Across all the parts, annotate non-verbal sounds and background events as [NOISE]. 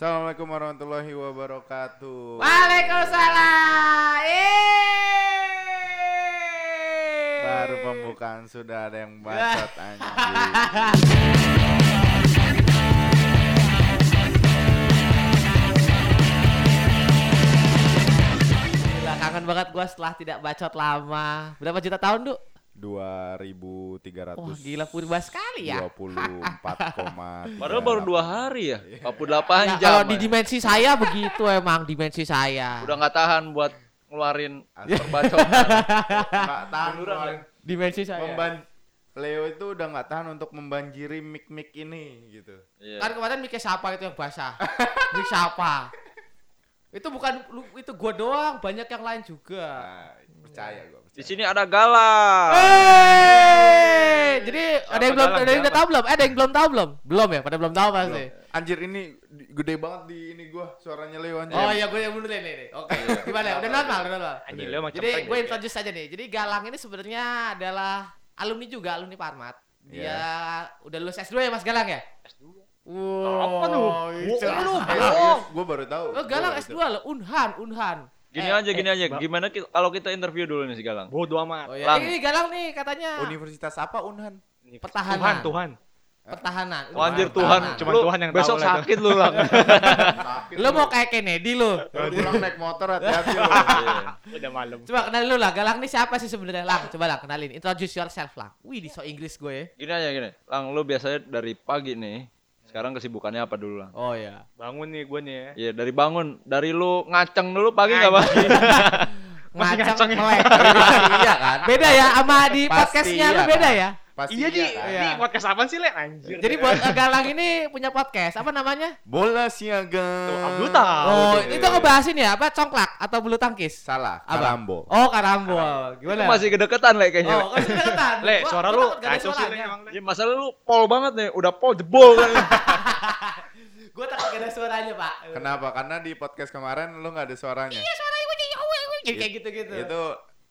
Assalamualaikum warahmatullahi wabarakatuh. Waalaikumsalam. Yeay. Baru pembukaan sudah ada yang bacot anjing. Kangen banget gua setelah tidak bacot lama. Berapa juta tahun, Du? 2300 Wah, gila purba sekali ya. 24, Padahal baru dua hari ya. 48 Nah, jam. kalau di dimensi saya begitu emang dimensi saya. Udah nggak tahan buat ngeluarin. [LAUGHS] Nggak tahan Beneran, ngeluarin. dimensi saya. Memban- Leo itu udah nggak tahan untuk membanjiri mic-mic ini gitu. Iya. Kan kemarin mic siapa itu yang basah? [LAUGHS] mic siapa? Itu bukan lu- itu gua doang, banyak yang lain juga. Nah, percaya gua. Di sini ada galang. Hey! Jadi ada yang Apa belum ada yang udah tahu belum? Eh, ada yang belum tahu belum? Belum ya? Pada belum tahu pasti. Anjir ini gede banget di ini gua suaranya Leo anjir. Oh iya, gue yang mundur nih. nih. Oke. Gimana? Udah normal, udah normal. Anjing Leo macam Jadi gue introduce aja nih. Jadi Galang ini sebenarnya adalah alumni juga, alumni Parmat. Dia udah lulus S2 ya Mas Galang ya? S2. Wow. Apa Eh, bohong. serius, gua baru tahu. Oh, Galang S2 loh, Unhan, Unhan. Gini Eh, aja, gini eh, aja. Gimana ki- kalau kita interview dulu nih si Galang? Bodoh amat. Oh iya, Lang. ini Galang nih katanya Universitas apa Unhan? Ini Pertahanan. Tuhan, Tuhan. pertahanan. Oh, anjir. Tuhan, Cuman Lu Tuhan yang besok tahu lah itu. sakit lu lang. [LAUGHS] Lu mau kayak Kennedy lu. Pulang naik motor hati-hati lu. Iya. [LAUGHS] Udah malam. Coba kenalin lu lah, Galang nih siapa sih sebenarnya? Lang, coba lah kenalin. Introduce yourself, Lang. Wih, di so Inggris gue ya. Gini aja gini. Lang, lu biasanya dari pagi nih. Sekarang kesibukannya apa dulu lang? Oh iya. Bangun nih gue nih ya. Iya dari bangun, dari lu ngaceng dulu pagi nggak bang? [LAUGHS] Masih Ngaceng ngaceng ya? melek. [LAUGHS] iya kan? Beda ya sama di Pasti podcastnya lu iya, beda kan? ya. Pasti Iya di, kan? Iya. ini podcast apaan sih le? Anjir. Jadi buat Galang ini punya podcast, apa namanya? Bola siaga. Tuh, Abdul tahu. Oh, tuh. itu ngebahas ini ya, apa congklak atau bulu tangkis? Salah, Apa? karambol. Oh, karambol. Itu Gimana? masih kedeketan le kayaknya. Oh, kan sudah deketan. [LAUGHS] Le, Gua- suara gua lu gak kacau sih emang. Ya masalah lu pol banget nih, udah pol jebol kan. [LAUGHS] Gua takut gak ada suaranya, Pak. Kenapa? Karena di podcast kemarin lu nggak ada suaranya. Iya, suaranya gue jadi kayak gitu-gitu. Itu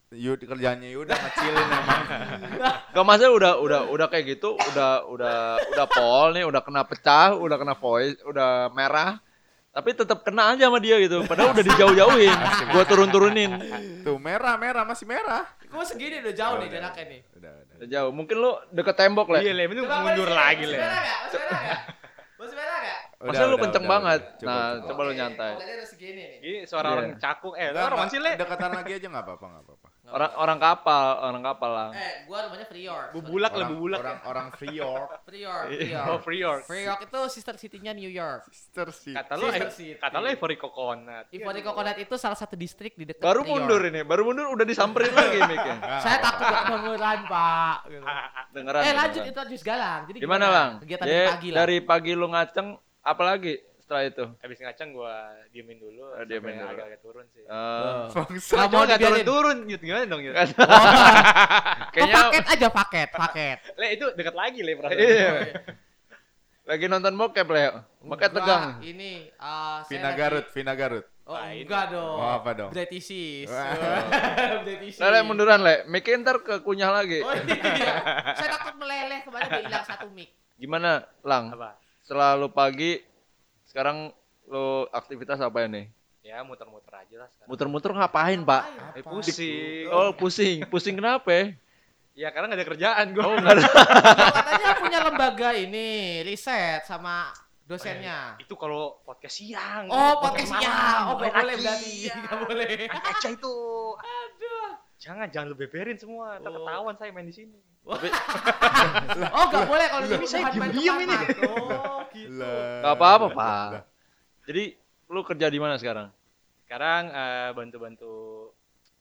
Yud kerjanya Yuda ngecilin emang. [LAUGHS] Gak masalah udah udah udah kayak gitu, udah udah udah pol nih, udah kena pecah, udah kena voice, udah merah. Tapi tetap kena aja sama dia gitu. Padahal udah dijauh-jauhin. Gua turun-turunin. Tuh merah, merah masih merah. Gue segini udah jauh Oh, nih udah. jaraknya nih. Udah, udah. Udah jauh. Mungkin lu deket tembok Iya le. le, itu Coba mundur masih- lagi masih le. merah nggak? Masih merah nggak? Masih merah nggak? Udah, Masa lu udah, kenceng udah, banget? udah. Nah, coba. coba lu nyantai. Oh, berarti harus segini nih. Gini suara Iya. orang cakung. Eh, lu Enggak, orang sih le? Dekatan lagi aja nggak apa-apa, nggak apa-apa. Orang orang kapal, orang kapal lah. Eh, gua rumahnya Free York. Bubulak Orang, bubulak. orang, orang Free York, [LAUGHS] Free York, Free Oh, York. Free York. Free York itu sister city-nya New York. sister sih. Kata lu, Sister eh, City. kata lu Ivory Coconut. Ivory Coconut itu salah satu distrik di dekat Baru New York. mundur ini, baru mundur udah disamperin lagi miknya. [LAUGHS] Saya takut apa-apa. gak kedengeran, Pak. Gitu. [LAUGHS] Dengeran. Eh, lanjut itu Jus Galang. Jadi Gimana, Lang? Kegiatan dari pagi lah. dari pagi lu ngaceng, apa lagi setelah itu? Habis ngaceng gua diemin dulu. Oh, diemin dulu. Agak-agak turun sih. Eh, Oh. Bangsa. Nggak mau Nggak dibiarin. turun-turun, Yud. Gimana dong, Yud? Oh, [LAUGHS] kayaknya paket aja paket, paket. Le, itu dekat lagi, Le, perasaan. Iya. lagi nonton bokep lah ya. Makanya tegang. Ini uh, Vina lagi- Garut, Vina Garut. Oh, Nah, ini. enggak dong. Oh, apa dong? British. Wah. [LAUGHS] British. Lele munduran le, mic ntar kekunyah lagi. Oh iya. Saya takut meleleh kemarin dia hilang satu mic. Gimana, Lang? Apa? Setelah lu pagi, sekarang lu aktivitas apa ini? Ya, muter-muter aja lah sekarang. Muter-muter ngapain, Pak? Eh, pusing. Oh, pusing. Pusing kenapa? ya? Ya, karena nggak ada kerjaan gua. Oh, enggak ada. Oh, [LAUGHS] katanya punya lembaga ini riset sama dosennya. Itu kalau podcast siang. Oh, podcast malam. ya. Oh, nggak Lain boleh berarti. Iya. Nggak boleh. Aja itu. Aduh. Jangan, jangan lu beberin semua. Ntar Oh. ketahuan saya main di sini. [LAUGHS] Oh, nggak boleh kalau Ini saya diem-diem ini. Oh, gitu. Lah. Gak apa-apa, Pak. Jadi, lu kerja di mana sekarang? Sekarang eh, bantu-bantu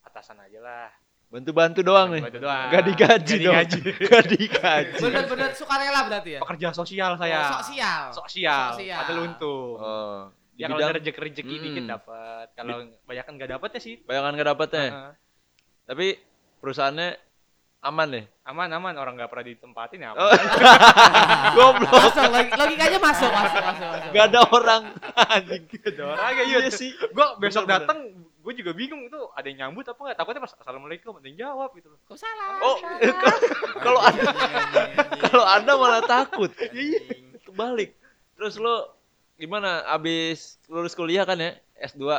atasan aja lah. Bantu-bantu doang nih. Bantu doang. Gak digaji Nggak dong. digaji. [LAUGHS] Gak digaji. Bener-bener sukarela berarti ya? Pekerja sosial Oh, saya. sosial. Sosial. Sosial. Padahal untung. Oh, Ya kalau ada rezeki-rezeki Hmm. dikit dapat. Kalau banyakan nggak dapat ya sih. bayangan gak dapetnya. Heeh. Tapi perusahaannya aman deh. aman aman orang nggak pernah ditempatin ya. Oh. [LAUGHS] Goblok. Masuk, log- logikanya masuk, masuk, masuk, masuk. Gak ada orang. Anjing. Ada orang ya Iya iya sih. Gue besok datang, gue juga bingung itu ada yang nyambut apa nggak? Takutnya pas assalamualaikum ada yang jawab gitu loh. Kok salah? Oh, kalau ada kalau ada malah takut. Iya. Kebalik. Terus lo gimana abis lulus kuliah kan ya S2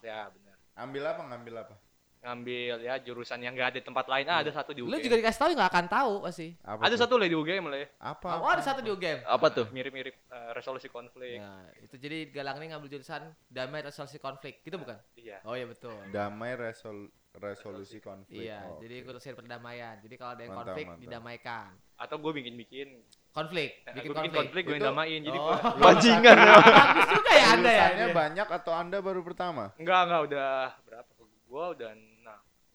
Ya benar. Ambil apa ngambil apa? Ngambil ya jurusan yang nggak ada di tempat lain. Ah, ada satu di UGM. Lu juga dikasih tahu nggak akan tahu pasti. Apa ada tuh? satu lah di UGM lah ya. Apa? Oh, ada satu di UGM. apa tuh Mirip-mirip eh, resolusi konflik. Ya, itu jadi Galang ini ngambil jurusan damai resolusi konflik, gitu bukan? Iya. Oh iya betul. Damai resol resolusi konflik. Iya, Oh, jadi oke. ngurusin perdamaian. Jadi kalau ada yang Mantap, konflik mantap. didamaikan. Atau gue bikin-bikin. Konflik, Eh, bikin gue bikin konflik. konflik, gue damain. Jadi Oh. gua- [LAUGHS] bajingan ya Bagus juga ya Anda ya. Banyak atau Anda baru pertama? enggak enggak udah berapa? Gua udah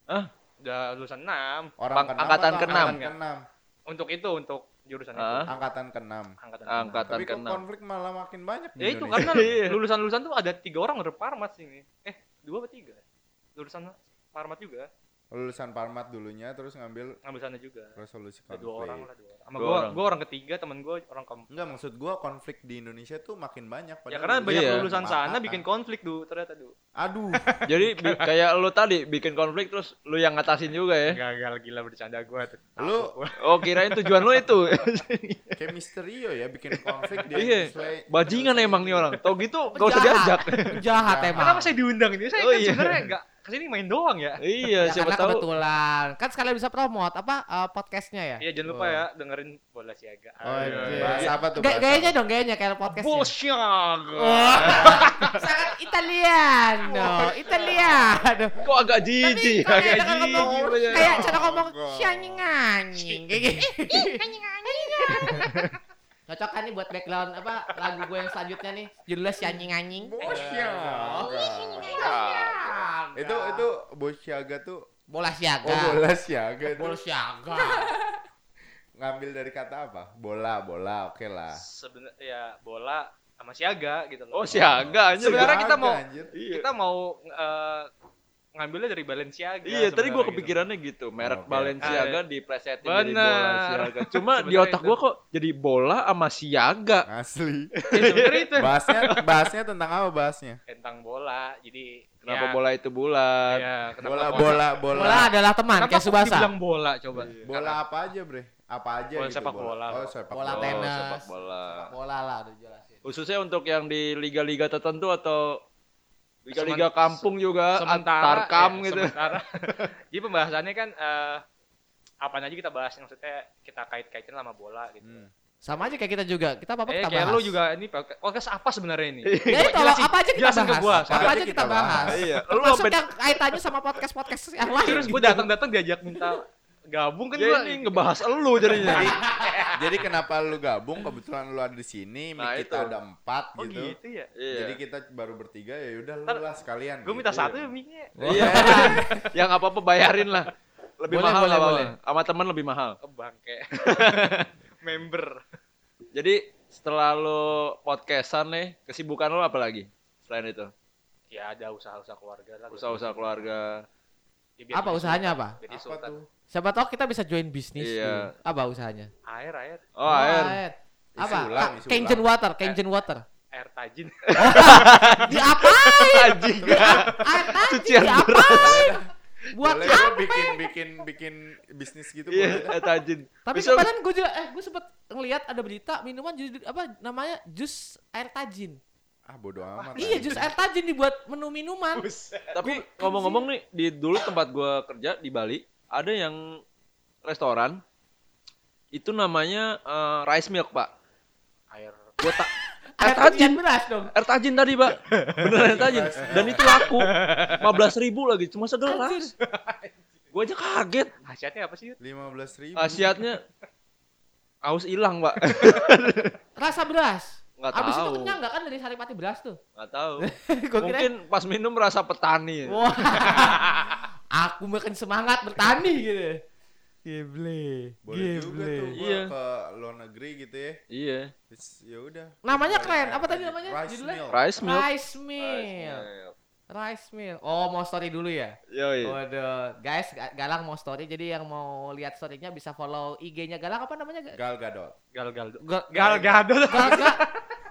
enam. Hah? Udah lulusan enam. Orang Bang- angkatan atau keenam. Angkatan keenam. Untuk itu untuk jurusan itu. Ah. Angkatan keenam. Angkatan. angkatan Tapi kok keenam konflik malah makin banyak Ya itu karena Iya. lulusan-lulusan tuh ada tiga orang dari Parmat sini. Eh, dua atau tiga? Lulusan Parmat juga. Lulusan Parmat dulunya terus ngambil Ngambil sana juga. resolusi Ada konflik. dua orang lah, dua orang. Sama Dua gua, orang. gua orang ketiga, temen gua orang keempat. Enggak maksud gua konflik di Indonesia tuh makin banyak Ya karena banyak Iya. lulusan sana angkatan. bikin konflik du ternyata du. Aduh, [LAUGHS] jadi bi- kayak lu tadi bikin konflik terus lu yang ngatasin juga ya enggak gila bercanda gua tuh. lu [LAUGHS] oh kirain tujuan lu itu [LAUGHS] kayak misterio ya bikin konflik di Iya. sesuai- bajingan emang nih orang tau gitu gak usah diajak Penjahat Ya. emang. Kenapa saya diundang ini? Saya Oh, kan iya. sebenarnya enggak ke sini main doang ya. iya Ya, siapa karena tahu kebetulan kan sekalian bisa promote apa eh, podcastnya ya. Iya jangan lupa Oh. ya dengerin bola siaga. Oh, Aduh. iya. Bahas apa tuh? Gaya- bahas gayanya dong, gayanya kayak podcastnya. Bola siaga. Oh, [LAUGHS] sangat Italiano, Italiano. kok agak jijik agak kayak cara ngomong, jijik kayak cara ngomong si anjing anjing kayak gitu. [LAUGHS] Cocok kan nih buat background apa lagu gue yang selanjutnya nih judulnya si anjing anjing. Bosyaga. Itu itu Bosyaga tuh bola siaga. oh bola siaga itu Bola siaga. [LAUGHS] ngambil dari kata apa? Bola, bola, oke lah. Sebenarnya ya bola sama siaga gitu loh. oh siaga aja Sebenarnya kita mau- anjir. kita mau eh, ngambilnya dari Balenciaga. Iya, tadi gua sebenarnya kepikirannya gitu. Merek Oke. Balenciaga Ah, jadi bola Bener. siaga. Cuma [LAUGHS] di otak gua kok jadi bola sama siaga. Asli. gitu. Ya, itu Bahasnya bahasnya tentang apa bahasnya? tentang bola. Jadi Kenapa ya, bola itu bulat? Ya, kenapa Bola, bola? bola, bola. Bola adalah teman Kenapa kayak Subasa. dibilang bola coba? Bola apa aja, Bre? Apa aja Bola gitu sepak bola. Oh, sepak Bola bola. tenis. Oh, sepak bola. Bola lah udah jelasin. Khususnya untuk yang di liga-liga tertentu atau liga-liga kampung juga, sementara Tarkam ya, gitu. sementara [LAUGHS] jadi pembahasannya kan eh apa aja kita bahas maksudnya kita kait-kaitin sama bola gitu. Hmm. Sama aja kayak kita juga. Kita apa-apa Eh, kita kayak bahas. lu juga ini podcast apa sebenarnya ini? [LAUGHS] Ya itu Jelasin- apa aja kita jelasin ke bahas. gua, apa aja kita bahas. Iya, lu yang kaitannya sama podcast-podcast yang lain. Terus gue datang-datang diajak minta gabung kan ini ngebahas elu jadinya. Jadi, jadi kenapa lu gabung? Kebetulan lu ada di sini, Nah, kita itu. ada empat Oh gitu. gitu ya. Iya. Jadi kita baru bertiga ya udah lu lah sekalian. Gue minta gitu. satu ya mic-nya. Iya. [LAUGHS] yang apa-apa bayarin lah. Lebih Boleh, mahal boleh, apa-apa. boleh. Sama teman lebih mahal. Ke bangke. [LAUGHS] Member. Jadi setelah lu podcastan nih, kesibukan lu apa lagi? Selain itu, Ya ada usaha-usaha keluarga lah. usaha-usaha keluarga. Ya, Apa usahanya apa? Apa sultan. tuh? Siapa tahu kita bisa join bisnis. Iya. tuh. Apa usahanya? Air, air. Oh, air. Apa? Isi ulang, isi Kenjen ulang. water, Kenjen water. Air tajin. [LAUGHS] [LAUGHS] Diapain? Anjing. Air tadi Cucian diapain? Buat boleh apa? bikin bikin bikin bisnis gitu boleh Iya, dah. tajin. Tapi Bisa- kemarin gue juga eh gue sempet ngelihat ada berita minuman jus apa namanya jus air tajin. Ah bodo amat. Iya, jus air tajin dibuat menu minuman. Tapi ngomong-ngomong nih, di dulu tempat gua kerja di Bali, ada yang restoran itu namanya eh, rice milk, Pak. Air. Gua tak [LAUGHS] Air tajin. beras dong. Air tajin tadi, Pak. Beneran air tajin. Dan itu laku. 15 ribu lagi, cuma segelas. Gue aja kaget. Khasiatnya apa sih? Yud? Lima belas ribu. Khasiatnya aus hilang, Pak. [LAUGHS] Rasa beras. Nggak Abis itu tahu. kenyang nggak kan dari saripati beras tuh? Nggak tahu. [LAUGHS] Kira Mungkin pas minum rasa petani. Wah. Aku makin semangat bertani gitu. Geble. Boleh juga tuh gua Iya. ke luar negeri gitu ya. Iya. Ya udah. Namanya keren. Apa tadi namanya? Rice Judulnya? milk. Rice milk. Rice meal. Rice meal. Oh, mau story dulu ya? Yoi. Waduh, guys, Ga- Galang mau story. Jadi yang mau lihat story-nya bisa follow IG-nya Galang apa namanya? Ga- Gal Gadot. Gal gal. Ga- Gal gadot. Gal Ga-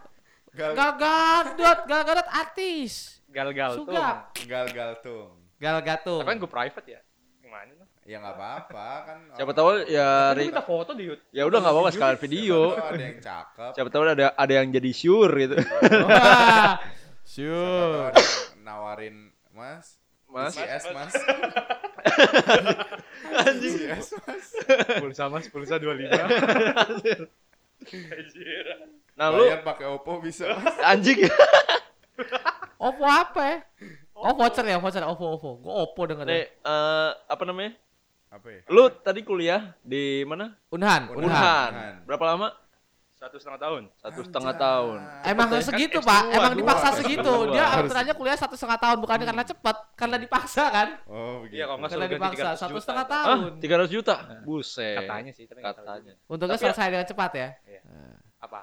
[LAUGHS] Gal Gal Gadot, Gal Gadot artis. Gal gal tuh. Suga. Gal Galtung. Gal Gatung. Tapi kan gue private ya. Gimana tuh? Ya nggak apa-apa kan. Siapa tahu ya Tapi Ri- minta foto di YouTube. ya udah nggak apa-apa sekalian Siapa video. tahu ada yang cakep. Siapa tahu ada ada yang jadi sure gitu. [LAUGHS] Siapa Sure. nawarin Mas. Mas, CS Mas. [LAUGHS] anjing. CS Mas. Pulsa mas, pulsa 25. [LAUGHS] Nah, lu Bayar pakai Oppo bisa Mas. anjing. Oppo apa ya? Oh voucher ya, voucher Oppo Oppo. Gua Oppo denger. Nih, eh, apa namanya? Apa ya? Lu tadi kuliah di mana? Unhan, Unhan. Unhan. Unhan. Berapa lama? Satu setengah tahun. Satu setengah Anjay. tahun. Emang Cepet ya? segitu Kan pak, S2, emang dua, dipaksa S2. segitu. Dia Harus. aturannya kuliah satu setengah tahun, bukan karena cepat, karena dipaksa kan? Oh, begitu. Iya, kalau nggak Karena dipaksa 300 satu setengah Ah, tahun. 300 juta. Buset. Katanya sih, Katanya. Untungnya selesai dengan cepat ya. Apa?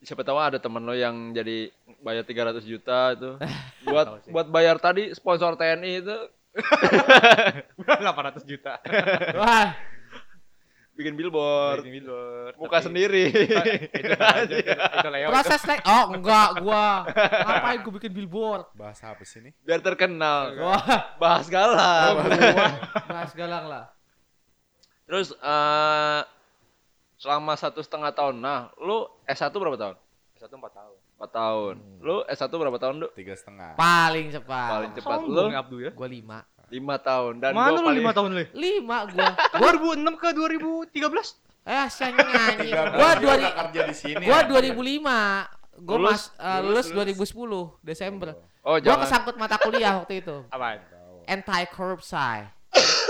Siapa tahu ada temen lo yang jadi bayar 300 juta itu. [LAUGHS] buat buat bayar tadi sponsor TNI itu [LAUGHS] 800 juta. Wah, bikin billboard. Bikin billboard. Muka Tapi- sendiri. Itu aja, itu, itu [LAUGHS] lewat. proses naik. Oh enggak, gua ngapain gua bikin billboard? Bahasa apa sih nih? Biar terkenal. Wah, Bahas galang. bahas galang lah. Terus eh selama satu setengah tahun. Nah, lu S1 berapa tahun? Satu empat tahun. 4 tahun. Lu S1 berapa tahun, Duk? Tiga setengah. Paling cepat. Paling cepat lu ya, Abdu ya. Gua lima. 5 tahun dan Mana gua lu paling 5 tahun lu? Lima gua. [LAUGHS] 2006 ke 2013? Eh, saya nyanyi. [LAUGHS] Tiga Gua bulan dua dia udah kerja di sini. gua anjir. 2005. Gua Lulus? mas eh, lulus, Lulus, 2010 Desember. Oh, Gua jangan. kesangkut mata kuliah waktu itu. Apaan? Anti corruption.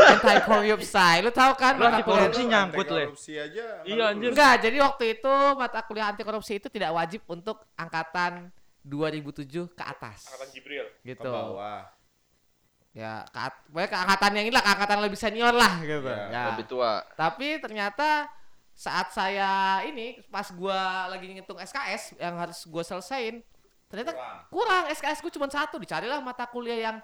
Anti corruption. Lu tahu kan Lu mata anti kuliah korupsi nyangkut, Le. Korupsi aja. Iya, anjir. Enggak, jadi waktu itu mata kuliah anti korupsi itu tidak wajib untuk angkatan 2007 ke atas. Jibril. Ke Gitu. bawah. Ya, ke, ke angkatan yang inilah, ke angkatan lebih senior lah gitu. Iya, Ya. Lebih tua. Tapi ternyata saat saya ini pas gua lagi ngitung SKS yang harus gua selesaiin, ternyata kurang, SKS gua cuma satu. Dicarilah mata kuliah yang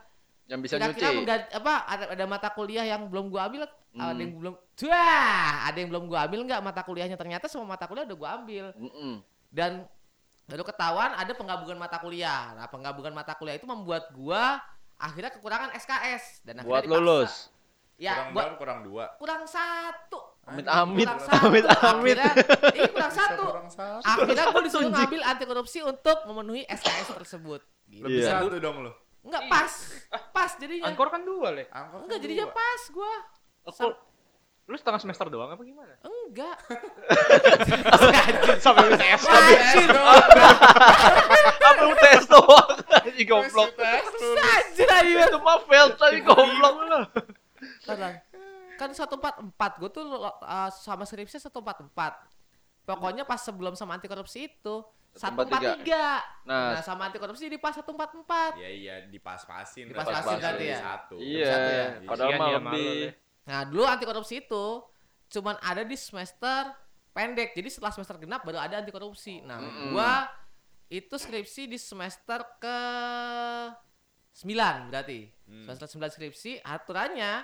Yang bisa kira-kira nyuci. apa ada, ada mata kuliah yang belum gua ambil, Hmm. ada yang belum Wah, ada yang belum gua ambil nggak mata kuliahnya ternyata semua mata kuliah udah gua ambil Mm-mm. dan baru ketahuan ada penggabungan mata kuliah. Nah, penggabungan mata kuliah itu membuat gua akhirnya kekurangan SKS dan akhirnya Buat dipaksa. lulus. Ya, kurang buat berapa? Kurang dua. kurang satu. Amit-amit. Kurang satu. Amit-amit. Akhirnya, iya kurang satu. kurang satu. Akhirnya gue [LAUGHS] disuruh ngambil anti korupsi untuk memenuhi SKS tersebut. Gitu. Lebih Iya. satu dong lu. Enggak pas. Pas jadinya. Ankor kan dua, Le. Angkot Enggak kan jadinya dua. pas gua. Aku Lu setengah semester doang apa gimana? Enggak. [LAUGHS] Sampai [LAUGHS] lu tes. Anjir. apa lu tes doang tadi goblok. Anjir aja. Itu mah fail tadi goblok. Kan 144 gue tuh uh, sama skripsi 144. Pokoknya pas sebelum sama anti korupsi itu 143. 143. Nah, Nah, sama anti korupsi di pas 144. Iya iya dipas-pasin. Dipas-pasin berarti berarti jadi ya. Satu. Iya, Satu ya. padahal mah lebih. Le. Nah, dulu anti korupsi itu cuman ada di semester pendek. Jadi setelah semester genap baru ada anti korupsi. Nah, Mm-mm. gua itu skripsi di semester ke 9 berarti. Hmm. Semester 9 skripsi aturannya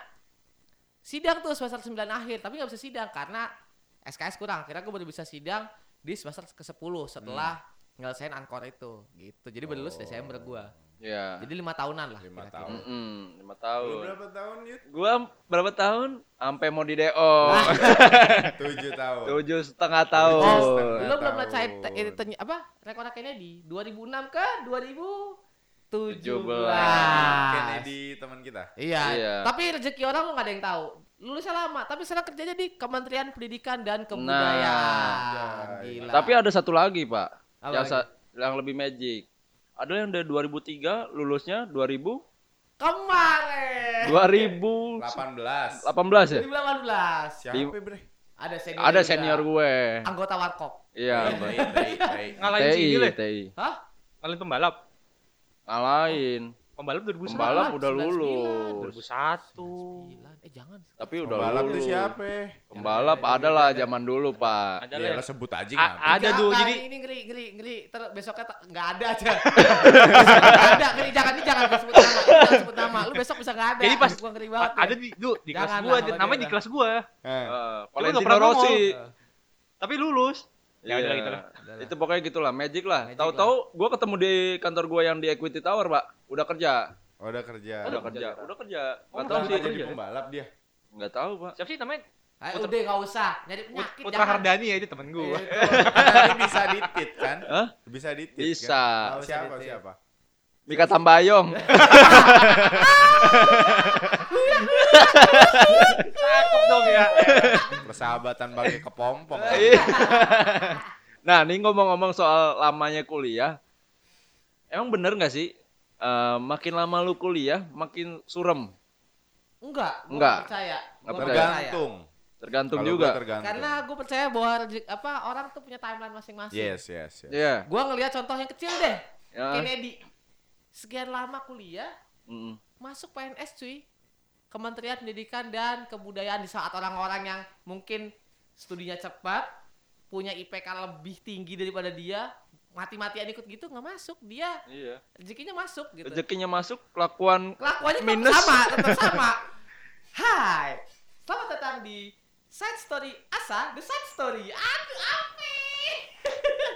sidang tuh semester 9 akhir, tapi nggak bisa sidang karena SKS kurang. Akhirnya gua baru bisa sidang di semester ke-10 setelah nyelesain ankor itu gitu. Jadi baru lulus Oh. Desember gua. Iya. Jadi lima tahunan lah. Lima tahun. Mm-mm, lima Lu tahun. berapa tahun, Yud? Gua berapa tahun? Sampai mau di DO. [LAUGHS] Tujuh tahun. Tujuh setengah Oh, tahun. setengah. lu belum teny- apa rekor Kennedy 2006 ke 2017. 17. Kennedy teman kita. Iya. Iya. Tapi rezeki orang lu gak ada yang tahu. Lulusnya lama, tapi sekarang kerjanya di Kementerian Pendidikan dan Nah. Kebudayaan. Gila. Tapi ada satu lagi, Pak. Apa yang lagi? sa- yang lebih magic. Ada yang dari 2003 lulusnya 2000 kemarin 2018 18. ya? 2018 Siapa, Bre? ada senior Ada juga. senior gue. anggota warkop Iya, baik, baik, baik. Ngalahin TI, Le. TI. hah Ngalahin pembalap. Ngalahin. Pembalap 2009. Pembalap udah 99. lulus. 2001. Eh jangan Tapi udah Pembalap lulus. siapa? Pembalap ada lah zaman dulu, Pak. Ada, Ya lah sebut aja A- nggak? ada tuh jadi ini ngeri ngeri ngeri ter besoknya tak- nggak ada aja [LAUGHS] ada ngeri jangan ini jangan sebut nama jangan sebut nama lu besok bisa nggak ada Jadi pas- gua ngeri banget a- ada di du, di kelas gua, namanya di kelas gua. Eh, Eh, nggak Valentino. Rossi. Tapi lulus. Ya Iya. udah gitu lah. Itu pokoknya gitulah, magic lah. Tahu-tahu gua ketemu di kantor gua yang di Equity Tower, Pak. Udah kerja. Oh, udah kerja. Udah kerja. Udah kerja. Oh, Enggak tahu udah sih. Jadi pembalap dia. Nggak tahu, Pak. Siapa sih namanya? Ayo udah nggak usah nyari penyakit. Putra. Hardani ya itu temen gue. Itu. Nanti bisa ditit kan? Hah? Bisa ditit Bisa. kan? Siapa siapa? Mika Tambayong. [LAUGHS] Cakep dong ya. Persahabatan bagi kepompong. Iya. nah, ini ngomong-ngomong soal lamanya kuliah. Emang bener nggak sih? Eh, makin lama lu kuliah, makin surem. Enggak, gua Enggak. nggak percaya. Gua percaya. percaya. Tergantung. Tergantung Kalau juga. gua tergantung. Karena gue percaya bahwa apa orang tuh punya timeline masing-masing. Yes, yes, yes. Iya. Gua ngelihat contoh yang kecil deh. Ya. Kennedy. Sekian lama kuliah, Mm-mm. masuk PNS cuy. Kementerian Pendidikan dan Kebudayaan di saat orang-orang yang mungkin studinya cepat, punya IPK lebih tinggi daripada dia, mati-matian ikut gitu nggak masuk. Dia Iya. rezekinya masuk gitu. Rezekinya masuk, kelakuan Kelakuannya tetap Minus. sama, tetap [LAUGHS] sama. Hai, selamat datang di Side Story Asa, The Side Story. Aduh, apa?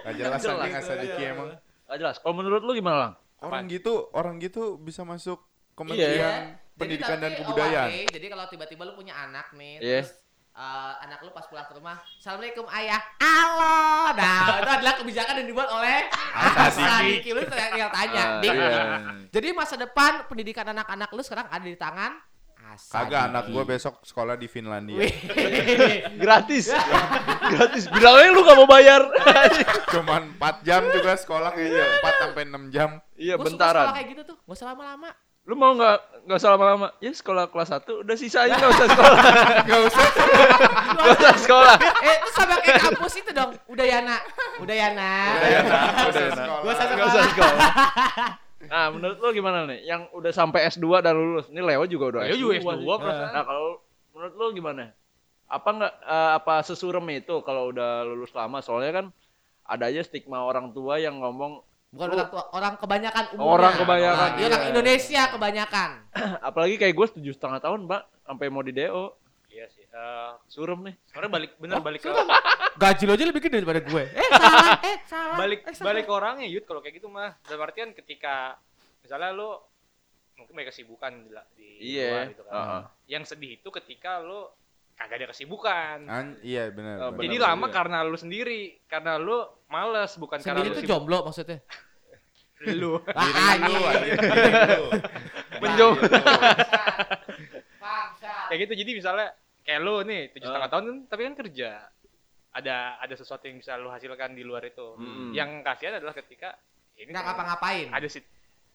Gak jelas lagi nggak sedikit emang. Gak jelas. Kalau menurut lu gimana, Lang? Orang gitu, orang gitu bisa masuk Iya. Kementerian Pendidikan Jadi dan tapi, Kebudayaan. oh, oke, Jadi kalau tiba-tiba lu punya anak nih, Iya. terus eh, anak lu pas pulang ke rumah, Assalamualaikum ayah, halo. Nah, [LAUGHS] itu adalah kebijakan yang dibuat oleh Asa Sadiki. Lu tinggal tanya, Ah, Dik. iya. Jadi masa depan pendidikan anak-anak lu sekarang ada di tangan Asa Kagak anak gue besok sekolah di Finlandia. [LAUGHS] Gratis. [LAUGHS] Gratis. Bilang aja lu gak mau bayar. Cuman 4 jam juga sekolah kayaknya 4 sampai 6 jam. iya, Gua suka sekolah bentaran. kayak gitu tuh, gak usah lama-lama. Lu mau nggak nggak usah lama-lama? Ya sekolah kelas 1 udah sisanya nggak usah sekolah. [LAUGHS] Enggak usah. Nggak usah sekolah. eh, itu sama kayak kampus itu dong. Udayana. Udayana. Udah ya, nah, Udah udah ya, nah. sekolah. Gua usah Nggak usah sekolah. [LAUGHS] Nah, menurut lu gimana nih? Yang udah sampai S2 dan lulus. Ini Leo juga udah Leo juga S2 S2 sih. perasaan. Nah, kalau menurut lu gimana? Apa nggak eh, apa sesurem itu kalau udah lulus lama? Soalnya kan ada aja stigma orang tua yang ngomong Bukan orang tua, orang kebanyakan umumnya. Orang kebanyakan, Nah, orang iya. Indonesia kebanyakan. [CLEARS THROAT] apalagi kayak gue tujuh setengah tahun, Mbak, sampai mau di DO. Iya sih. Eh, Surem nih. sebenarnya balik bener balik ke [LAUGHS] Gaji lo aja lebih gede daripada gue. Eh, salah, eh, salah. balik eh, salah. balik ke orangnya Yud kalau kayak gitu mah. Dalam artian ketika misalnya lu mungkin banyak kesibukan di, di Iya. luar gitu kan. Heeh. Yang sedih itu ketika lu kagak ada kesibukan. An- iya benar. Oh, benar. Jadi lama iya. karena lu sendiri, karena lu males bukan karena Sendiri lu itu sibuk. jomblo maksudnya. [LAUGHS] lu. [LAUGHS] Diri lu. Bangsat. kayak gitu jadi misalnya kayak lu nih tujuh Ah. setengah tahun kan, tapi kan kerja ada ada sesuatu yang bisa lu hasilkan di luar itu Mm. yang kasihan adalah ketika ini Nggak ngapa-ngapain. ada si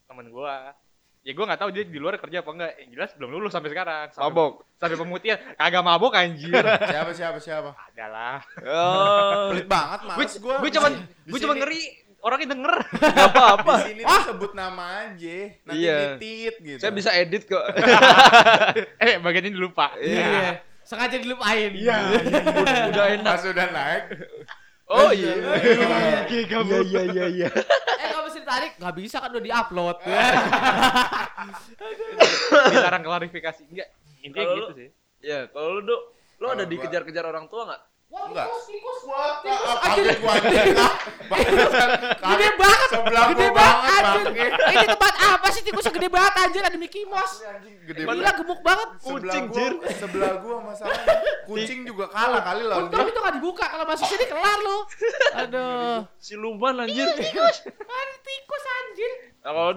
temen gua ya gua nggak tahu dia di luar kerja apa enggak yang jelas belum lulus sampai sekarang sampai, Mabok. sampai pemutihan kagak mabok anjir [LAUGHS] Siapa siapa siapa? adalah Oh, Pelit banget gue males gua. gue cuman gue cuman ngeri orangnya denger [LAUGHS] nggak apa-apa. Di sini tuh sebut nama aja. Nanti Iya. ditit gitu. Saya bisa edit kok. [LAUGHS] eh bagian ini lupa Iya. Sengaja dilupain. Iya. Udah enak. Pas udah naik. Oh iya. Iya, Iya iya iya iya. Eh, kalau mesti ditarik, nggak bisa kan udah diupload. [LAUGHS] dilarang klarifikasi enggak intinya gitu sih Ya, kalau lu Dok, lu ada dikejar-kejar orang tua nggak? Wah, Enggak. tikus, tikus. Wah, Tikus, ah, kaget gua. Gede banget. Sebelah gede gua banget, banget, anjir. Ini tempat apa sih tikusnya gede banget anjir ada Mickey Mouse. Gede Gila banget. gemuk banget. Sebelah Kucing, gua, Jir. sebelah gua masalahnya. Kucing juga kalah kali lawan Untung itu nggak dibuka kalau masuk sini kelar lu. Aduh. Siluman anjir. Tikus. Ada tikus anjir. Kalau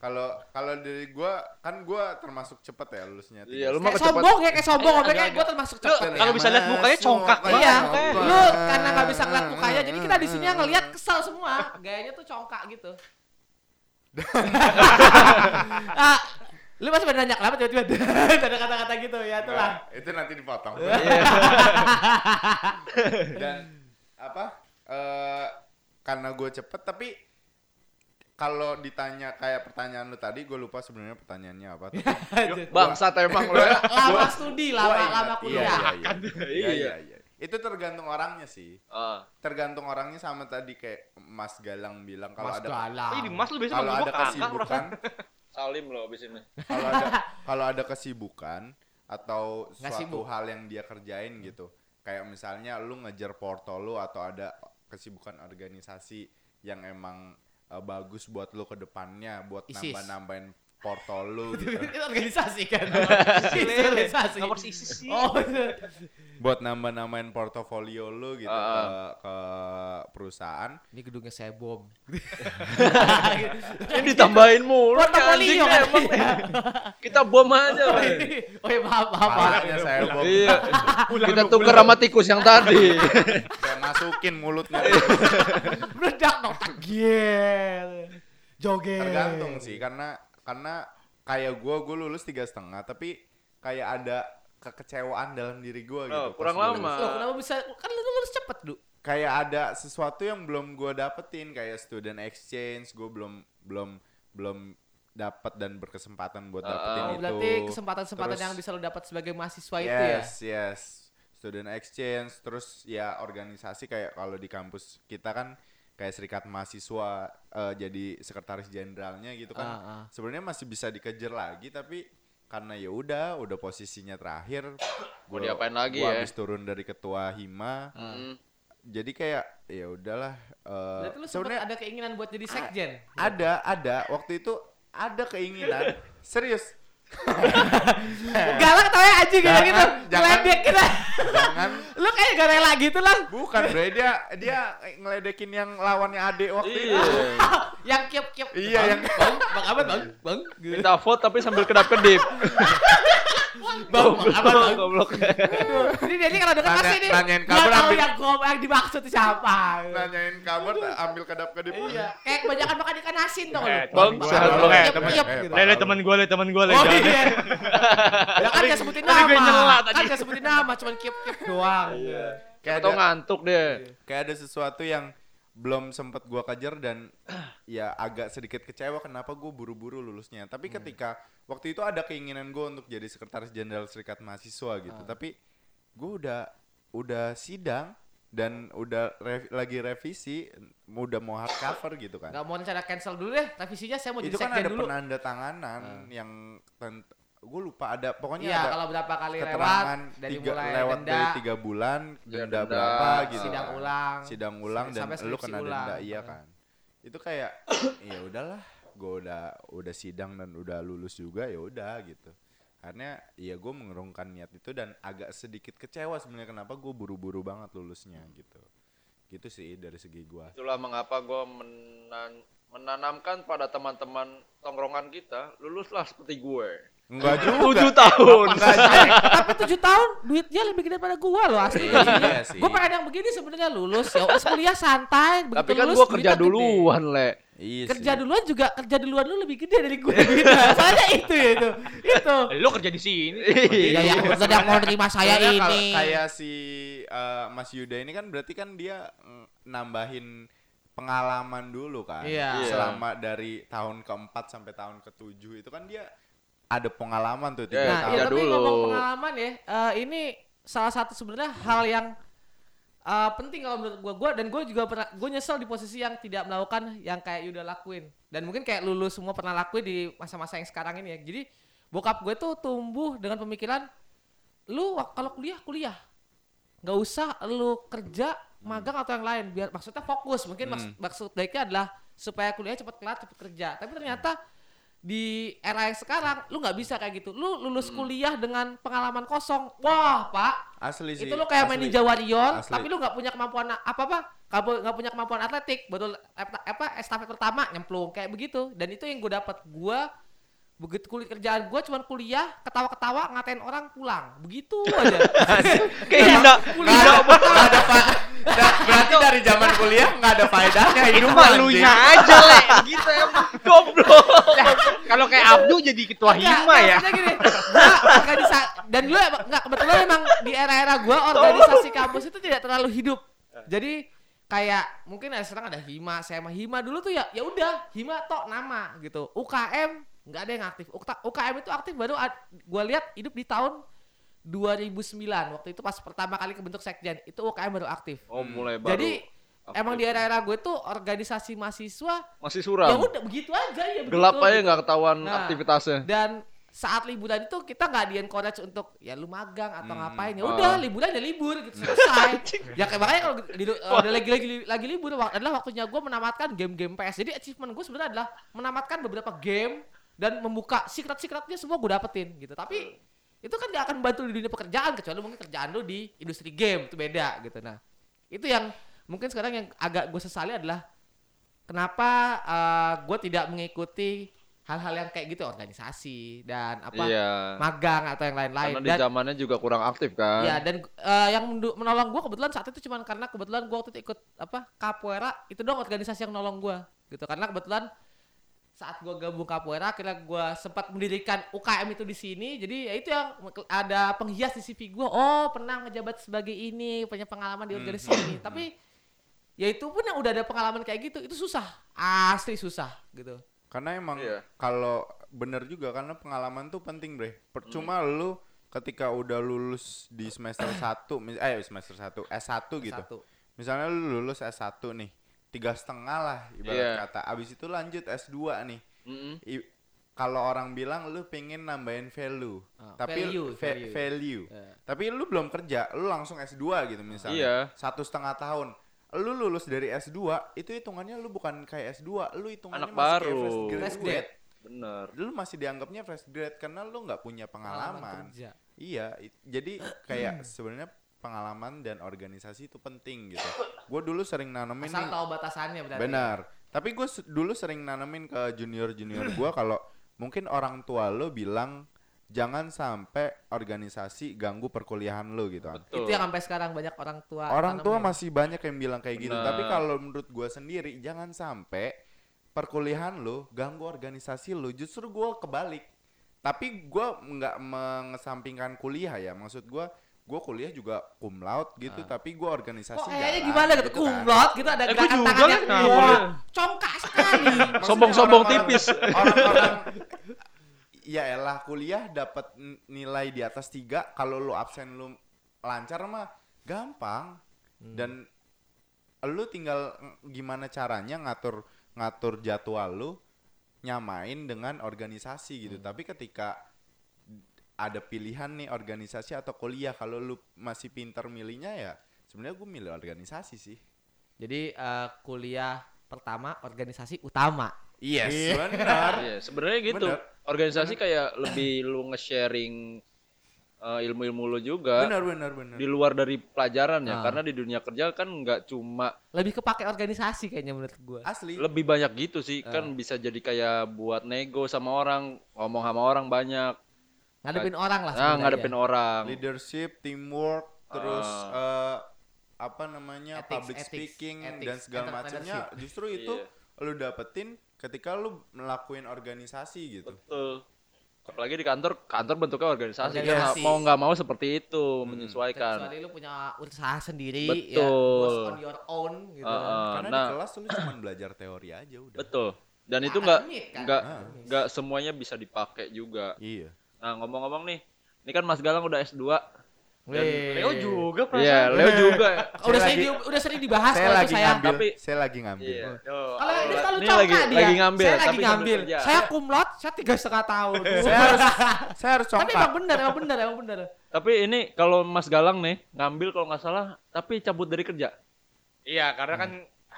Kalau kalau dari gua kan gua termasuk cepet ya lulusnya. Iya, lu mah sombong ya kayak sombong Eh, agak- kayak gue termasuk cepet. Kalau bisa lihat mukanya congkak Masuk, Iya, lu karena nggak bisa ngeliat mukanya, jadi kita di sini yang ngeliat kesel semua. Gayanya tuh congkak gitu. [LAUGHS] ah, lu masih pada nanya kenapa tiba-tiba [LAUGHS] ada kata-kata gitu ya itulah. Nah, itu nanti dipotong. [LAUGHS] Iya. Dan apa? eh karena gue cepet tapi kalau ditanya kayak pertanyaan lu tadi, gue lupa sebenarnya pertanyaannya apa. Tapi [LAUGHS] Bangsat emang lu ya. lama studi, lama lama Iya, kuliah. iya, iya. [LAUGHS] Iya. Iya, iya, iya. Itu tergantung orangnya sih. Ah, Tergantung orangnya sama tadi kayak Mas Galang bilang kalau ada Galang. di mas lu biasa kalau ada kesibukan, [LAUGHS] Salim lo abis ini. kalau ada kalau ada kesibukan atau Nggak suatu sibuk. hal yang dia kerjain gitu. Kayak misalnya lu ngejar porto lu atau ada kesibukan organisasi yang emang eh, bagus buat lu ke depannya buat nambah-nambahin porto lu gitu. itu [LAUGHS] organisasi kan. [LAUGHS] itu organisasi. Nomor sisi sih. Oh, itu. Buat nambah-nambahin portofolio lu gitu Ah, ke, ke perusahaan. Ini gedungnya saya bom. Ini [LAUGHS] ditambahin mulu. Portofolio kan. emang. Kita bom aja. Oh, ini. Oh ya maaf, maaf. Palanya saya bom. Iya. Kita tuker sama tikus yang tadi. Saya masukin mulutnya. Meledak dong. Gil. Joget. Tergantung sih karena karena kayak gua gua lulus tiga setengah tapi kayak ada kekecewaan dalam diri gua gitu. Oh, pas kurang lulus. lama. Loh, kenapa bisa kan lu lulus cepet, Du? Kayak ada sesuatu yang belum gua dapetin kayak student exchange gua belum belum belum dapat dan berkesempatan buat Ah, dapetin Oh, itu. berarti kesempatan-kesempatan Terus- yang bisa lu dapat sebagai mahasiswa itu ya. yes, yes. Student exchange, terus ya organisasi kayak kalau di kampus kita kan kayak serikat mahasiswa eh, jadi sekretaris jenderalnya gitu kan. Ah, ah. Sebenarnya masih bisa dikejar lagi tapi karena ya udah udah posisinya terakhir Mau gua- diapain lagi gua ya? habis turun dari ketua hima Hmm. jadi kayak ya udahlah sempat sebenarnya ada keinginan buat jadi sekjen. ada ada waktu itu ada keinginan [LAUGHS] serius [LAUGHS] Galak tau ya anjing kayak gitu. jangan. Ngeledek kita. jangan [LAUGHS] Lu kayak gak rela gitu lah. bukan bre dia dia ngeledekin yang lawannya ade waktu itu [LAUGHS] Iya. yang kiep-kiep. Iya, yang- bang, bang apa bang? Bang. Gitu. Minta vote tapi sambil kedap-kedip. Bang, bang, apa? Goblok. Ini dia ini kalau dekat pasti nih. nanyain kabar ambil- yang gua yang dimaksud itu siapa. nanyain kabar ambil kedap kedip Iya, kayak kebanyakan makan ikan asin dong Eh, lu. Bang, sehat. Kiep, Temen- kiep, eh, gitu. Le, le temen gue, le temen gue, le. Oh iya. [LAUGHS] Ya kan gak sebutin nama. tadi. Kan gak sebutin nama, cuma kiep-kiep doang. kayak Atau ada, ngantuk deh. kayak ada sesuatu yang belum sempet gua kejar dan [CLEARS THROAT] ya agak sedikit kecewa kenapa gue buru-buru lulusnya. Tapi ketika waktu itu ada keinginan gue untuk jadi sekretaris jenderal serikat mahasiswa gitu. Tapi gue udah udah sidang dan udah rev- lagi revisi udah mau hardcover gitu kan. Gak mau rencana cancel dulu deh, revisinya saya mau jadi itu kan ada dulu. penanda tanganan yang gue lupa ada pokoknya Iya, ada kalau berapa kali lewat keterangan dari tiga, mulai lewat denda, dari tiga bulan Ya, denda, denda, berapa gitu. Sidang kan. ulang, sidang ulang dan lu kena ulang. denda iya kan. Itu kayak [COUGHS] ya udahlah gue udah udah sidang dan udah lulus juga ya udah gitu. Karena ya gue mengurungkan niat itu dan agak sedikit kecewa sebenarnya kenapa gue buru-buru banget lulusnya gitu. Gitu sih dari segi gue Itulah mengapa gue menan- menanamkan pada teman-teman tongkrongan kita, luluslah seperti gue. [LAUGHS] enggak juga Tujuh tahun. Tapi tujuh tahun duitnya lebih gede daripada gua loh asli. Iya sih. Gua pengen yang begini sebenarnya lulus ya kuliah santai. begitu Tapi kan lulus gue kerja duitnya gede. duluan, Le. iya Kerja sih. duluan juga kerja duluan lu lebih gede dari gue gitu. Soalnya itu ya itu. Itu. Lu kerja di sini. Ya yang kebetulan yang mau nerima saya Soalnya ini. kayak si eh, Mas Yuda ini kan berarti kan dia mm, nambahin pengalaman dulu kan. Iya. Iya. Selama dari tahun keempat sampai tahun ketujuh itu kan dia ada pengalaman tuh tiga Iya, Nah, tahun. ya tapi dulu. ngomong pengalaman ya, eh, ini salah satu sebenarnya hal yang eh, penting kalau menurut gua, gua dan gua juga pernah, gua nyesel di posisi yang tidak melakukan yang kayak Yuda lakuin dan mungkin kayak lulus semua pernah lakuin di masa-masa yang sekarang ini ya. Jadi bokap gue tuh tumbuh dengan pemikiran, lu kalau kuliah kuliah, nggak usah lu kerja magang atau yang lain biar maksudnya fokus mungkin Hmm. maksud baiknya adalah supaya kuliah cepat kelar cepat kerja tapi ternyata di era yang sekarang lu nggak bisa kayak gitu lu lulus kuliah dengan pengalaman kosong wah pak Asli sih. itu lu kayak main asli. Ninja Warrior Asli. tapi lu nggak punya kemampuan apa apa nggak punya kemampuan atletik baru apa, estafet pertama nyemplung kayak begitu dan itu yang gue dapat gue begitu kuliah kerjaan gue cuman kuliah ketawa-ketawa ngatain orang pulang begitu aja [LAUGHS] Kayak kuliah Nggak ada pak. berarti dari zaman kuliah nggak ada faedahnya Itu hidup malunya aja, Le. Gitu emang. Goblok. [LAUGHS] Kalau kayak Abdu jadi ketua hima enggak, ya. gini, gua organisa dan lu enggak kebetulan emang di era-era gua organisasi kampus itu tidak terlalu hidup. Jadi kayak mungkin ada sekarang ada hima, saya mah hima dulu tuh ya ya udah hima tok nama gitu. UKM nggak ada yang aktif. Ukta- UKM itu aktif baru ad- gua lihat hidup di tahun 2009 waktu itu pas pertama kali kebentuk sekjen itu UKM baru aktif. Oh, mulai baru. Jadi emang di era-era gue tuh organisasi mahasiswa masih ya suram. udah begitu aja ya begitu. Gelap aja gitu. nggak ketahuan Nah, aktivitasnya. dan saat liburan itu kita nggak di encourage untuk ya lu magang atau Hmm. ngapain ya Ah. udah liburan ya libur gitu selesai [LAUGHS] ya kayak makanya kalau di, uh, udah lagi lagi lagi libur adalah waktunya gue menamatkan game-game PS jadi achievement gue sebenarnya adalah menamatkan beberapa game dan membuka secret-secretnya semua gue dapetin gitu tapi itu kan gak akan bantu di dunia pekerjaan kecuali mungkin kerjaan lu di industri game itu beda gitu nah itu yang mungkin sekarang yang agak gue sesali adalah kenapa gue tidak mengikuti hal-hal yang kayak gitu organisasi dan apa Iya. magang atau yang lain-lain. Karena di dan zamannya juga kurang aktif kan. ya dan eh, yang menolong gue kebetulan saat itu cuman karena kebetulan gue waktu itu ikut apa capoeira itu dong organisasi yang nolong gue gitu. Karena kebetulan saat gue gabung capoeira akhirnya gue sempat mendirikan UKM itu di sini. Jadi ya itu yang ada penghias di CV gue oh pernah ngejabat sebagai ini punya pengalaman di organisasi ini. Tapi ya itu pun yang udah ada pengalaman kayak gitu itu susah asli susah gitu Karena emang Iya. kalau bener juga karena pengalaman tuh penting, Bre. Percuma Hmm. lu ketika udah lulus di semester [COUGHS] 1, mis- eh semester 1, S1 gitu. satu Misalnya lu lulus S1 nih, tiga setengah lah ibarat Iya. kata. Abis itu lanjut S2 nih. Mm-mm. I- kalau orang bilang lu pengen nambahin value, Ah, tapi value, va- value. value. Eh. Tapi lu belum kerja, lu langsung S2 gitu misalnya. Iya. Satu setengah tahun. Lu lulus dari S2, itu hitungannya lu bukan kayak S2, lu hitungannya Anak masih kayak baru. fresh Fresh graduate. Bener. Lu masih dianggapnya fresh grade karena lu nggak punya pengalaman. kerja Iya, jadi kayak sebenarnya pengalaman dan organisasi itu penting gitu. Gue dulu sering nanemin asal nih, tahu batasannya berarti benar. Tapi gue dulu sering nanemin ke junior junior gue kalau mungkin orang tua lo bilang jangan sampai organisasi ganggu perkuliahan lo gitu. kan. Betul. itu yang sampai sekarang banyak orang tua Orang tua masih banyak yang bilang kayak gitu. Benar. Tapi kalau menurut gue sendiri jangan sampai perkuliahan lo ganggu organisasi lo. Justru gue kebalik. Tapi gue nggak mengesampingkan kuliah ya. Maksud gue gue kuliah juga cum laude gitu. Tapi gue organisasi Kok kayaknya gimana gitu, kan. kumlot gitu ada Eh, gerakan juga tangan yang nah, wah, congkak sekali. Sombong-sombong tipis. Orang-orang ya elah kuliah dapat nilai di atas tiga kalau lu absen lu lancar mah gampang Hmm. dan lu tinggal ng- gimana caranya ngatur ngatur jadwal lu nyamain dengan organisasi gitu Hmm. tapi ketika ada pilihan nih organisasi atau kuliah kalau lu masih pinter milihnya ya sebenarnya gue milih organisasi sih Jadi eh, kuliah pertama organisasi utama. yes benar Iya, sebenarnya gitu. Bener. Organisasi kayak lebih lu nge-sharing uh, ilmu-ilmu lu juga benar benar benar di luar dari pelajaran ya. Ah. Karena di dunia kerja kan nggak cuma Lebih kepake organisasi kayaknya menurut gua. asli lebih banyak gitu sih. Ah. Kan bisa jadi kayak buat nego sama orang, ngomong sama orang banyak. Ngadepin orang lah Nah, ngadepin orang. leadership, teamwork, terus Ah. eh, apa namanya Ethics, public ethics, speaking ethics, dan segala macamnya. Justru itu Iya. Lu dapetin ketika lu melakuin organisasi gitu. Betul. Apalagi di kantor, kantor bentuknya organisasi. Kan Organisasi. mau nggak mau seperti itu, Hmm. menyesuaikan. Kecuali lu punya usaha sendiri Betul. ya, on your own gitu. Ah. Karena nah. di kelas lu cuma belajar teori aja udah. Betul. Dan itu nggak kan? nggak Ah. nggak semuanya bisa dipakai juga. Iya. Nah ngomong-ngomong nih, ini kan Mas Galang udah S2. Weh. Leo juga Iya, perasaan. Leo juga. Oh, [LAUGHS] udah Saya sering udah sering dibahas saya lagi saya. ngambil, Tapi- saya lagi ngambil. Iya. Tuh, Kalau ini selalu congkak lagi- dia. lagi ngambil, Saya lagi ngambil. kerja. Saya kumlot, saya tiga setengah tahun. [LAUGHS] saya harus saya harus Tapi emang bener, emang bener, emang bener. Tapi ini kalau Mas Galang nih ngambil kalau nggak salah, tapi cabut dari kerja. Iya, karena kan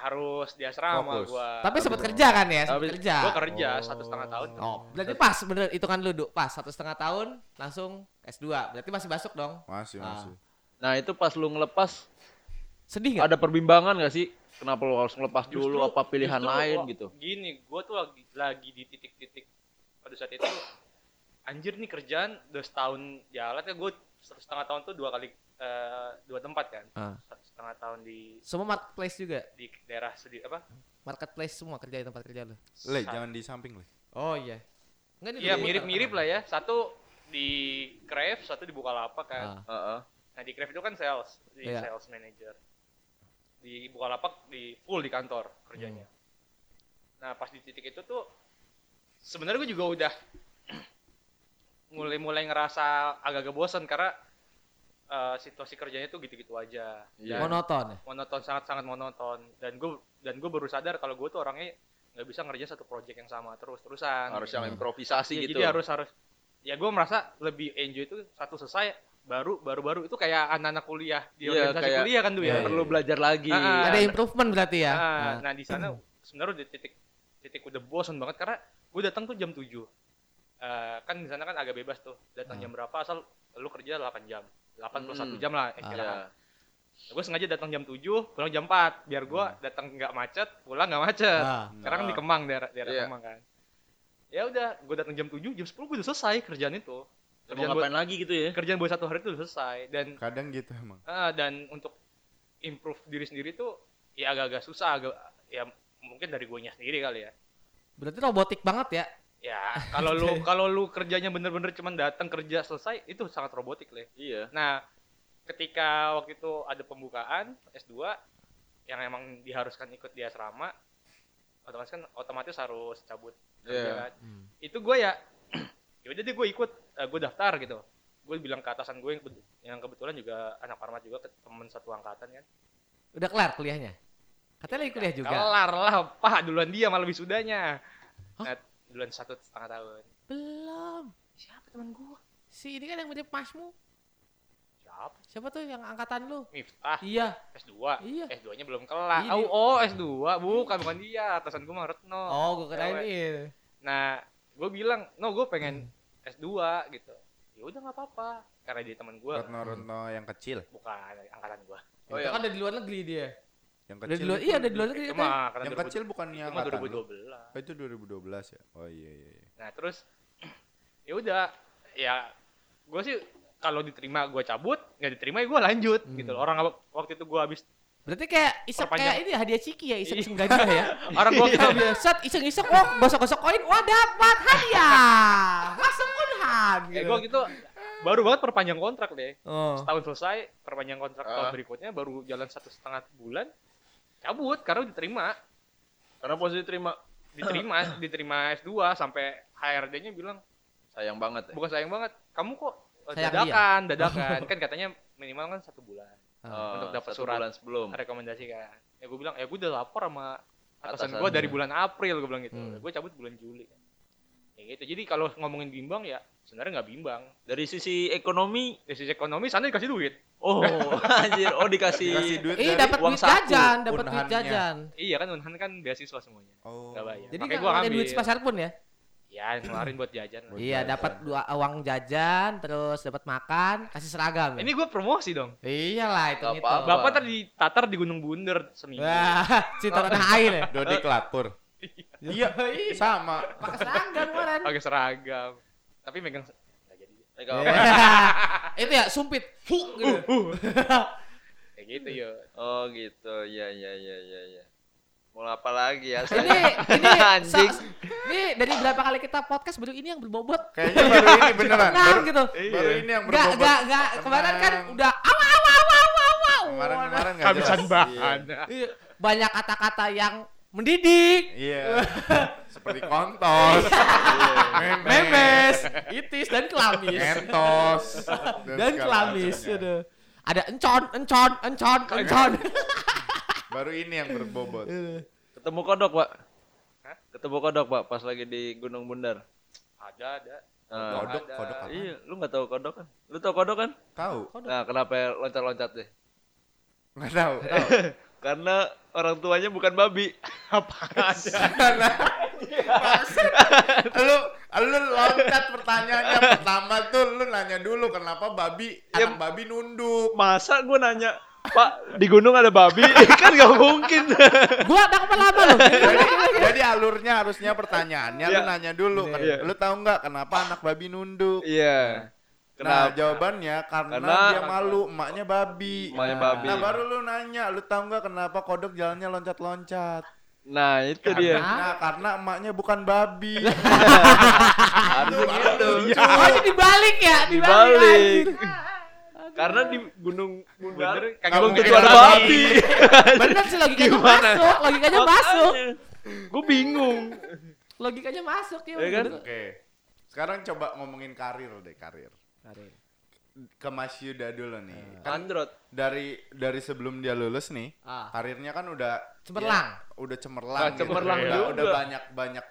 harus di asrama Fokus. gua. Tapi sempat kerja kan ya, sempat Tapi kerja. Gua kerja satu setengah tahun. Oh, berarti pas bener itu kan lu pas satu setengah tahun langsung S2. Berarti masih masuk dong. Masih, Ah. masih. Nah itu pas lu ngelepas, Sedih nggak? ada perbimbangan nggak sih? Kenapa lu harus ngelepas Justru- dulu? Apa pilihan justru lain gua- gitu? Gini, gua tuh lagi, lagi di titik-titik pada saat itu anjir nih kerjaan udah setahun jalan ya gue satu setengah tahun tuh dua kali eh, dua tempat kan satu setengah tahun di Semua marketplace juga. di daerah studi apa Marketplace semua kerja di tempat kerja lu. Le, Sa- jangan di samping, Le. Oh iya. Enggak Iya mirip-mirip lah ya satu di Crave satu di Bukalapak kan Ah. Heeh. nah di Crave itu kan sales di Iya. sales manager di Bukalapak di full di kantor kerjanya Hmm. nah pas di titik itu tuh sebenarnya gue juga udah [CLEARS THROAT] mulai-mulai ngerasa agak-agak bosan karena eh, situasi kerjanya tuh gitu-gitu aja Iya. Monoton ya. monoton sangat-sangat monoton dan gue dan gue baru sadar kalau gue tuh orangnya nggak bisa ngerjain satu project yang sama terus-terusan Harus yang Hmm. improvisasi Ya, gitu. jadi harus harus ya gue merasa lebih enjoy itu satu selesai baru baru baru itu kayak anak-anak kuliah di Iya, organisasi kayak- kuliah kan tuh ya Iya, perlu belajar lagi. Ah, Ada improvement berarti ya. Nah, Nah. nah di sana sebenarnya udah titik titik udah bosan banget karena gue datang tuh jam 7 eh, kan di sana kan agak bebas tuh datang Ah. jam berapa asal lu kerja 8 jam 8 plus Hmm. 1 jam lah Iya. istirahat gue sengaja datang jam 7 pulang jam 4 biar gue datang nggak macet pulang nggak macet Ah. sekarang kan di Ah. Kemang daerah daerah Iya. Kemang kan ya udah gue datang jam 7 jam 10 gue udah selesai kerjaan itu Mau kerjaan buat ngapain lagi gitu ya? kerjaan buat satu hari itu udah selesai dan Kadang gitu emang. ah, dan untuk improve diri sendiri tuh ya agak-agak susah agak ya mungkin dari gue sendiri kali ya Berarti robotik banget ya. Ya [LAUGHS] kalau lu kalau lu kerjanya bener-bener cuman datang kerja selesai itu sangat robotik le Iya. nah ketika waktu itu ada pembukaan S2 yang emang diharuskan ikut di asrama otomatis kan otomatis harus cabut kerja Iya. kan. itu gue ya [CLEARS THROAT] ya udah deh gue ikut gue daftar gitu gue bilang ke atasan gue yang, yang kebetulan juga anak farmat juga ke temen satu angkatan kan Udah kelar kuliahnya. Katanya lagi kuliah juga. kelar lah pak duluan dia malah wisudanya Hah? nah, duluan satu setengah tahun Belum. siapa teman gue Si ini kan yang mirip Masmu. siapa Siapa tuh yang angkatan lu? Miftah Iya. S2 Iya. S2 nya belum kelar Iya, oh, oh S2 bukan bukan dia atasan gue mah Retno Oh, gua Cewek. ini. nah gue bilang no gue pengen Hmm. S2 gitu ya udah nggak apa-apa karena dia teman gue Retno-retno yang kecil. bukan angkatan gue Oh, itu iya. kan dari luar negeri dia. Yang Dari kecil. itu- iya dari luar negeri itu katanya. mah karena Yang 2000 kecil bukannya itu mah angkatan lu? 2012 Oh, itu 2012 ya? Oh iya iya. iya. nah terus [CLEARS THROAT] ya udah ya gue sih kalau diterima gue cabut nggak diterima ya gue lanjut Hmm. gitu loh. orang waktu itu gue habis Berarti kayak iseng Perpanjang. kayak ini hadiah ciki ya, iseng Iya. iseng gajah ya. [LAUGHS] orang gue Kita biasa iseng-iseng oh gosok-gosok koin, wah dapat hadiah. [LAUGHS] Masuk unhan eh gitu. gue gitu baru banget perpanjang kontrak deh Oh. setahun selesai perpanjang kontrak Ah. tahun berikutnya baru jalan satu setengah bulan cabut karena diterima. Karena posisi terima diterima diterima [LAUGHS] S2 sampai HRD-nya bilang sayang banget ya. bukan sayang banget kamu kok eh, Sayang dadakan [LAUGHS] dadakan. Kan katanya minimal kan satu bulan Oh, Untuk dapat surat. bulan sebelum. rekomendasi kan. Ya gue bilang ya gue udah lapor sama atasan Atasan gue dari bulan April gue bilang gitu. Hmm. gue cabut bulan Juli. Ya gitu. Jadi kalau ngomongin bimbang ya sebenarnya nggak bimbang. Dari sisi ekonomi, dari sisi ekonomi sana dikasih duit oh [LAUGHS] anjir, oh dikasih, Dikasih duit Eh dari dapat uang duit jajan, dapat duit jajan. iya kan Unhan kan beasiswa semuanya Oh. nggak bayar Jadi makanya nggak gue ada ambil duit sepeser pun ya. ya ngeluarin buat jajan Buat [CLEARS THROAT] Iya, dapat dua uang jajan, terus dapat makan, kasih seragam. Ya? ini gue promosi dong iyalah itu Nggak itu. apa-apa. bapak tadi tatar di Gunung Bunder seminggu Wah, [LAUGHS] cinta tanah air ya. [LAUGHS] Dodi Kelapur. iya, sama. Pakai seragam kemarin. pakai seragam tapi megang [LAUGHS] itu ya sumpit. Gitu. [LAUGHS] kayak gitu ya Oh gitu, iya iya iya iya. iya. Mau apa lagi ya? ini ini [LAUGHS] Anjing. sa- ini dari berapa kali kita podcast baru ini yang berbobot. Kayaknya baru ini beneran. Tenang Baru, gitu. baru ini yang Enggak, berbobot. enggak, enggak. Kemarin kan udah awa awa awa awa awa. Kemarin kemarin nggak kehabisan jelas. bahan Iya, Banyak kata-kata yang mendidik. Iya. [LAUGHS] Seperti kontos, memes, memes, itis dan kelamis. entos, [LAUGHS] dan segala kelamis. macamnya. Aduh. Ada encon, encon, encon, encon. [LAUGHS] Baru ini yang berbobot. Ketemu kodok, Pak. Hah? Ketemu kodok, Pak, pas lagi di Gunung Bundar. ada ada Nah, Kodok, ada. kodok apa? Iya, lu nggak tahu kodok kan? Lu tahu kodok kan? Tahu? Nah, kenapa loncat-loncat deh? Nggak tahu. Karena orang tuanya bukan babi. [LAUGHS] Karena lu lu loncat pertanyaannya pertama tuh lu nanya dulu kenapa babi Ya, anak babi nunduk. Masa gue nanya, Pak, di gunung ada babi? [LAUGHS] kan nggak mungkin. [LAUGHS] Gua ada lama loh. Jadi, jadi alurnya harusnya pertanyaannya lu Iya. nanya dulu. Iya. Lu tahu nggak kenapa anak babi nunduk? Iya. Nah, Kenapa? jawabannya karena, Karena- dia malu, emaknya babi. Emaknya babi. Nah, baru lu nanya, lu tahu nggak kenapa kodok jalannya loncat-loncat? Nah, itu dia. Nah, karena emaknya bukan babi. [LAUGHS] Harus begitu. Oh, ini dibalik ya, Dibalik. anjir. [LAUGHS] Karena di gunung Bundar kagak mungkin ada babi. [LAUGHS] Bener sih logikanya Gimana? masuk, logikanya masuk. Gue bingung. Logikanya masuk ya. Iya kan? Oke. Sekarang coba ngomongin karir deh, karir. Ke Mas Yuda dulu nih. Kan Android. dari dari sebelum dia lulus nih, Ah. karirnya kan udah Cemerlang. ya, udah cemerlang. Nah, cemerlang udah, juga. udah banyak banyak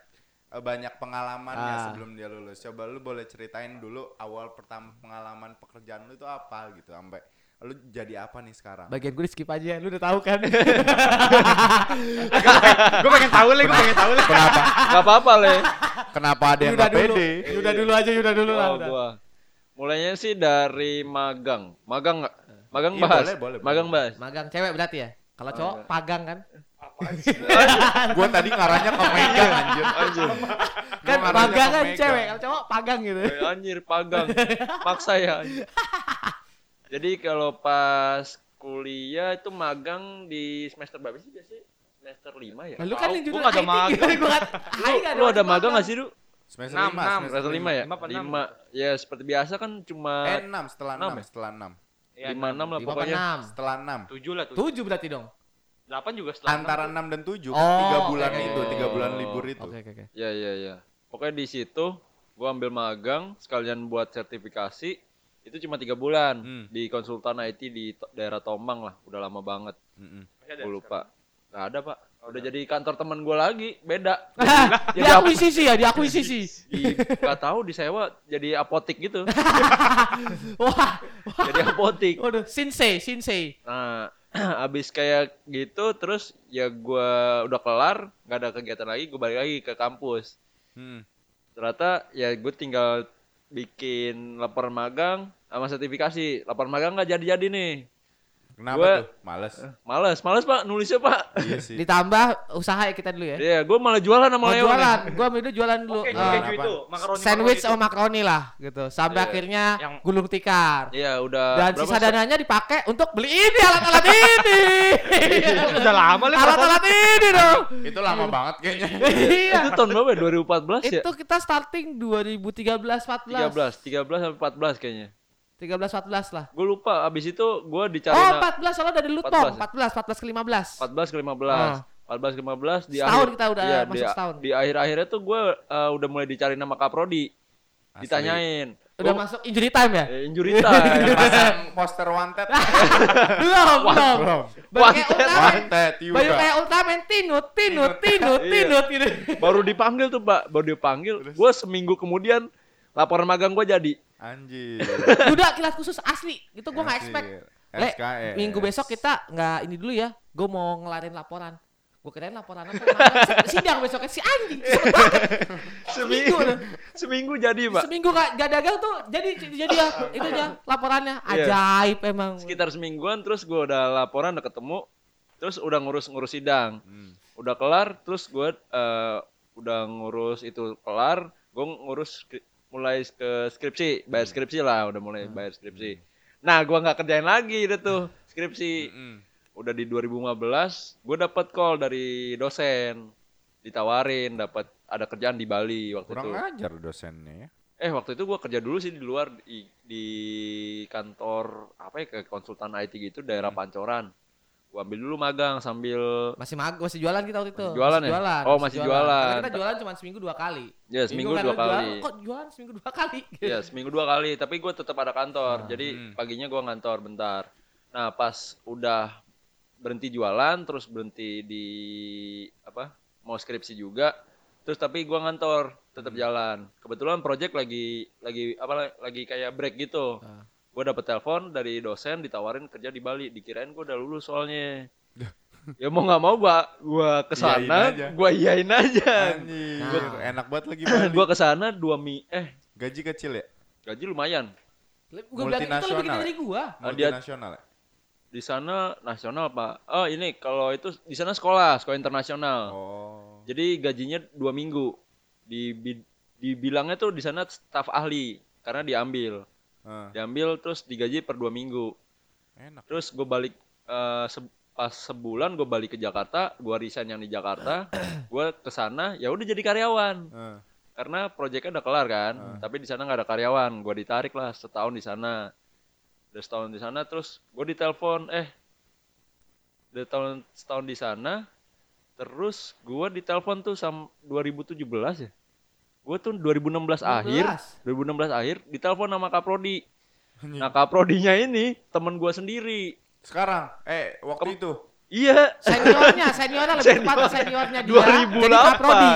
eh, banyak pengalamannya Ah. sebelum dia lulus. Coba lu boleh ceritain dulu awal pertama pengalaman pekerjaan lu itu apa gitu sampai lu jadi apa nih sekarang? Bagian gue di skip aja, lu udah tahu kan? [LAUGHS] gue pengen tahu lagi, gue pengen tahu lagi. Kenapa? Gak apa-apa le. Kenapa ada yang dulu. pede? Yuda dulu aja, Yuda dulu lah. Oh, udah. gua. Mulainya sih dari magang. Magang nggak? Magang Iya, bahas. boleh, boleh, Magang boleh. bahas. Magang cewek berarti ya? Kalau cowok Magang. pagang kan? [LAUGHS] Gua tadi ngarahnya ke Megan anjir. Anjir. Kan pagang kan cewek, kalau cowok pagang gitu. Eh, anjir pagang. Maksa ya. anjir. [LAUGHS] Jadi kalau pas kuliah itu magang di semester berapa sih biasanya? Semester 5 ya? Nah, lu kan [LAUGHS] gua nggak ada magang. Gua Lu, lu ada magang nggak sih, Du? Semester Enam, 5, enam. Semester 5 ya? Lima apa enam? 5. Ya seperti biasa kan cuma Eh 6 setelah Enam 6, ya? setelah 6. Iya, 5 6 lah Lima apa pokoknya. enam? Setelah 6. Tujuh lah, tujuh. Tujuh berarti dong. Delapan juga setelah Antara enam 6 dan 7 Oh, kan 3 oke, bulan oke, itu, oke. 3 bulan libur itu. Oke, oke, oke. Ya ya ya. Pokoknya di situ gua ambil magang sekalian buat sertifikasi itu cuma tiga bulan Hmm. di konsultan IT di daerah Tomang lah udah lama banget Mm-mm. Masih ada gue lupa nggak ada pak udah jadi kantor teman gue lagi beda. Di akuisisi ya, di akuisisi. di nggak tahu disewa jadi apotik gitu. [LAUGHS] Wah, jadi apotik. Waduh, Shinsei, Shinsei. nah [CLEARS THROAT] abis kayak gitu terus ya gua udah kelar nggak ada kegiatan lagi gue balik lagi ke kampus. Mm. ternyata ya gue tinggal bikin laporan magang sama sertifikasi. Laporan magang nggak jadi-jadi nih Kenapa Gua- tuh? Males. males males pak nulisnya pak iya sih. Ditambah usaha ya kita dulu ya. Iya, gue malah jualan sama Mau Leo jualan, ambil dulu jualan dulu. Oke, eh, jualan keju apa? itu, makaroni. sandwich makaroni sama makaroni lah gitu. Sampai Iya. akhnya Yang- gulung tikar. Iya, udah Dan sisa dananya dipakai untuk beli ini alat-alat ini. [LAUGHS] Udah lama lah. alat-alat ini dong. Itu lama banget kayaknya. iya. Itu tahun berapa ya? 2014 ya? Itu kita starting 2013 14. 13, 13 sampai 14 kayaknya. 13 14 lah. Gue lupa, abis itu gue dicari Oh, na- 14 soalnya udah di 14 Lutong. ya? 14, 14 ke 15. 14 ke 15. Ah. 14 ke 15 di Setahun akhir kita udah iya, masuk di, setahun. Di akhir-akhirnya tuh gue uh, udah mulai dicari nama Kaprodi. Asli. Ditanyain. Udah "Gua- masuk injury time ya? eh, injury time. [LAUGHS] Pasang poster [LAUGHS] wanted. belum, belum. Kayak Wanted. Ultraman. Wanted Baju juga. kayak Ultraman tinut, tinut, tinut, Iya. tinut gitu. baru dipanggil tuh, Pak. Baru dipanggil. Gue seminggu kemudian laporan magang gue jadi. Anjir. [LAUGHS] Udah kilat khusus asli. Itu gua nggak expect. Le, SKS. minggu besok kita nggak ini dulu ya. Gue mau ngelarin laporan. Gue kirain laporan apa? Sidang besoknya si anjing. [LAUGHS] Seminggu, Seminggu. jadi, Pak. Seminggu gak, gak dagang tuh jadi jadi ya itu aja laporannya Iya. ajaib emang. Sekitar semingguan terus gue udah laporan udah ketemu. Terus udah ngurus-ngurus sidang. Hmm. udah kelar terus gue eh, udah ngurus itu kelar gue ngurus mulai ke skripsi bayar skripsi lah udah mulai bayar skripsi. Nah gue nggak kerjain lagi itu tuh skripsi. Mm-mm. udah di 2015 gue dapat call dari dosen. Ditawarin dapat ada kerjaan di Bali waktu Kurang itu. ajar dosennya ya. eh waktu itu gue kerja dulu sih di luar di, di kantor apa ya kayak konsultan IT gitu daerah Pancoran gue ambil dulu magang sambil Masih mag masih jualan kita waktu itu. Masih jualan ya? Oh, masih jualan. Karena kita jualan cuma seminggu dua kali. ya seminggu kan dua lu jualan, kali Kok jualan seminggu dua kali? [LAUGHS] Ya seminggu dua kali, tapi gue tetap ada kantor. Jadi hmm. paginya gue ngantor bentar. Nah pas udah berhenti jualan, terus berhenti di apa mau skripsi juga, terus tapi gue ngantor tetap jalan. Kebetulan project lagi lagi apa lagi kayak break gitu. Ah. Gue dapet telepon dari dosen ditawarin kerja di Bali, dikirain gue udah lulus soalnya. [LAUGHS] ya mau nggak mau gua gua Iyain ke sana, aja. gua iyain aja. Anjir, Nah. enak banget lagi [LAUGHS] Bali. gua ke sana dua mi eh Gaji kecil ya? Gaji lumayan. Gue bilang itu lebih gede Multinasional dari gua. Multinasional ya? di sana nasional pak oh ini kalau itu di sana sekolah sekolah internasional Oh. jadi gajinya dua minggu di bi- dibilangnya tuh di sana staf ahli karena diambil Eh, diambil terus digaji per dua minggu. Enak. terus gue balik eh, se- pas sebulan gue balik ke Jakarta gue resign yang di Jakarta [COUGHS] gue ke sana ya udah jadi karyawan. Eh, karena proyeknya udah kelar kan Hmm. tapi di sana nggak ada karyawan. Gue ditarik lah setahun di sana. Udah setahun di sana terus gue ditelepon eh udah tahun setahun di sana terus gue ditelepon tuh sam 2017 ya gue tuh 2016 akhir 2016 akhir ditelepon sama Kaprodi nah Kaprodinya ini temen gue sendiri Sekarang, eh waktu itu. iya Seniornya, seniornya lebih Senior. tepat seniornya dia. 2008. Jadi Kaprodi.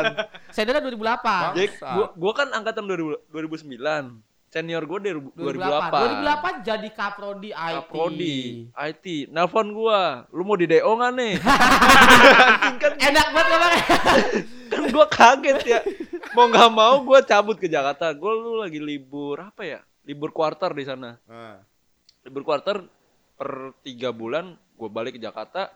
Seniornya 2008. Jadi gua, gua kan angkatan 2000 2009. senior gue dari 2008. 2008 jadi kaprodi IT. Kaprodi, IT. Nelpon gua, lu mau di DO nggak nih? [LAUGHS] Anjing kan, Enak banget kemarin. [LAUGHS] kan gua kaget ya. Mau nggak mau gua cabut ke Jakarta. Gua lu lagi libur apa ya? Libur quarter di sana. Nah, Libur quarter per tiga bulan gua balik ke Jakarta.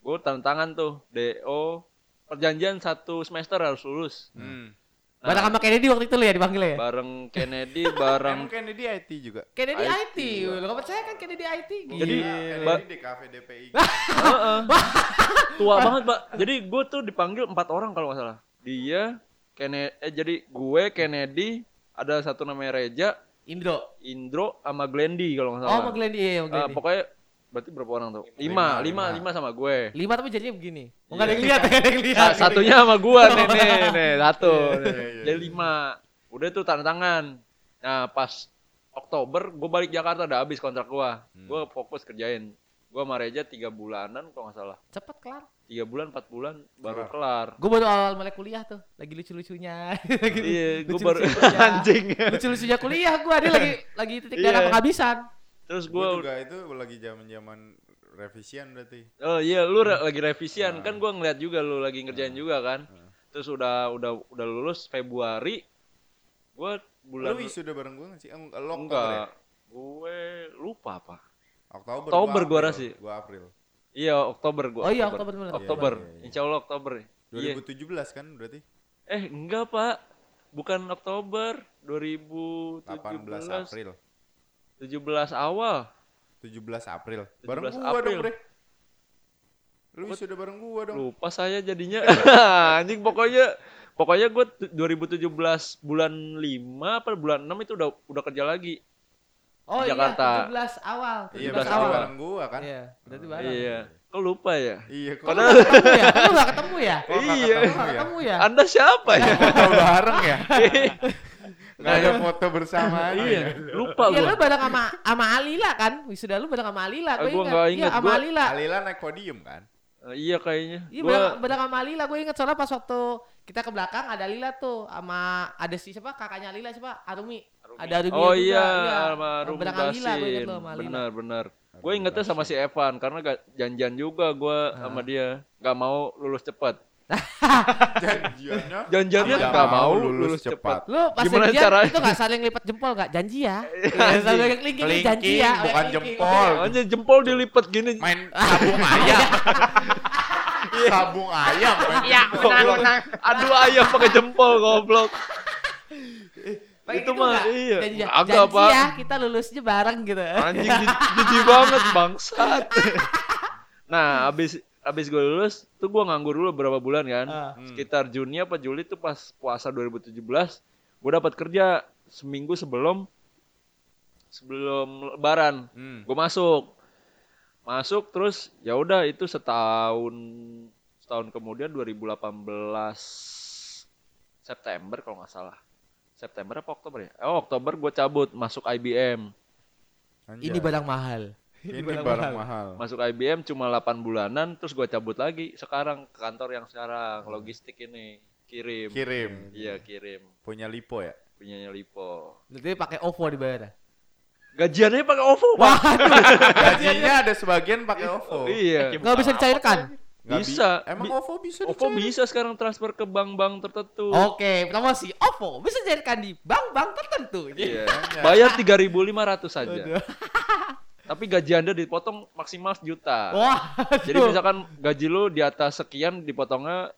Gua tanda tangan tuh DO perjanjian satu semester harus lulus. hmm. Barang sama Kennedy waktu itu lu ya dipanggil ya? Bareng Kennedy, [LAUGHS] bareng Emang Kennedy IT juga. Kennedy IT, IT. Lu nggak percaya kan Kennedy IT? Jadi, Gila. ba- Kennedy di cafe DPI. [LAUGHS] Heeh. tua banget pak jadi gue tuh dipanggil empat orang kalau nggak salah dia Kennedy eh jadi gue Kennedy ada satu namanya Reja Indro. Indro sama Glendy kalau nggak Oh, salah sama Glendy, iya, sama Eh, Glendy. pokoknya berarti berapa orang tuh lima Lima, lima lima. lima sama gue Lima tapi jadinya begini. Oh, nggak ada Iya. yang lihat, [LAUGHS] nggak ada yang lihat. Sa- satunya sama gue nih nih nih [LAUGHS] satu Iya, nih. iya, iya. jadi lima udah tuh tanda tangan nah pas Oktober gue balik Jakarta udah habis kontrak gue Hmm. gue fokus kerjain gue sama Reja tiga bulanan kalau nggak salah Cepet kelar. Tiga bulan empat bulan baru Kelar. kelar Gue baru awal mulai kuliah tuh, lagi lucu-lucunya. Lagi Iya, [LAUGHS] gue baru [LAUGHS] anjing. Lucu-lucunya kuliah gue, dia lagi lagi titik Iya. darah penghabisan. Terus Gue gue, juga itu lagi zaman-zaman revisian berarti. oh iya, lu re- lagi revisian Nah. kan gue ngeliat juga lu lagi ngerjain juga kan. Nah. Terus udah udah udah lulus Februari, gue bulan Lu wisuda bareng gue nggak sih? Enggak, ya? gue lupa apa. Oktober. Oktober gua April. rasa. Gua April. Iya Oktober gue. Oh iya, Oktober bener. Oktober, Iya, iya, iya. Insya Allah Oktober. Iya. 2017 kan berarti? Eh enggak pak, bukan Oktober, 18 2017, April. 17 awal. 17 April. Bareng 17 gua April. dong, Bre. Lu wisuda bareng gua dong. Lupa saya jadinya. [LAUGHS] Anjing pokoknya pokoknya gue 2017 bulan 5 apa bulan 6 itu udah udah kerja lagi. Oh Jakarta. iya, 17 awal. Iya, 17 berarti awal. bareng gua kan? Iya, berarti bareng. Iya. Kok lupa ya? Iya, kok Padahal Ketemu ya? Lu gak ketemu ya? kok Iya. ketemu Lu gak ya? ketemu ya? Anda siapa ya? Foto bareng ya? [LAUGHS] Nggak ada foto bersama aja. iya, lupa Iya gua. lu bareng sama sama Alila kan? Wisuda lu bareng sama Alila, Ah, gue gua ingat. Iya, ingat, sama gua- Alila. Alila naik podium kan? Eh, iya kayaknya. Iya Gua bareng, bareng sama Alila, gue inget soalnya pas waktu kita ke belakang ada Lila tuh sama ada si siapa kakaknya Lila siapa Arumi. Ada Arumi Oh juga, iya, inget Basin. Benar, benar. Gue ingetnya sama si Evan karena gak janjian juga gue Ah. sama dia. Gak mau lulus cepat. [LAUGHS] Janjiannya Janjiannya Tidak gak mau lulus lulus cepat. Lu pas Gimana janjian caranya? itu gak saling lipat jempol gak? Janji ya. Iya, saling kelingking Kelingking, janji ya. bukan kelingking. jempol. Hanya jempol dilipet gini. main sabung ayam. [LAUGHS] sabung ayam. Iya, Goblok. Aduh ayam pakai jempol goblok. Itu gitu mah, iya. Janji. Agak, janji Pak. ya kita lulusnya bareng gitu. Anjing ji- jijik banget bangsat. [LAUGHS] nah, abis abis gue lulus tuh gue nganggur dulu berapa bulan kan. Ah. Sekitar Juni apa Juli tuh pas puasa 2017 gue dapat kerja seminggu sebelum sebelum lebaran. Hmm. Gue masuk. Masuk terus ya udah itu setahun setahun kemudian 2018 September kalau nggak salah. September apa Oktober ya? Oh Oktober gue cabut masuk IBM. Anjay. Ini barang mahal. Ini barang mahal. Masuk IBM cuma 8 bulanan terus gue cabut lagi sekarang ke kantor yang sekarang logistik ini kirim. Kirim. Iya kirim. Punya Lipo ya? Punyanya Lipo. Berarti pakai OVO dibayar. Gajiannya pakai OVO pak. Gajinya ada sebagian pakai OVO. iya. Nggak bisa dicairkan. Nggak Bisa. bi- Emang OVO bisa OVO dicair? bisa sekarang transfer ke bank-bank tertentu. Oke, promosi OVO bisa dicairkan di bank-bank tertentu. Iya. Makanya. Bayar 3.500 saja. [LAUGHS] Tapi gaji Anda dipotong maksimal sejuta. Wah, Jadi misalkan gaji lu di atas sekian dipotongnya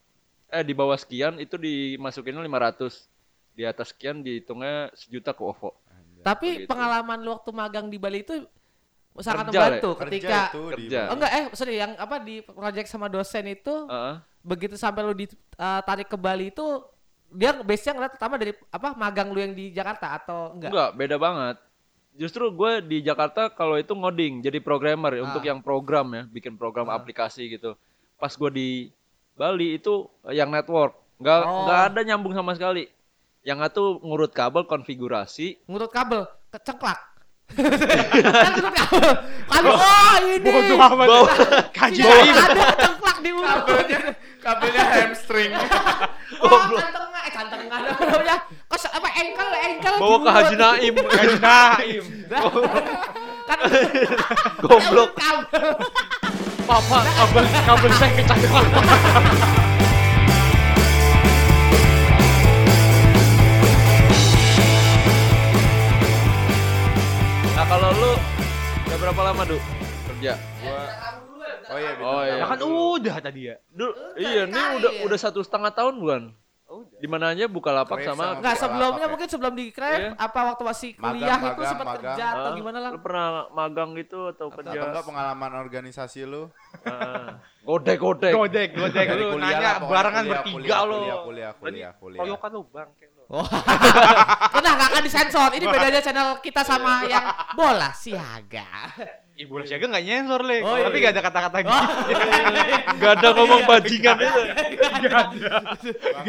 eh di bawah sekian itu dimasukinnya 500. Di atas sekian dihitungnya sejuta ke OVO. Tapi Begitu. pengalaman lu waktu magang di Bali itu sangat Kerja, membantu Kerja ketika itu Kerja. Oh enggak eh sorry yang apa di project sama dosen itu Heeh. begitu sampai lu ditarik ke Bali itu dia base-nya ngeliat pertama dari apa magang lu yang di Jakarta atau enggak? Enggak, beda banget. Justru gue di Jakarta kalau itu ngoding, jadi programmer untuk Ah. yang program ya, bikin program aplikasi gitu. Pas gue di Bali itu yang network, nggak Oh. nggak ada nyambung sama sekali. Yang itu ngurut kabel konfigurasi, Ngurut kabel kecengklak. Kan. Kalau oh ini. Bodoh amat. Bau. Kaji ada kecengklak di ulu. kabelnya kabelnya hamstring Oh, cantengah, eh cantengah apa namanya? Kos apa engkel, engkel. Bawa ke Haji Naim. Kaji Naim. Kan [LAUGHS] Goblok. kabel. Papa, kabel kabel saya kecantol. Kalau lu udah berapa lama du kerja? gua oh iya Oh, iya. Ya kan udah tadi ya. Dulu, Udah, iya ini udah udah satu setengah tahun bukan? Oh, udah. Di mananya buka lapak sama. Enggak, sebelumnya ya? mungkin sebelum di Crave Iya. apa waktu masih Magang, kuliah itu magang, sempat magang. kerja atau Ah, gimana lah? Lu pernah magang gitu atau atau kerja? enggak pengalaman organisasi lu. Godek godek. Godek, godek lu kuliah nanya barengan kuliah, bertiga kuliah, lo. kuliah, kuliah, kuliah, kuliah. Koyokan lu bang. Oh. [LAUGHS] Tenang, nggak akan disensor. Ini bedanya channel kita sama [LAUGHS] yang bola siaga. Ibu lah siaga nggak nyensor le, Oh, tapi iya. nggak ada kata-kata gitu. [LAUGHS] Gak ada ngomong bajingan itu.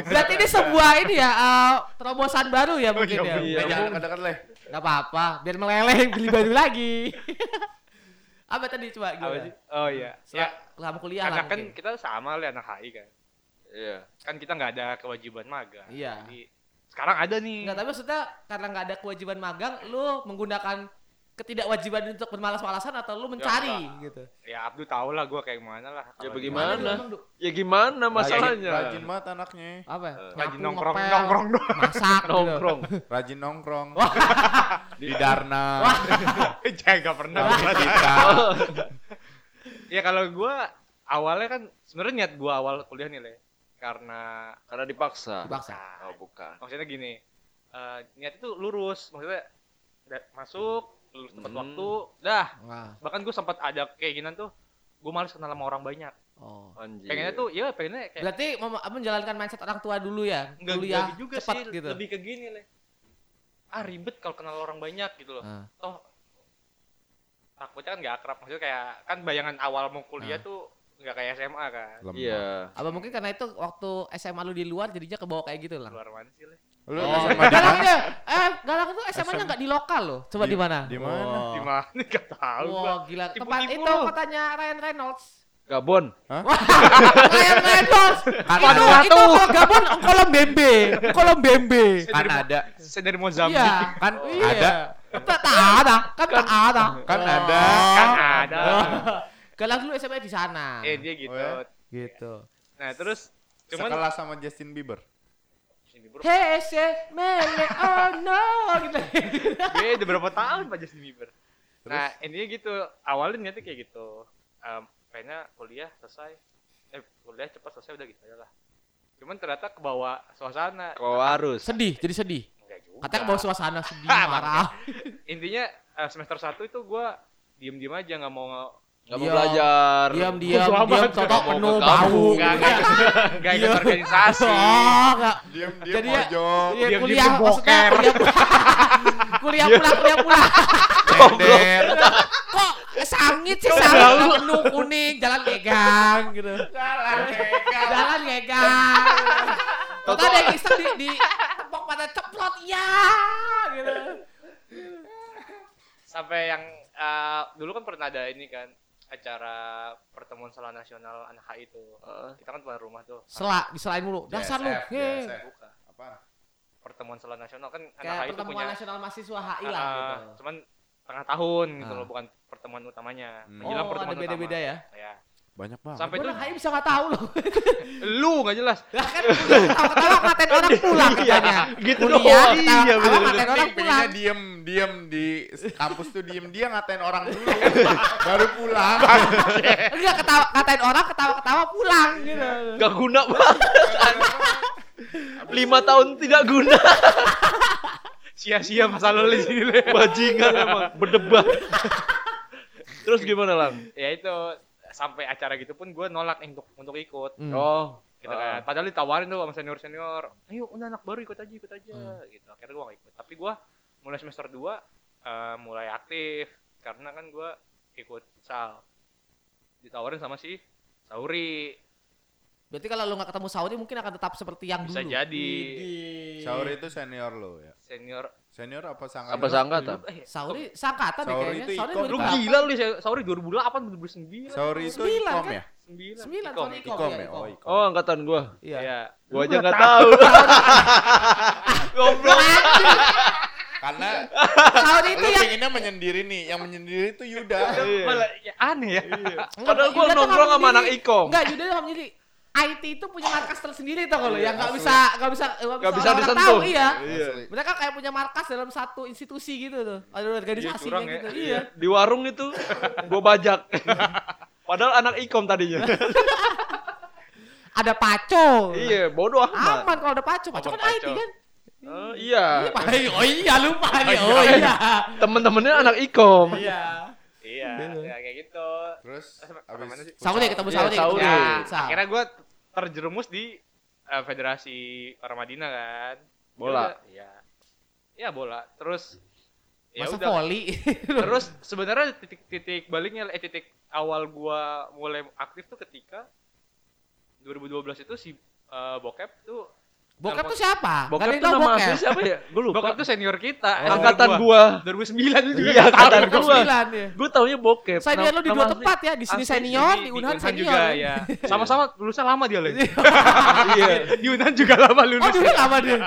Berarti ini sebuah ini ya eh, terobosan baru ya mungkin iya, ya. iya. Dekat-dekat leh Gak apa-apa, biar meleleh beli baru lagi. apa tadi coba gimana? sih? Oh iya. Ya, Selama kuliah karena lah kan mungkin. kita sama le anak HI kan. Iya. Kan kita nggak ada kewajiban magang. Iya. Jadi sekarang ada nih. Enggak, tapi maksudnya karena nggak ada kewajiban magang, lu menggunakan ketidakwajiban untuk bermalas-malasan atau lu mencari gitu. Ya Abdul tahu lah gue kayak gimana lah. Ya bagaimana? Ya gimana masalahnya? rajin banget anaknya Apa? Eh, Nyapu, Rajin nongkrong ngepel, nongkrong dong. masak gitu. Nongkrong. [LAUGHS] rajin nongkrong di Darna [LAUGHS] Jangan nggak pernah. [LAUGHS] ya kalau gue awalnya kan sebenarnya niat gue awal kuliah nih le. Karena Karena dipaksa. Dipaksa. Oh bukan. maksudnya gini. eh niat itu lurus, maksudnya masuk lulus tepat Hmm. waktu, dah. Wah. Bahkan gue sempat ada keinginan tuh, gue males kenal sama orang banyak. Oh. Anjir. Pengennya tuh, ya pengennya kayak Berarti menjalankan mindset orang tua dulu ya. nggak kuliah nggak juga cepat sih, gitu. lebih ke gini le. Ah ribet kalau kenal orang banyak gitu loh. Ah. Toh takutnya kan nggak akrab, maksudnya kayak kan bayangan awal mau kuliah Ah. tuh nggak kayak SMA kan. Lemah. Iya. Apa mungkin karena itu waktu SMA lu di luar jadinya kebawa kayak gitu lah. Luar mana sih le? lu Oh, SMA di Galang mana ya. Eh, Galang itu SMA-nya nggak di lokal loh. Coba Di- di mana? di mana? Oh. Di mana? Nggak tahu gua. Wah, gila. Tempat Tipu-tipu itu lu. kotanya Ryan Reynolds. Gabon. [LAUGHS] Ryan Reynolds. Kan itu itu kalau Gabon kolom bembe, kolom bembe. kan ada Saya dari Mozambik. Iya. kan Iya. ada Tak tak ada, kan tak ada. kan ada Kan ada. [LAUGHS] Galang dulu SMA di sana. Eh dia gitu. Oh, ya? Gitu. Nah terus cuman sekelas sama Justin Bieber Hey, say, mele, oh no, gitu. Dia udah berapa tahun Pak Justin Bieber. Nah intinya gitu, awalnya niatnya kayak gitu. Em, pengennya kuliah selesai, eh kuliah cepat selesai udah gitu aja lah. Cuman ternyata ke bawah suasana. Kau harus. Sedih, jadi sedih. Enggak juga. Katanya ke bawah suasana sedih, [LAUGHS] Ah, marah. Intinya eh, semester 1 itu gua diem-diem aja nggak mau Gak mau Diam. belajar. Diam, diam, diam, amat. toto Nggak mau penuh ke bau. kampung. nggak nggak [LAUGHS] nggak ikut organisasi. Oh, nggak. diem diem Jadi ya- pojok Iya, Diam-diam kuliah maksudnya boker. kuliah [LAUGHS] kuliah pulang, kuliah pulang. nyender Kok sangit sih sangit penuh kuning, jalan gegang gitu. jalan gegang. Jalan gegang. Toto ada yang iseng di, di tepok pada ceplot, ya gitu. Sampai yang eh, dulu kan pernah ada ini kan acara pertemuan salah nasional anak HI itu. Heeh. Kita kan tuan rumah tuh. Sela, diselain mulu. Dasar lu. Hei. Apa Pertemuan salah nasional kan anak Kayak HI itu pertemuan punya nasional mahasiswa HI lah Ah, gitu. cuman tengah tahun gitu Ah. loh, bukan pertemuan utamanya. Hmm. Menjelang Oh, pertemuan ada beda-beda utama. ya. Ya. Banyak banget Sampai orang HI bisa nggak tahu loh. [LAUGHS] lu nggak jelas. Lah kan ketawa-ketawa [LAUGHS] ngatain orang pulang katanya. Gitu Kuliah, doang. ketawa-ketawa Iya, bener-bener. ngatain orang pulang. diem diem di kampus tuh diem dia ngatain orang dulu [LAUGHS] baru pulang Enggak ketawa ngatain orang ketawa-ketawa pulang gitu. Gak guna banget. Lima tahun tidak guna. Sia-sia masa lalu di sini. Bajingan emang. Berdebat. Terus gimana lang? ya itu sampai acara gitu pun gue nolak untuk untuk ikut. Hmm. Oh. gitu kan. Padahal ditawarin tuh sama senior senior, ayo udah anak baru ikut aja ikut aja, Hmm. gitu. Akhirnya gue gak ikut. Tapi gue mulai semester 2 mulai aktif karena kan gue ikut futsal. Ditawarin sama si Sauri, Berarti kalau lu nggak ketemu Saudi mungkin akan tetap seperti yang bisa dulu. jadi Saur itu senior lo ya senior Senior apa sangat? Apa seangkatan? Eh, Sauri seangkatan deh Sauri kayaknya. itu Sauri ikon, Lu gila lu, Sauri 2008 2009. Sorry itu Sembilan, ikom kan? ya? 9. Sembilan, Ikom, Sauri Ikom. Ikom Iya, ya? ikom. Oh ikom. Oh, angkatan gua. Iya. Iya. Gua aja nggak tahu. [LAUGHS] Goblok. Karena Sauri itu yang pengennya menyendiri nih, yang menyendiri itu Yuda. Iya. Malah ya, aneh ya. Padahal gua nongkrong sama anak ikom. Enggak, Yuda nggak menyendiri. IT itu punya markas tersendiri tau kalau Iya, yang nggak asli. bisa nggak bisa Nggak bisa orang-orang disentuh. tahu, iya. Iya. Mereka kayak punya markas dalam satu institusi gitu tuh. Ada organisasinya curang ya. gitu. Iya. Di warung itu gua bajak. [LAUGHS] Padahal anak ikom tadinya. Ada paco. iya, bodoh amat. Aman kalau ada paco. Paco kan IT Paco. kan? Oh, iya. Iya. [LAUGHS] Oh iya lupa [LAUGHS] nih. Oh iya. Temen-temennya anak ikom. Iya. Iya, ya kayak gitu. Terus Apa mana sih? Sauri ketemu Iya, Sauri. Sauri. ketemu Ya, akhirnya gue terjerumus di eh, Federasi Paramadina kan. Ya Bola. Iya. Ya bola. Terus ya Masa udah. volley. [LAUGHS] Terus sebenarnya titik-titik baliknya eh titik awal gua mulai aktif tuh ketika 2012 itu si eh, Bokep tuh Bokap tuh siapa? Bokap tuh nama asli siapa ya? Gua lupa. Bokep tuh senior kita. Oh. senior Angkatan gua. gua. 2009 itu juga. Iya, angkatan gua. sembilan ya. Gua taunya bokep. Saya Nama- lu di dua tempat ya, di sini senior, di, di Unhan senior. juga ya. [LAUGHS] Sama-sama lulusan lama dia loh. [LAUGHS] Iya. di Unhan juga lama lulus. Oh, dulu lama dia.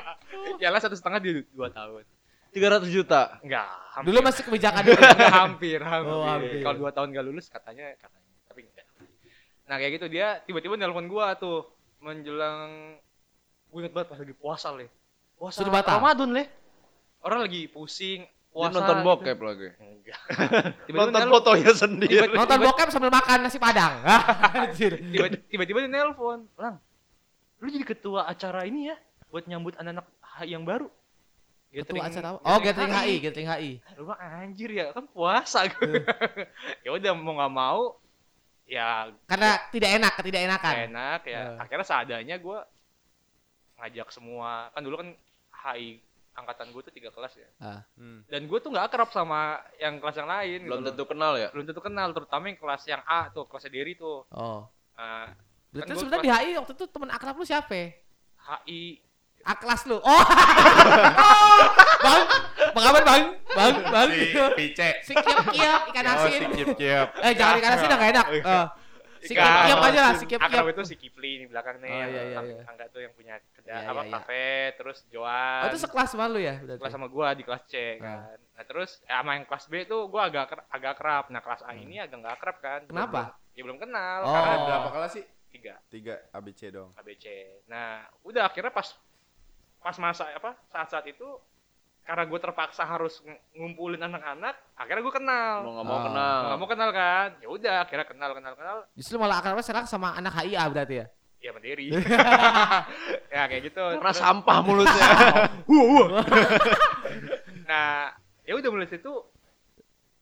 Ya lah satu setengah dia dua tahun. 300 juta. Enggak. Dulu masih kebijakan [LAUGHS] dulu. Hampir, hampir. Oh, hampir. Kalau dua tahun gak lulus katanya, katanya. Tapi enggak. Nah kayak gitu dia tiba-tiba nelpon gua tuh menjelang gue inget banget pas lagi puasa le. Puasa Sudah batal? Ramadan le. Orang lagi pusing. Dia Puasa nonton gitu. bokep lagi. Enggak. [LAUGHS] Nonton fotonya sendiri. Tiba- Nonton bokep sambil makan nasi padang. [LAUGHS] Tiba-tiba dia nelpon, "Lang, lu jadi ketua acara ini ya buat nyambut anak-anak HI yang baru." Ketua acara apa? Oh, gathering HI, gathering HI. Lu anjir ya kan puasa [LAUGHS] ya udah mau nggak mau ya Karena tidak enak, tidak enakan. enak ya Ya. akhirnya seadanya gue ngajak semua kan dulu kan HI angkatan gue tuh tiga kelas ya Hmm. dan gue tuh nggak akrab sama yang kelas yang lain Belum gitu tentu kenal ya. belum tentu kenal terutama yang kelas yang A tuh kelasnya Diri tuh Oh. Nah, Berarti Kan sebenarnya di HI waktu itu teman akrab lu siapa? HI A kelas lu. Oh. bang, [LAUGHS] bang apa bang? Bang, bang. Si Pice. Si kiap kiap ikan Oh, asin. si Kip Kip. Eh jangan ikan asin nggak enak. Eh, si Ikan kiap kiap aja lah, si akrab kiap. itu si Kipli di belakang nih Oh, yang iya, iya, iya. angga tuh yang punya kedai Iya, apa iya, iya. kafe terus Joan Oh itu sekelas sama lu ya? Berarti? kelas sama gua di kelas C kan. Nah, terus eh, sama yang kelas B tuh gua agak agak akrab. Nah, kelas A ini agak nggak akrab kan. Kenapa? belum- Ya belum kenal Oh. karena berapa kelas sih? tiga Tiga ABC dong. ABC. Nah, udah akhirnya pas pas masa apa saat-saat itu karena gue terpaksa harus ng- ngumpulin anak-anak, akhirnya gue kenal. Mau nggak mau Oh. kenal. Nggak mau kenal kan? Ya udah, akhirnya kenal kenal kenal. Justru malah akrabnya sekarang sama anak HIA berarti ya? Ya mandiri. [LAUGHS] [LAUGHS] ya kayak gitu. Karena Terus- sampah mulutnya. [LAUGHS] Nah, ya udah mulai situ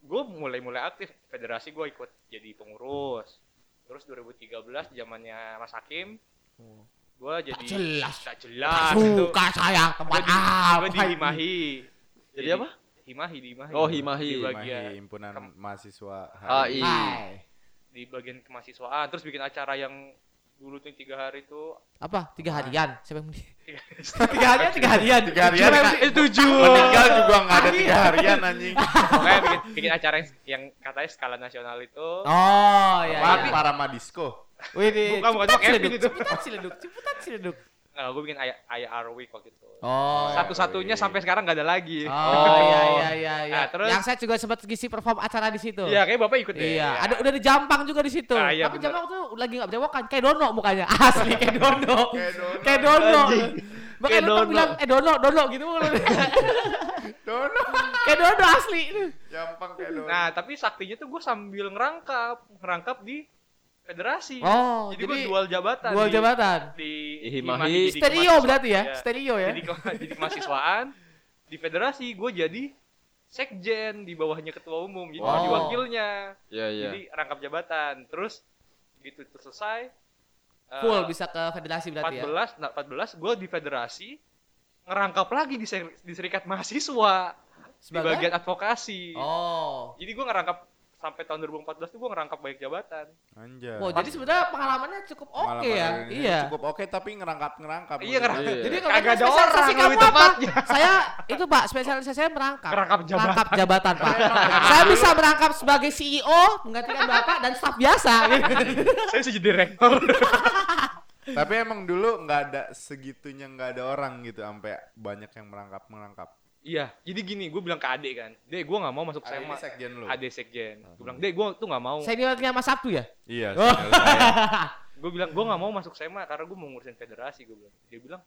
gue mulai mulai aktif federasi gue ikut jadi pengurus. Terus 2013 zamannya Mas Hakim, gue jadi jelas. tak jelas. itu. Suka saya tempat di, apa? gua di? Himahi. Jadi apa? Himahi di Himahi. Oh, Himahi. Di bagian Mahi, himpunan Kem- mahasiswa HI. Hai. di bagian kemahasiswaan terus bikin acara yang dulu tuh tiga hari tuh Apa? Tiga harian? Siapa yang [LAUGHS] [LAUGHS] tiga, harian? Tiga harian. Tiga harian, eh, tujuh. Meninggal juga nggak ada tiga harian anjing. [LAUGHS] pokoknya bikin, bikin acara yang, yang katanya skala nasional itu Oh iya. Iya. Para Madisco. Wih, di Bukan, bukan, Ciputat Kevin Ciledug, itu. Ciputat Ciledug, Ciputat Ciledug. nah, gue bikin ayah ayah Week waktu itu Oh. satu-satunya Wih. sampai sekarang nggak ada lagi Oh [LAUGHS] iya iya iya iya. Nah, terus- Yang saya juga sempat ngisi perform acara di situ. iya kayak bapak ikut deh Iya, ada udah di Jampang juga di situ. Ah, iya, Tapi bener. Jampang tuh lagi nggak berjawakan, kayak Dono mukanya. [LAUGHS] Asli kayak Dono. Kayak Dono. kayak Dono. Kayak lu kan bilang eh Dono, Dono gitu [LAUGHS] Dono. kayak Dono asli. Gampang kayak Dono. nah tapi saktinya tuh gue sambil ngerangkap ngerangkap di federasi Oh, jadi, gue jadi dual jabatan Dual di- jabatan. di Himahi. jadi Stereo berarti ya? Iya. Stereo ya. jadi jadi kemahasiswaan di federasi gue jadi sekjen di bawahnya ketua umum jadi Wow. wakilnya Iya, iya. jadi rangkap jabatan terus gitu selesai eh, Full bisa ke federasi berarti ya. 14 nah 14 gue di federasi ngerangkap lagi di, ser- di serikat mahasiswa di Sebagai? bagian advokasi Oh. jadi gue ngerangkap sampai tahun 2014 tuh gue ngerangkap banyak jabatan. Anjay. Oh, jadi sebenarnya pengalamannya cukup oke ya. Iya. Cukup oke tapi ngerangkap-ngerangkap. Iya, ngerangkap. Iya. Jadi kalau Kagak ada spesialisasi orang kamu apa? tepatnya. [LAUGHS] Saya itu Pak, spesialisasi saya merangkap. Merangkap jabatan. Merangkap jabatan, Pak. [LAUGHS] saya bisa merangkap sebagai CEO, menggantikan Bapak dan staf biasa. [LAUGHS] Saya bisa jadi direktur. Tapi emang dulu nggak ada segitunya nggak ada orang gitu sampai banyak yang merangkap-merangkap. Iya, jadi gini, gue bilang ke Ade kan, Dek gue gak mau masuk Ada SMA. sekjen lu. Ade sekjen. Gue bilang, Dek gue tuh gak mau. Seniornya Mas Sabtu ya? Iya. Oh. [LAUGHS] Gue bilang, gue gak mau masuk SMA karena gue mau ngurusin federasi. Gue bilang, dia bilang,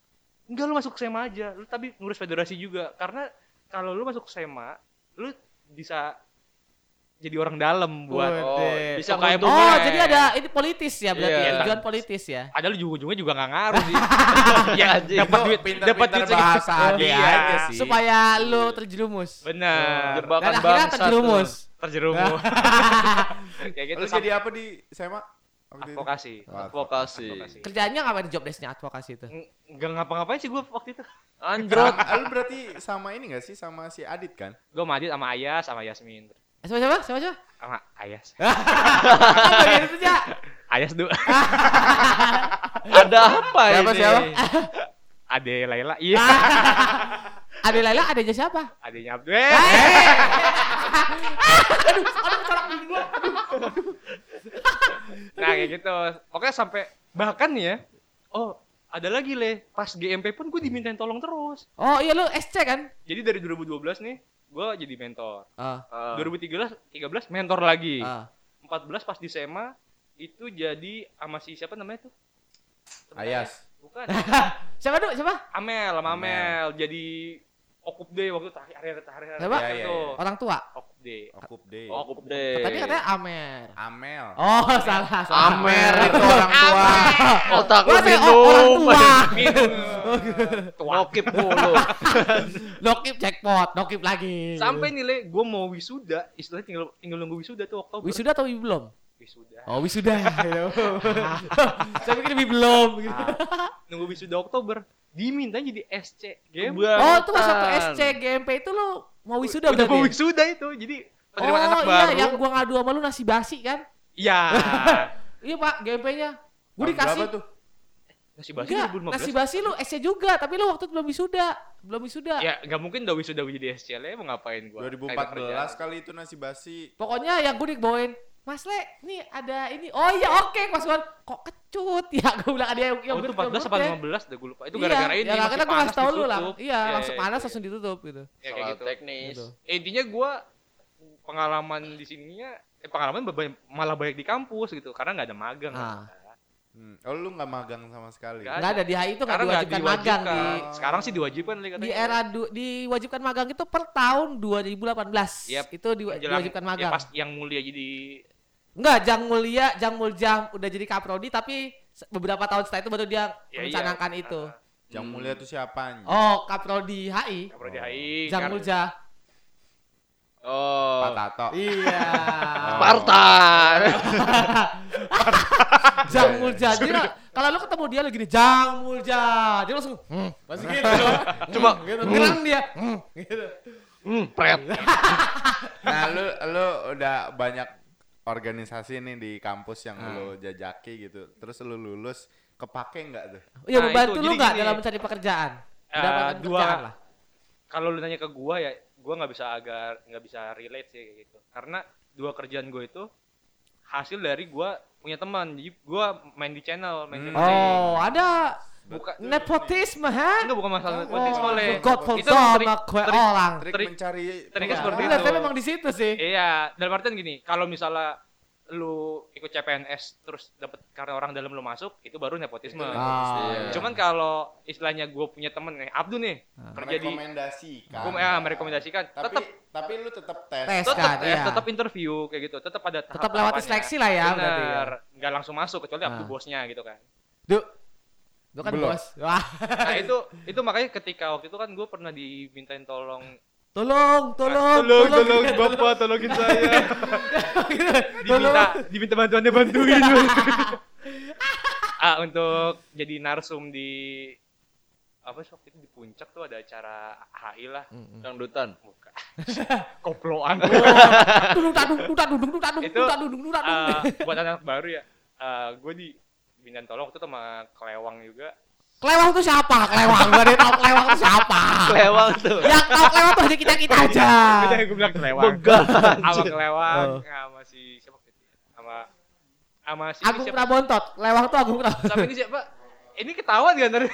enggak lu masuk SMA aja, lu tapi ngurus federasi juga. Karena kalau lu masuk SMA, lu bisa jadi orang dalam buat Oh, Oh, bisa nguntung. Oh, Tumen. jadi ada ini politis ya berarti Iya. ya, tujuan politis ya. ada lu ujung-ujungnya juga gak ngaruh sih. [LAUGHS] ya, dapat duit, dapat duit bahasa ade Iya. aja sih. Supaya lu terjerumus. Benar. Jebakan Dan akhirnya terjerumus. Terjerumus. [LAUGHS] Kayak gitu Lu jadi apa di SMA? Itu? advokasi. Advokasi. Kerjanya ngapain di job desk-nya advokasi itu? Ng- Nggak ngapa-ngapain sih gue waktu itu. Anjrot. Sama- Lu berarti sama ini gak sih sama si Adit kan? Gue mandi sama Ayas, sama Yasmin. Eh, Siapa siapa? Siapa siapa? Sama Ayas. [LAUGHS] Apa bagian itu ya? Ayas dulu. [LAUGHS] Ada apa Siapa, ini? siapa? [LAUGHS] Ade Laila. Iya. Ade Laila adanya siapa? Adenya Abdul. Eh. aduh, aduh kecolok gigi gua. Nah kayak gitu. Pokoknya sampai bahkan nih ya. Oh ada lagi le. Pas GMP pun gue dimintain tolong terus. Oh iya lu SC kan? Jadi dari 2012 nih gue jadi mentor. Ah. Ah. 2013 13 mentor lagi. ah. 14 pas di SMA itu jadi sama si siapa namanya tuh? Ayas. Bukan. [LAUGHS] Siapa dulu? Siapa? Amel sama Amel. Amel jadi okup deh waktu itu hari hari hari hari Siapa? Tuh. iya. Orang tua. Okup deh. Okup deh. Oh, Okup deh. Tadi katanya Amer. Amel. Oh, salah, salah. Amer itu orang tua. Otak lu oh, orang minum. tua. Tua. Nokip mulu. [LAUGHS] Nokip jackpot, nokip lagi. Sampai nih le, gue mau wisuda, istilahnya tinggal tinggal nunggu wisuda tuh Oktober. Wisuda atau belum? Wisuda. Oh, wisuda. [LAUGHS] Saya pikir belum. Nunggu wisuda Oktober. Diminta jadi SC game. Oh, itu pas Bangetan. SC GMP itu lu mau wisuda Udah berarti? mau wisuda itu. Jadi Oh penerimaan anak iya, baru. yang gua ngadu sama lu nasi basi kan? Iya. [LAUGHS] Iya pak, GMP-nya. Gua dikasih. berapa tuh? Nasi basi Enggak, 2015. nasi basi lu SC juga, tapi lu waktu itu belum wisuda. Belum wisuda. Ya, nggak mungkin udah wisuda jadi SC le, mau ngapain gua? 2014 kali itu nasi basi. Pokoknya yang gue dibawain, Mas Le, nih ada ini. Oh iya oke, Mas Wan. Kok kecut [LAUGHS] ya? Gue bilang ada yang Oh, itu 14 apa 15 dah gue lupa. Itu Iya, gara-gara ini Ya akhirnya gue panas kasih tau lu lah. Iya, Ya, langsung ya, panas ya. langsung ditutup gitu. Ya, kayak Soal gitu. teknis. Gitu. Intinya gua pengalaman di sininya eh, pengalaman malah banyak di kampus gitu karena nggak ada magang. Ah. Hmm. Oh lu nggak magang sama sekali? Nggak Enggak ada di HI itu enggak Karena nggak diwajibkan magang di diwajibkan. Sekarang sih diwajibkan li di era du, diwajibkan magang itu per tahun 2018. Yep. Itu Menjelang- diwajibkan ya, magang. pas yang mulia jadi Enggak, Jang Mulia, Jang Muljam udah jadi kaprodi tapi beberapa tahun setelah itu baru dia Ya, merencanakan iya. itu. Yang mulia tuh siapa? Oh, kaprodi HI. Kapro di HI. Jang Mulja. Oh. Pak Tato. Iya. [LAUGHS] Spartan. [LAUGHS] Jang Mulja. Lah, kalau lu ketemu dia lagi nih Jang Mulja, dia langsung hmm, masih gitu. [LAUGHS] Cuma gitu. Ngerang dia. Hmm, gitu. hmm, pret. Nah lu lu udah banyak organisasi nih di kampus yang Ah. lu jajaki gitu. Terus lu lulus kepake nggak tuh? Iya, Nah, membantu lu jadi nggak dalam mencari pekerjaan? Mendapatkan dua- lah. Kalau lu nanya ke gua ya, gua nggak bisa agar nggak bisa relate sih kayak gitu. Karena dua kerjaan gua itu hasil dari gua punya teman. Jadi gua main di channel, main Hmm. channel. Oh, ada bukan nepotisme, ha? Enggak bukan masalah Oh, nepotisme le. Godfall Itu sama trik- kue trik- orang. Trik, Trik- mencari triknya seperti Bener, itu. tapi memang di situ sih. Iya, dalam artian gini, kalau misalnya lu ikut CPNS terus dapat karena orang dalam lu masuk, itu baru nepotisme. Ah, Iya. Cuman kalau istilahnya gue punya temen nih, Abdu nih, Ah. kerja di Merekomendasikan. gue ya merekomendasikan, Tapi tetap tapi lu tetap tes. Tes. tetap kan, tes, iya. tetap interview kayak gitu, tetap ada Tetap lewati seleksi lah ya berarti ya. Bener, langsung masuk kecuali Abdu Ah. bosnya gitu kan. Duh. Lu kan Belum. bos. Wah. Nah itu itu makanya ketika waktu itu kan gue pernah dimintain tolong, Tolong, tolong, bapak tolongin saya, Tolong. diminta diminta bantuannya bantuin. ah untuk jadi narsum di apa sih waktu itu di puncak tuh ada acara HI lah Dangdutan. buka koploan. Itu, dudung. Eh, buat anak baru ya. gue di Bintan Tolong waktu itu sama Kelewang juga. Kelewang tuh siapa? Kelewang gak ada tahu kelewang tuh siapa. Kelewang tuh. Yang tahu kelewang tuh hanya kita kita aja. Beda gue bilang Kelewang. Begal. Sama Kelewang, Oh. sama si siapa? Sama sama si Agung? Prabontot. Kelewang tuh Agung Prabontot. Sama ini siapa? Ini ketahuan kan tadi?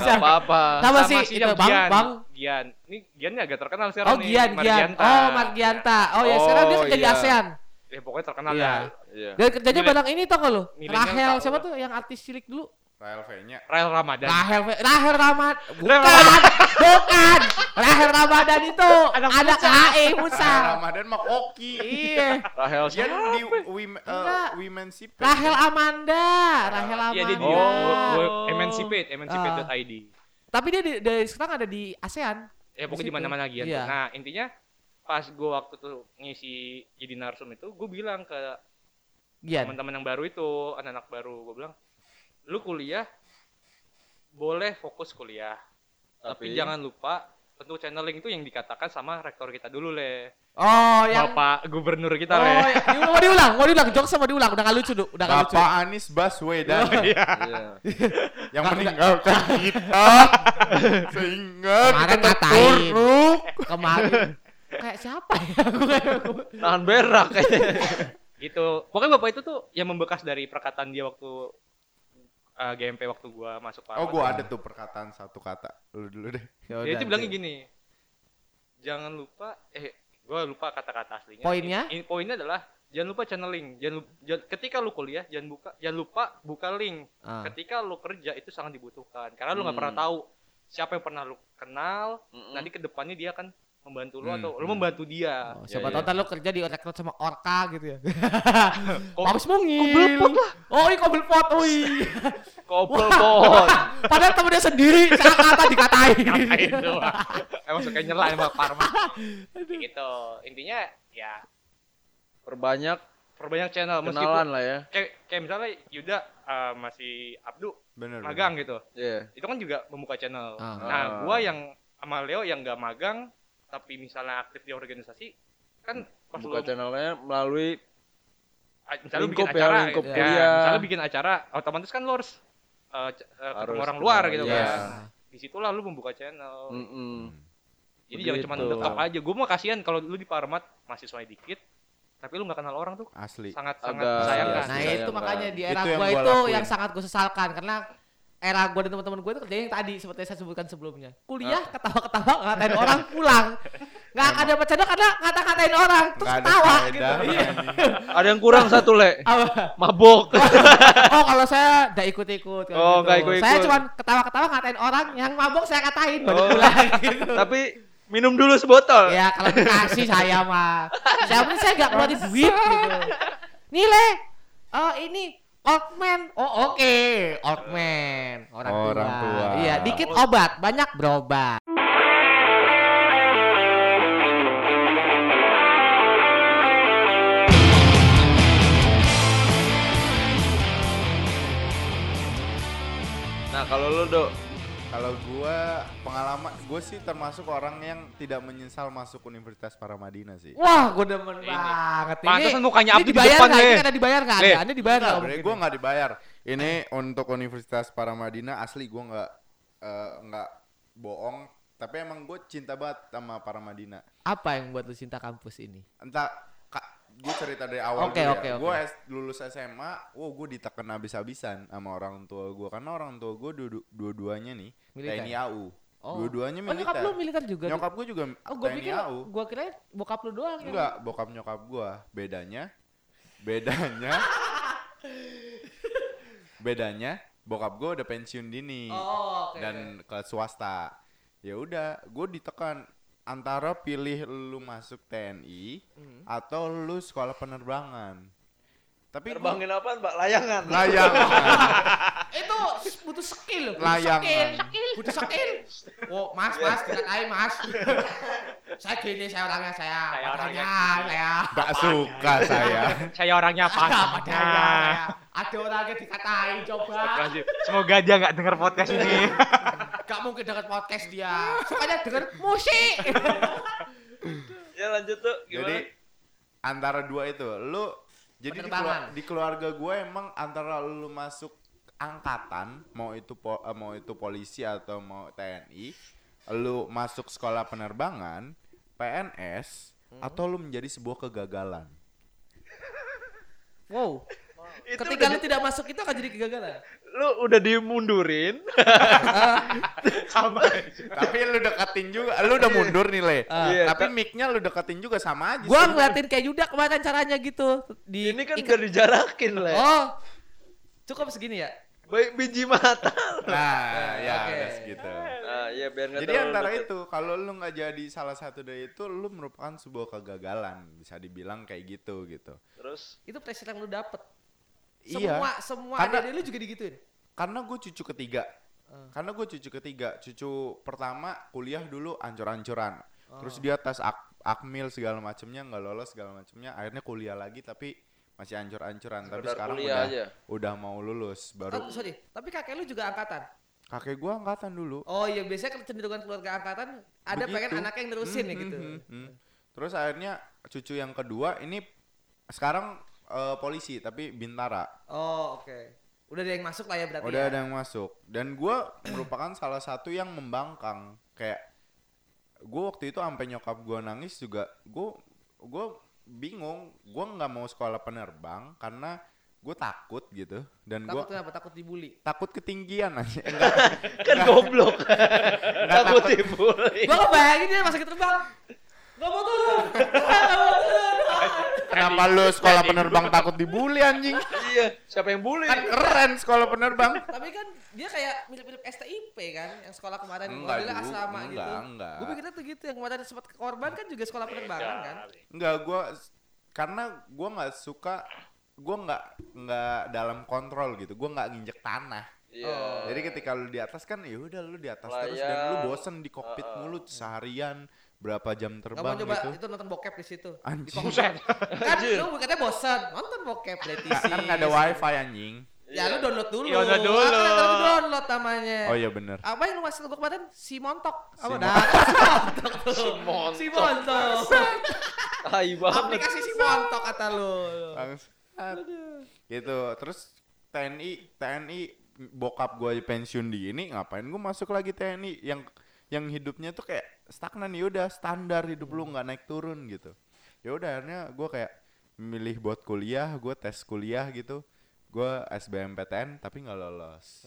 Gak apa-apa. Sama si itu Bang Gian. Bang. Gian. Ini Gian agak terkenal sekarang Oh nih. Gian Gian. Oh Margianta. Oh ya sekarang dia Oh, kerja di iya. ASEAN. Ya pokoknya terkenal Iya. ya. Iya. Dan kerjanya bareng ini tau gak milenial Rahel tahu siapa tuh yang artis cilik dulu? Rael V-nya. Rael Ramadan. Rahel Rahel Ramad bukan bukan Rahel Ramadan itu Anak anak Musa. Rael Musa Ramadan mah Oki. iya Rahel Dia siapa? di women, uh, women sip. Rahel Amanda Rahel Iya dia di Amanda Oh. oh. Emancipate, emancipate.id. tapi dia di, dari sekarang ada di ASEAN Ya pokoknya Di mana-mana Gian. Iya. Nah, intinya pas gue waktu tuh ngisi jadi narsum itu, gue bilang ke Gian teman-teman yang baru itu, anak-anak baru, gue bilang, lu kuliah boleh fokus kuliah, tapi, Tapi- jangan lupa tentu channeling itu yang dikatakan sama rektor kita dulu le, oh yang bapak gubernur kita oh le. ya. Mau diulang mau diulang jokes sama diulang udah gak lucu udah gak lucu Bapak Anies Baswedan [LAUGHS] Iya. yang Nggak, meninggalkan kita [LAUGHS] sehingga Kemarin kita ngatain. terpuruk. kemarin kayak siapa ya [LAUGHS] Tahan berak kayaknya. [LAUGHS] gitu. Pokoknya bapak itu tuh yang membekas dari perkataan dia waktu uh, GMP waktu gua masuk Oh, gua ada tuh perkataan satu kata. Lu dulu deh. Dia itu bilangnya gini. Jangan lupa eh gua lupa kata-kata aslinya. Poinnya? In, in- poinnya adalah jangan lupa channeling. Jangan, jangan- ketika lu kuliah jangan buka jangan lupa buka link. Ah. Ketika lu kerja itu sangat dibutuhkan karena lu nggak Hmm. pernah tahu siapa yang pernah lu kenal. Mm-mm. Nanti ke depannya dia akan membantu lu Hmm, atau lu hmm. membantu dia. Oh, siapa Iya, tahu iya. ntar lu kerja di rekrut sama Orca gitu ya. [LAUGHS] Kok- Paus mungil. Kobelpot Oh, ini kobelpot. Wih. [LAUGHS] Kopel pot. Padahal temennya sendiri kata dikatain. Ngapain doang. [LAUGHS] Emang suka nyela emang Parma. gitu. Intinya ya Perbanyak perbanyak channel kenalan meskipun lah ya. kayak, kayak misalnya Yuda uh, masih Abdu Bener. magang gitu. Iya. Itu kan juga membuka channel. Ah. Nah, Ah. gua yang sama Leo yang nggak magang tapi misalnya aktif di organisasi kan pas Buka lu channelnya melalui misalnya lu bikin lingkup ya, acara lingkup gitu. kuliah. misalnya bikin acara otomatis kan lu harus uh, uh, Harus orang luar gitu iya. kan. Di situlah lu membuka channel. Mm-mm. Jadi jangan cuma Begitu. dekap aja. Gue mah kasihan kalau lu di Parmat mahasiswanya dikit, tapi lu nggak kenal orang tuh. Asli. Sangat Agak- sangat sayangkan. Nah, Sayang itu kan. makanya di Itu era yang gua gua itu yang sangat gue sesalkan karena era gua dan teman-teman gue itu kerjanya yang tadi seperti yang saya sebutkan sebelumnya. Kuliah Ah. ketawa-ketawa ngatain [LAUGHS] orang pulang. Nggak ada bercanda karena ngata-ngatain orang terus Nggak ada ketawa faedah, gitu. Iya. [LAUGHS] Ada yang kurang satu le. [LAUGHS] Apa? Mabok. Oh kalau saya nggak ikut-ikut Oh, gitu. nggak ikut-ikut. Saya cuma ketawa-ketawa ngatain orang yang mabok saya katain baru Oh. pulang gitu. Tapi minum dulu sebotol. Ya kalau dikasih saya mah. Saya pun saya nggak keluarin duit gitu. Nih le, oh ini Oldman. Oh oke, Oldman. Orang, Orang tua. Iya, dikit obat, banyak berobat. Nah, kalau lu, Dok, Kalau gua pengalaman gue sih termasuk orang yang tidak menyesal masuk Universitas Paramadina sih. Wah, gue demen Ini. banget. Pantesan ini, mukanya ini Abdi di depan, nggak? Ini Le. ada dibayar nggak? Ada, Anda dibayar nggak? Enggak, gue nggak dibayar. Ini untuk Universitas Paramadina asli gue nggak eh, nggak bohong. Tapi emang gue cinta banget sama Paramadina. Apa yang buat lu cinta kampus ini? Entah kak, gue cerita dari awal Oke, dulu oke, ya. oke. Gue lulus SMA, wow gue ditekan habis-habisan sama orang tua gue karena orang tua gue dua- dua-duanya nih? TNI AU. Oh. Dua-duanya Oh, nyokap militer. lu militer juga? Nyokap gue juga Oh, gue TNI pikir, AU. gue kira bokap lu doang. Enggak, bokap nyokap gua. Bedanya bedanya [LAUGHS] bedanya bokap gua udah pensiun dini Oh, oke. dan ke swasta. Ya udah, gua ditekan antara pilih lu masuk TNI Hmm. atau lu sekolah penerbangan. Tapi gua- terbangin apa, Mbak? Layangan. layangan. [LAUGHS] itu butuh skill. Butuh Layangan. skill. Butuh skill. Oh mas mas dikatain mas. Saya gini saya orangnya saya Saya orangnya saya Gak suka saya. Saya orangnya ada padanya pas. saya ada. Orangnya dikatain coba. Semoga dia nggak denger podcast ini. gak mungkin denger podcast dia. Sukanya denger musik. Antara dua itu lu jadi di, Penerbangan. kelua- di keluarga gue emang antara lu masuk angkatan mau itu po- eh, mau itu polisi atau mau TNI lu masuk sekolah penerbangan PNS Hmm. atau lu menjadi sebuah kegagalan Wow. Itu Ketika udah lu tidak masuk itu akan jadi kegagalan. lu udah dimundurin [LAUGHS] Sama. tapi lu deketin juga lu udah mundur nih le Ah. Iya, tapi ta- mic-nya lu deketin juga sama aja Gua ngeliatin kayak Yuda kemarin caranya gitu. Di ini kan ikat- gak dijarakin lah Oh. Cukup segini ya? baik biji mata nah ya Oke. udah segitu nah, iya biar Jadi antara deket. itu, kalau lu nggak jadi salah satu dari itu, lu merupakan sebuah kegagalan, bisa dibilang kayak gitu gitu. terus Itu pressure yang lu dapet. Iya. Semua semua Karena- adik lu juga digituin. Karena gue cucu ketiga, Ah. karena gue cucu ketiga, cucu pertama kuliah dulu ancur-ancuran, Oh. terus dia tes ak akmil segala macemnya nggak lolos segala macemnya, akhirnya kuliah lagi tapi masih ancur-ancuran, tapi Sekedar sekarang udah aja. udah mau lulus, baru Oh, sorry, tapi kakek lu juga angkatan. kakek gue angkatan dulu. Oh iya, biasanya kecenderungan keluarga angkatan ada Begitu. pengen anaknya yang nerusin ya Hmm, gitu. hmm, hmm, hmm. Terus akhirnya cucu yang kedua ini sekarang eh, polisi tapi bintara. Oh, oke. Udah ada yang masuk lah ya berarti. Udah ya? ada yang masuk dan gue merupakan salah satu yang membangkang kayak gue waktu itu sampai nyokap gue nangis juga gue gue bingung gue nggak mau sekolah penerbang karena gue takut gitu dan gue Takut kenapa? Takut dibully. takut ketinggian aja [LAUGHS] enggak kan goblok takut takut. dibully Gua ngebayangin dia masih terbang. Gak mau turun. Gak mau turun. Kenapa lu sekolah penerbang takut dibully anjing iya siapa yang bully kan keren sekolah penerbang Tapi kan dia kayak mirip-mirip STIP kan, yang sekolah kemarin Enggak, modelnya asrama Enggak, gitu. enggak. Gue pikirnya tuh gitu, yang kemarin sempat korban kan juga sekolah penerbangan kan. Enggak, gua karena gua nggak suka gua nggak nggak dalam kontrol gitu. Gua nggak nginjek tanah. iya Jadi ketika lu di atas kan ya udah lu di atas terus dan lu bosen di kokpit Heeh. mulu seharian berapa jam Gak mau terbang coba gitu. itu nonton bokep di situ. Di [LAUGHS] Anjing. kan lu katanya bosan nonton bokep [LAUGHS] berarti Kan nggak ada wifi anjing. Ya lu download dulu. Iya, download dulu. Ah, kan ada download namanya. Oh iya bener. Apa yang lu masih gua kemarin si montok. Apa [LAUGHS] Si dah? Si montok. Si montok. Si montok. tai banget Aplikasi si montok kata lu. Gitu. Terus TNI TNI bokap gua pensiun di ini ngapain gua masuk lagi TNI yang yang hidupnya tuh kayak stagnan ya udah standar hidup lu nggak naik turun gitu. Ya udah akhirnya gua kayak milih buat kuliah, gua tes kuliah gitu. Gua SBMPTN tapi nggak lolos.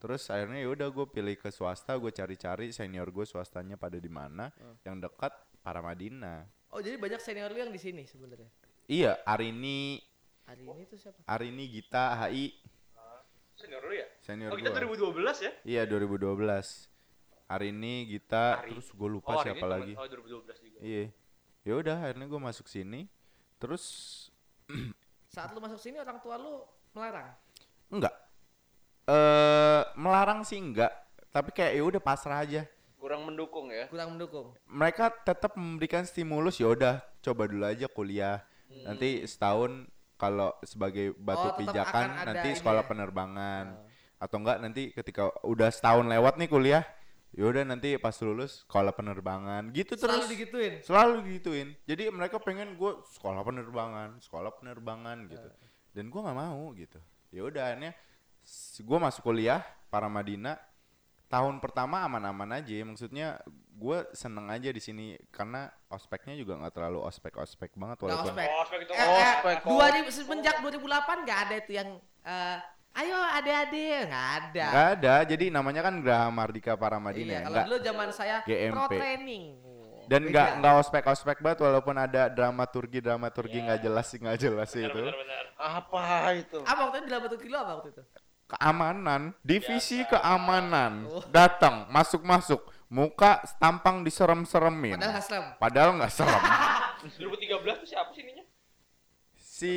Terus akhirnya ya udah gue pilih ke swasta, gue cari-cari senior gue swastanya pada di mana, yang dekat Paramadina. Oh jadi banyak senior lu yang di sini sebenarnya. Iya, Arini, Hari ini tuh siapa? Arini Gita, HI, Senior lu ya? senior Oh kita gua. 2012 ya? Iya 2012. Arini, Gita, Ari. terus gue lupa Oh, hari siapa ini lagi. Oh 2012 juga. Iya. Ya udah akhirnya gue masuk sini. Terus [CLEARS THROAT] Saat lu masuk sini orang tua lu melarang. enggak. Eh melarang sih enggak, tapi kayak ya udah pasrah aja. kurang mendukung ya Kurang mendukung. mereka tetap memberikan stimulus ya udah coba dulu aja kuliah nanti setahun kalau sebagai batu Oh, pijakan nanti ini sekolah ya? penerbangan atau enggak nanti ketika udah setahun lewat nih kuliah ya udah nanti pas lulus sekolah penerbangan gitu Selalu terus. digituin. selalu gituin jadi mereka pengen gue sekolah penerbangan sekolah penerbangan gitu. Dan gue nggak mau gitu. Ya udah akhirnya gue masuk kuliah Paramadina. Tahun pertama aman-aman aja maksudnya gue seneng aja di sini karena ospeknya juga nggak terlalu ospek-ospek banget Nggak walaupun ospek. Oh, ospek itu Eh, eh, ospek, 2000 semenjak 2008 nggak ada itu yang eh, ayo adik-adik nggak ada. nggak ada jadi namanya kan Graha Mardika Paramadina Iya, ya kalau nggak dulu zaman saya GMP. pro training. Oh, dan nggak nggak ospek-ospek banget walaupun ada dramaturgi dramaturgi nggak jelas sih nggak jelas sih itu benar-benar. apa itu Apa waktu itu di dalam kilo apa waktu itu? keamanan, divisi keamanan datang masuk masuk, muka tampang diserem-seremin. Padahal haslam. Padahal nggak serem. [LAUGHS] 2013 tuh siapa sih ininya? si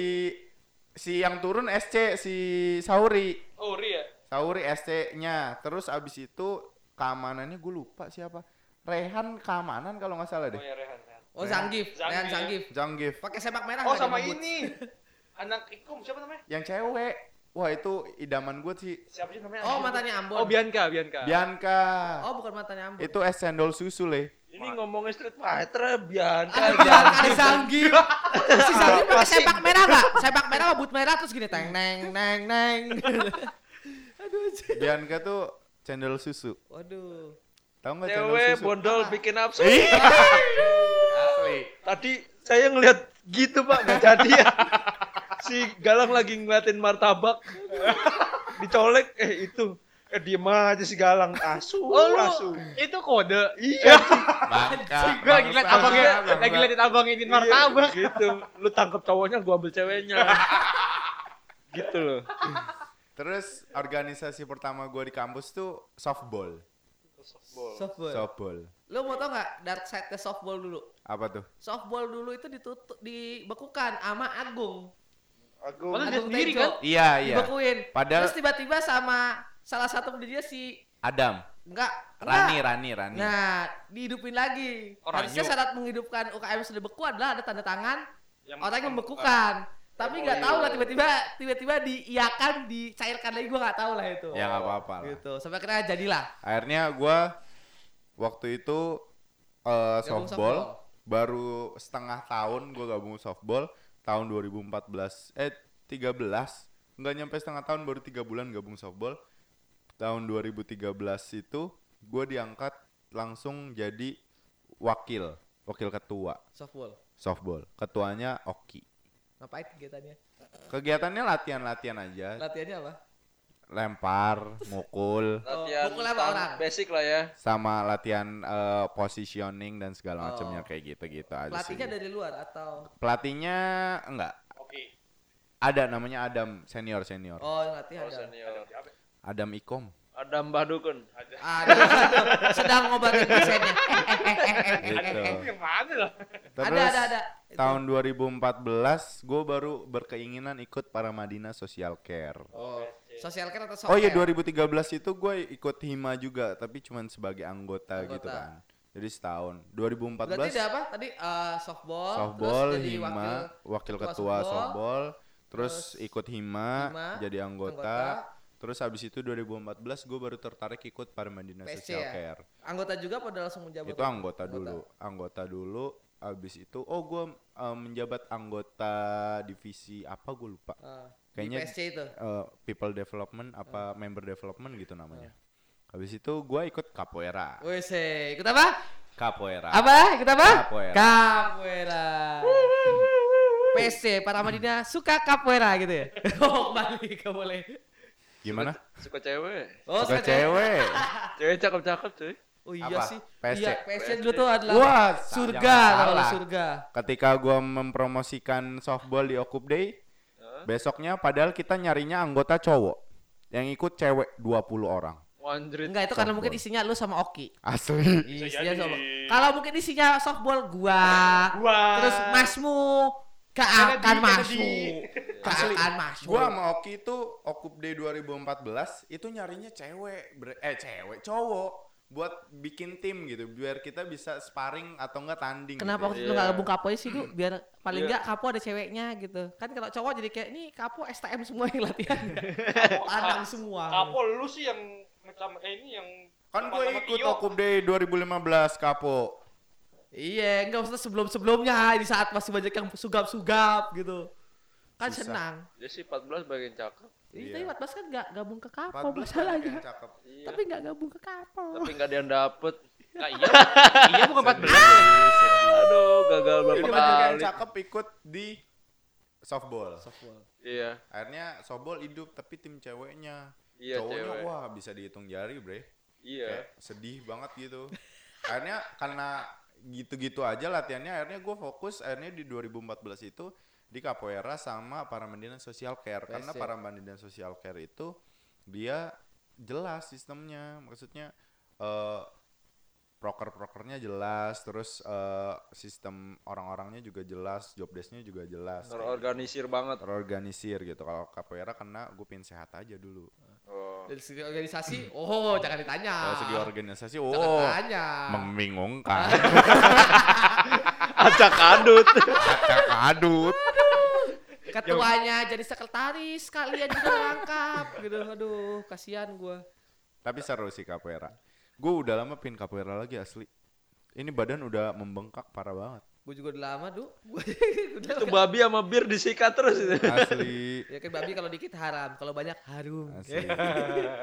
si yang turun SC si Sauri, Oh, Ria. Sauri SC-nya. Terus abis itu keamanannya gue lupa siapa. Rehan keamanan kalau nggak salah Oh deh. ya Rehan. Rehan. Oh Zanggif, Zanggif, Rehan ya. Zanggif. Janggif. Pakai sepak merah Oh sama ini. Anak Ikum siapa namanya? Yang cewek. Wah itu idaman gue sih. Siapa sih namanya? Oh matanya Ambon. Oh Bianca, Bianca. Bianca. Oh bukan matanya Ambon. Itu es cendol susu le. Ini ngomongin Street Fighter Bianca Ada jangan. [LAUGHS] ada Zanggim. Si Zanggim [LAUGHS] pakai sepak merah nggak? Sepak merah sama boot merah terus gini teng neng neng neng. Aduh. Bianca tuh cendol susu. Waduh. Tahu nggak cendol Cewek susu? bondol bikin nafsu. [LAUGHS] Asli. Tadi saya ngeliat gitu pak, nggak jadi ya. Si Galang lagi ngeliatin martabak, dicolek, eh itu, eh diem aja si Galang, asu, Oh lu asu. itu kode. Iya, [LAUGHS] Bangka. Gue lagi liat bangsa. lagi liatin abang ini martabak. Iya, gitu. Lu tangkep cowoknya, gua ambil ceweknya. [LAUGHS] gitu loh. Terus organisasi pertama gue di kampus tuh softball. Softball. Softball. Lu mau tau nggak dark side softball dulu? Apa tuh? Softball dulu itu ditutup dibekukan sama Agung. Lu Agung sendiri Tejo. kan? Iya, iya. Dibekuin. Padahal- Terus tiba-tiba sama salah satu pendirinya si Adam. enggak Rani, enggak. Rani, Rani. Nah, dihidupin lagi. Oh, Harusnya Ranyu. syarat menghidupkan UKM sudah beku adalah ada tanda tangan Yang- orang yang membekukan. Tapi nggak tahu lah tiba-tiba tiba-tiba diiakan, dicairkan lagi gua nggak tahu lah itu. Ya nggak apa-apa lah. Gitu. Sampai akhirnya jadilah. Akhirnya gue waktu itu eh, Gabung softball, softball. baru setengah tahun gue gabung softball tahun 2014 eh 13 nggak nyampe setengah tahun baru tiga bulan gabung softball tahun 2013 itu gue diangkat langsung jadi wakil wakil ketua Softball. softball ketuanya Oki Ngapain kegiatannya? kegiatannya latihan-latihan aja Latihannya apa? lempar mukul [LAUGHS] Latihan pukul apa orang? basic lah ya. sama latihan eh, positioning dan segala Oh. macamnya kayak gitu-gitu aja Pelatihnya sih. dari luar atau Pelatihnya enggak. Oke. Ada namanya Adam senior senior. Oh, yang latih Oh, ada. senior. Adam Ikom. Adam Badukun. Aduh, aduh, [LAUGHS] sedang ngobatin pasiennya. gitu. Yang mana lah? Terus Ada, ada, ada. Itu. tahun 2014 gue baru berkeinginan ikut Paramadina Social Care. Oh, sosial care atau Oh iya software? 2013 itu gue ikut Hima juga tapi cuman sebagai anggota, Anggota. gitu kan. Jadi setahun. Berarti 2014 ada apa? Tadi eh, softball, softball terus jadi Hima wakil wakil, ketua ketua softball, softball, terus, terus ikut Hima, Hima, jadi anggota. Terus habis itu 2014 gue baru tertarik ikut Paramadina PSC Social ya? Care. Anggota juga pada langsung menjabat? itu anggota dulu anggota dulu abis itu oh gue menjabat anggota divisi apa gue lupa Ah, Kayaknya- PSC itu. Eh, people development apa member development gitu namanya habis itu gue ikut capoeira Wih, ikut apa? capoeira Apa? Ikut apa? Capoeira. Capoeira. [LAUGHS] PSC para Madinah suka capoeira gitu ya. [LAUGHS] Oh, kembali ke boleh. Gimana Suka cewek. Oh, suka suka cewek [LAUGHS] Cewek cakep-cakep cuy. Oh iya Apa? sih. PSC. Iya, PSC dulu tuh adalah Wah, surga, kalau surga. ketika gue mempromosikan softball di Okup Day besoknya padahal kita nyarinya anggota cowok yang ikut cewek 20 orang Wanjrit. Enggak itu karena Softball. mungkin isinya lu sama Oki. asli Isinya jadi. softball. Kalau mungkin isinya softball gua, Gua. terus masmu Kennedy, akan masuk. Asli. akan masuk. Gua sama Oki itu Okup Day 2014 itu nyarinya cewek, eh cewek, cowok buat bikin tim gitu biar kita bisa sparring atau enggak tanding. Kenapa gitu. waktu itu lu gak gabung kapo sih lu? [CLEARS THROAT] Biar paling Iya. enggak kapo ada ceweknya gitu. Kan kalau cowok jadi kayak ini kapo STM semua yang latihan. [LAUGHS] Lanang semua. Kapo lu sih yang macam eh ini yang Kan gue ikut. Okup Day 2015 Kapo. Iya, enggak usah sebelum-sebelumnya di saat masih banyak yang sugap-sugap gitu. Kan Susah. senang. Dia sih 14 bagian cakep. Iya. tapi 14 kan enggak gabung ke kapo 14 banyak masalahnya. cakep. Iya. Tapi enggak gabung ke kapo. Tapi nggak ada yang dapet. [LAUGHS] Nah, iya. iya bukan 14. Aduh, gagal berapa yang kali. cakep ikut di softball. Iya. Akhirnya softball hidup tapi tim ceweknya. Iya, Cowoknya cewek. wah bisa dihitung jari, Bre. Iya. Kayak sedih banget gitu. akhirnya karena gitu-gitu aja latihannya akhirnya gue fokus akhirnya di 2014 itu di capoeira sama Paramadina Social Care karena PSC. Paramadina Social Care itu dia jelas sistemnya maksudnya eh proker-prokernya jelas terus eh, sistem orang-orangnya juga jelas job desk-nya juga jelas Terorganisir banget. terorganisir gitu kalau capoeira kena gue pin sehat aja dulu. Dari segi organisasi, oh jangan ditanya. kalau segi organisasi Jangan oh tanya. membingungkan [LAUGHS] Acak adut. acak adut Ketuanya jadi sekretaris kalian juga ngangkap gitu. Aduh, kasihan gua. tapi seru sih capoeira gue udah lama pin capoeira lagi asli ini badan udah membengkak parah banget. Gue juga udah lama, Du. [LAUGHS] Udah Itu babi sama bir disikat terus itu. Asli. [LAUGHS] Ya kan babi kalau dikit haram, kalau banyak harum. Asli.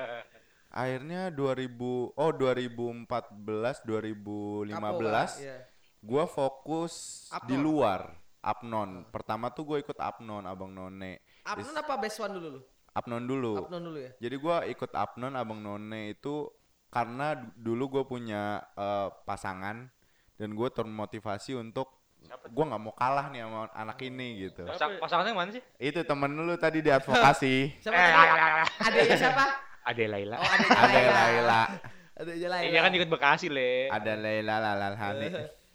[LAUGHS] Akhirnya 2000 oh 2014 2015 Kapo, Kak. Iya. gua fokus di luar Apnon. Pertama tuh gue ikut Apnon Abang None. Apnon apa best one dulu lu? Apnon dulu. Apnon dulu ya. Jadi gua ikut Apnon Abang None itu karena dulu gue punya eh, pasangan dan gue termotivasi untuk gue nggak mau kalah nih sama anak ini gitu. Pasang, pasangannya mana sih? Itu temen lu tadi di advokasi. [LAUGHS] Siapa tadi? Adanya siapa? Ade Laila. Oh, ada Laila. Laila, Adanya Laila. Iya kan ikut Bekasi, Le. ada Laila Lalalhani.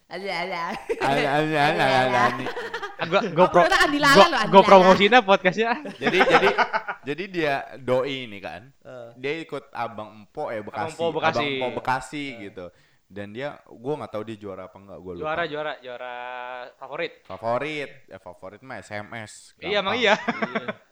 Ada [LAUGHS] ada. Ada ada Lalalhani. Kan gua gua Andi Lala gua, promosiinnya podcastnya. Jadi [LAUGHS] jadi jadi dia doi ini kan. Eh. Dia ikut Abang Empo ya Bekasi. Abang Empo Bekasi gitu. Dan dia gua nggak tahu dia juara apa enggak gua lupa. Juara juara juara favorit. Favorit, ya favorit mah SMS. Iya emang gampang. iya. [LAUGHS]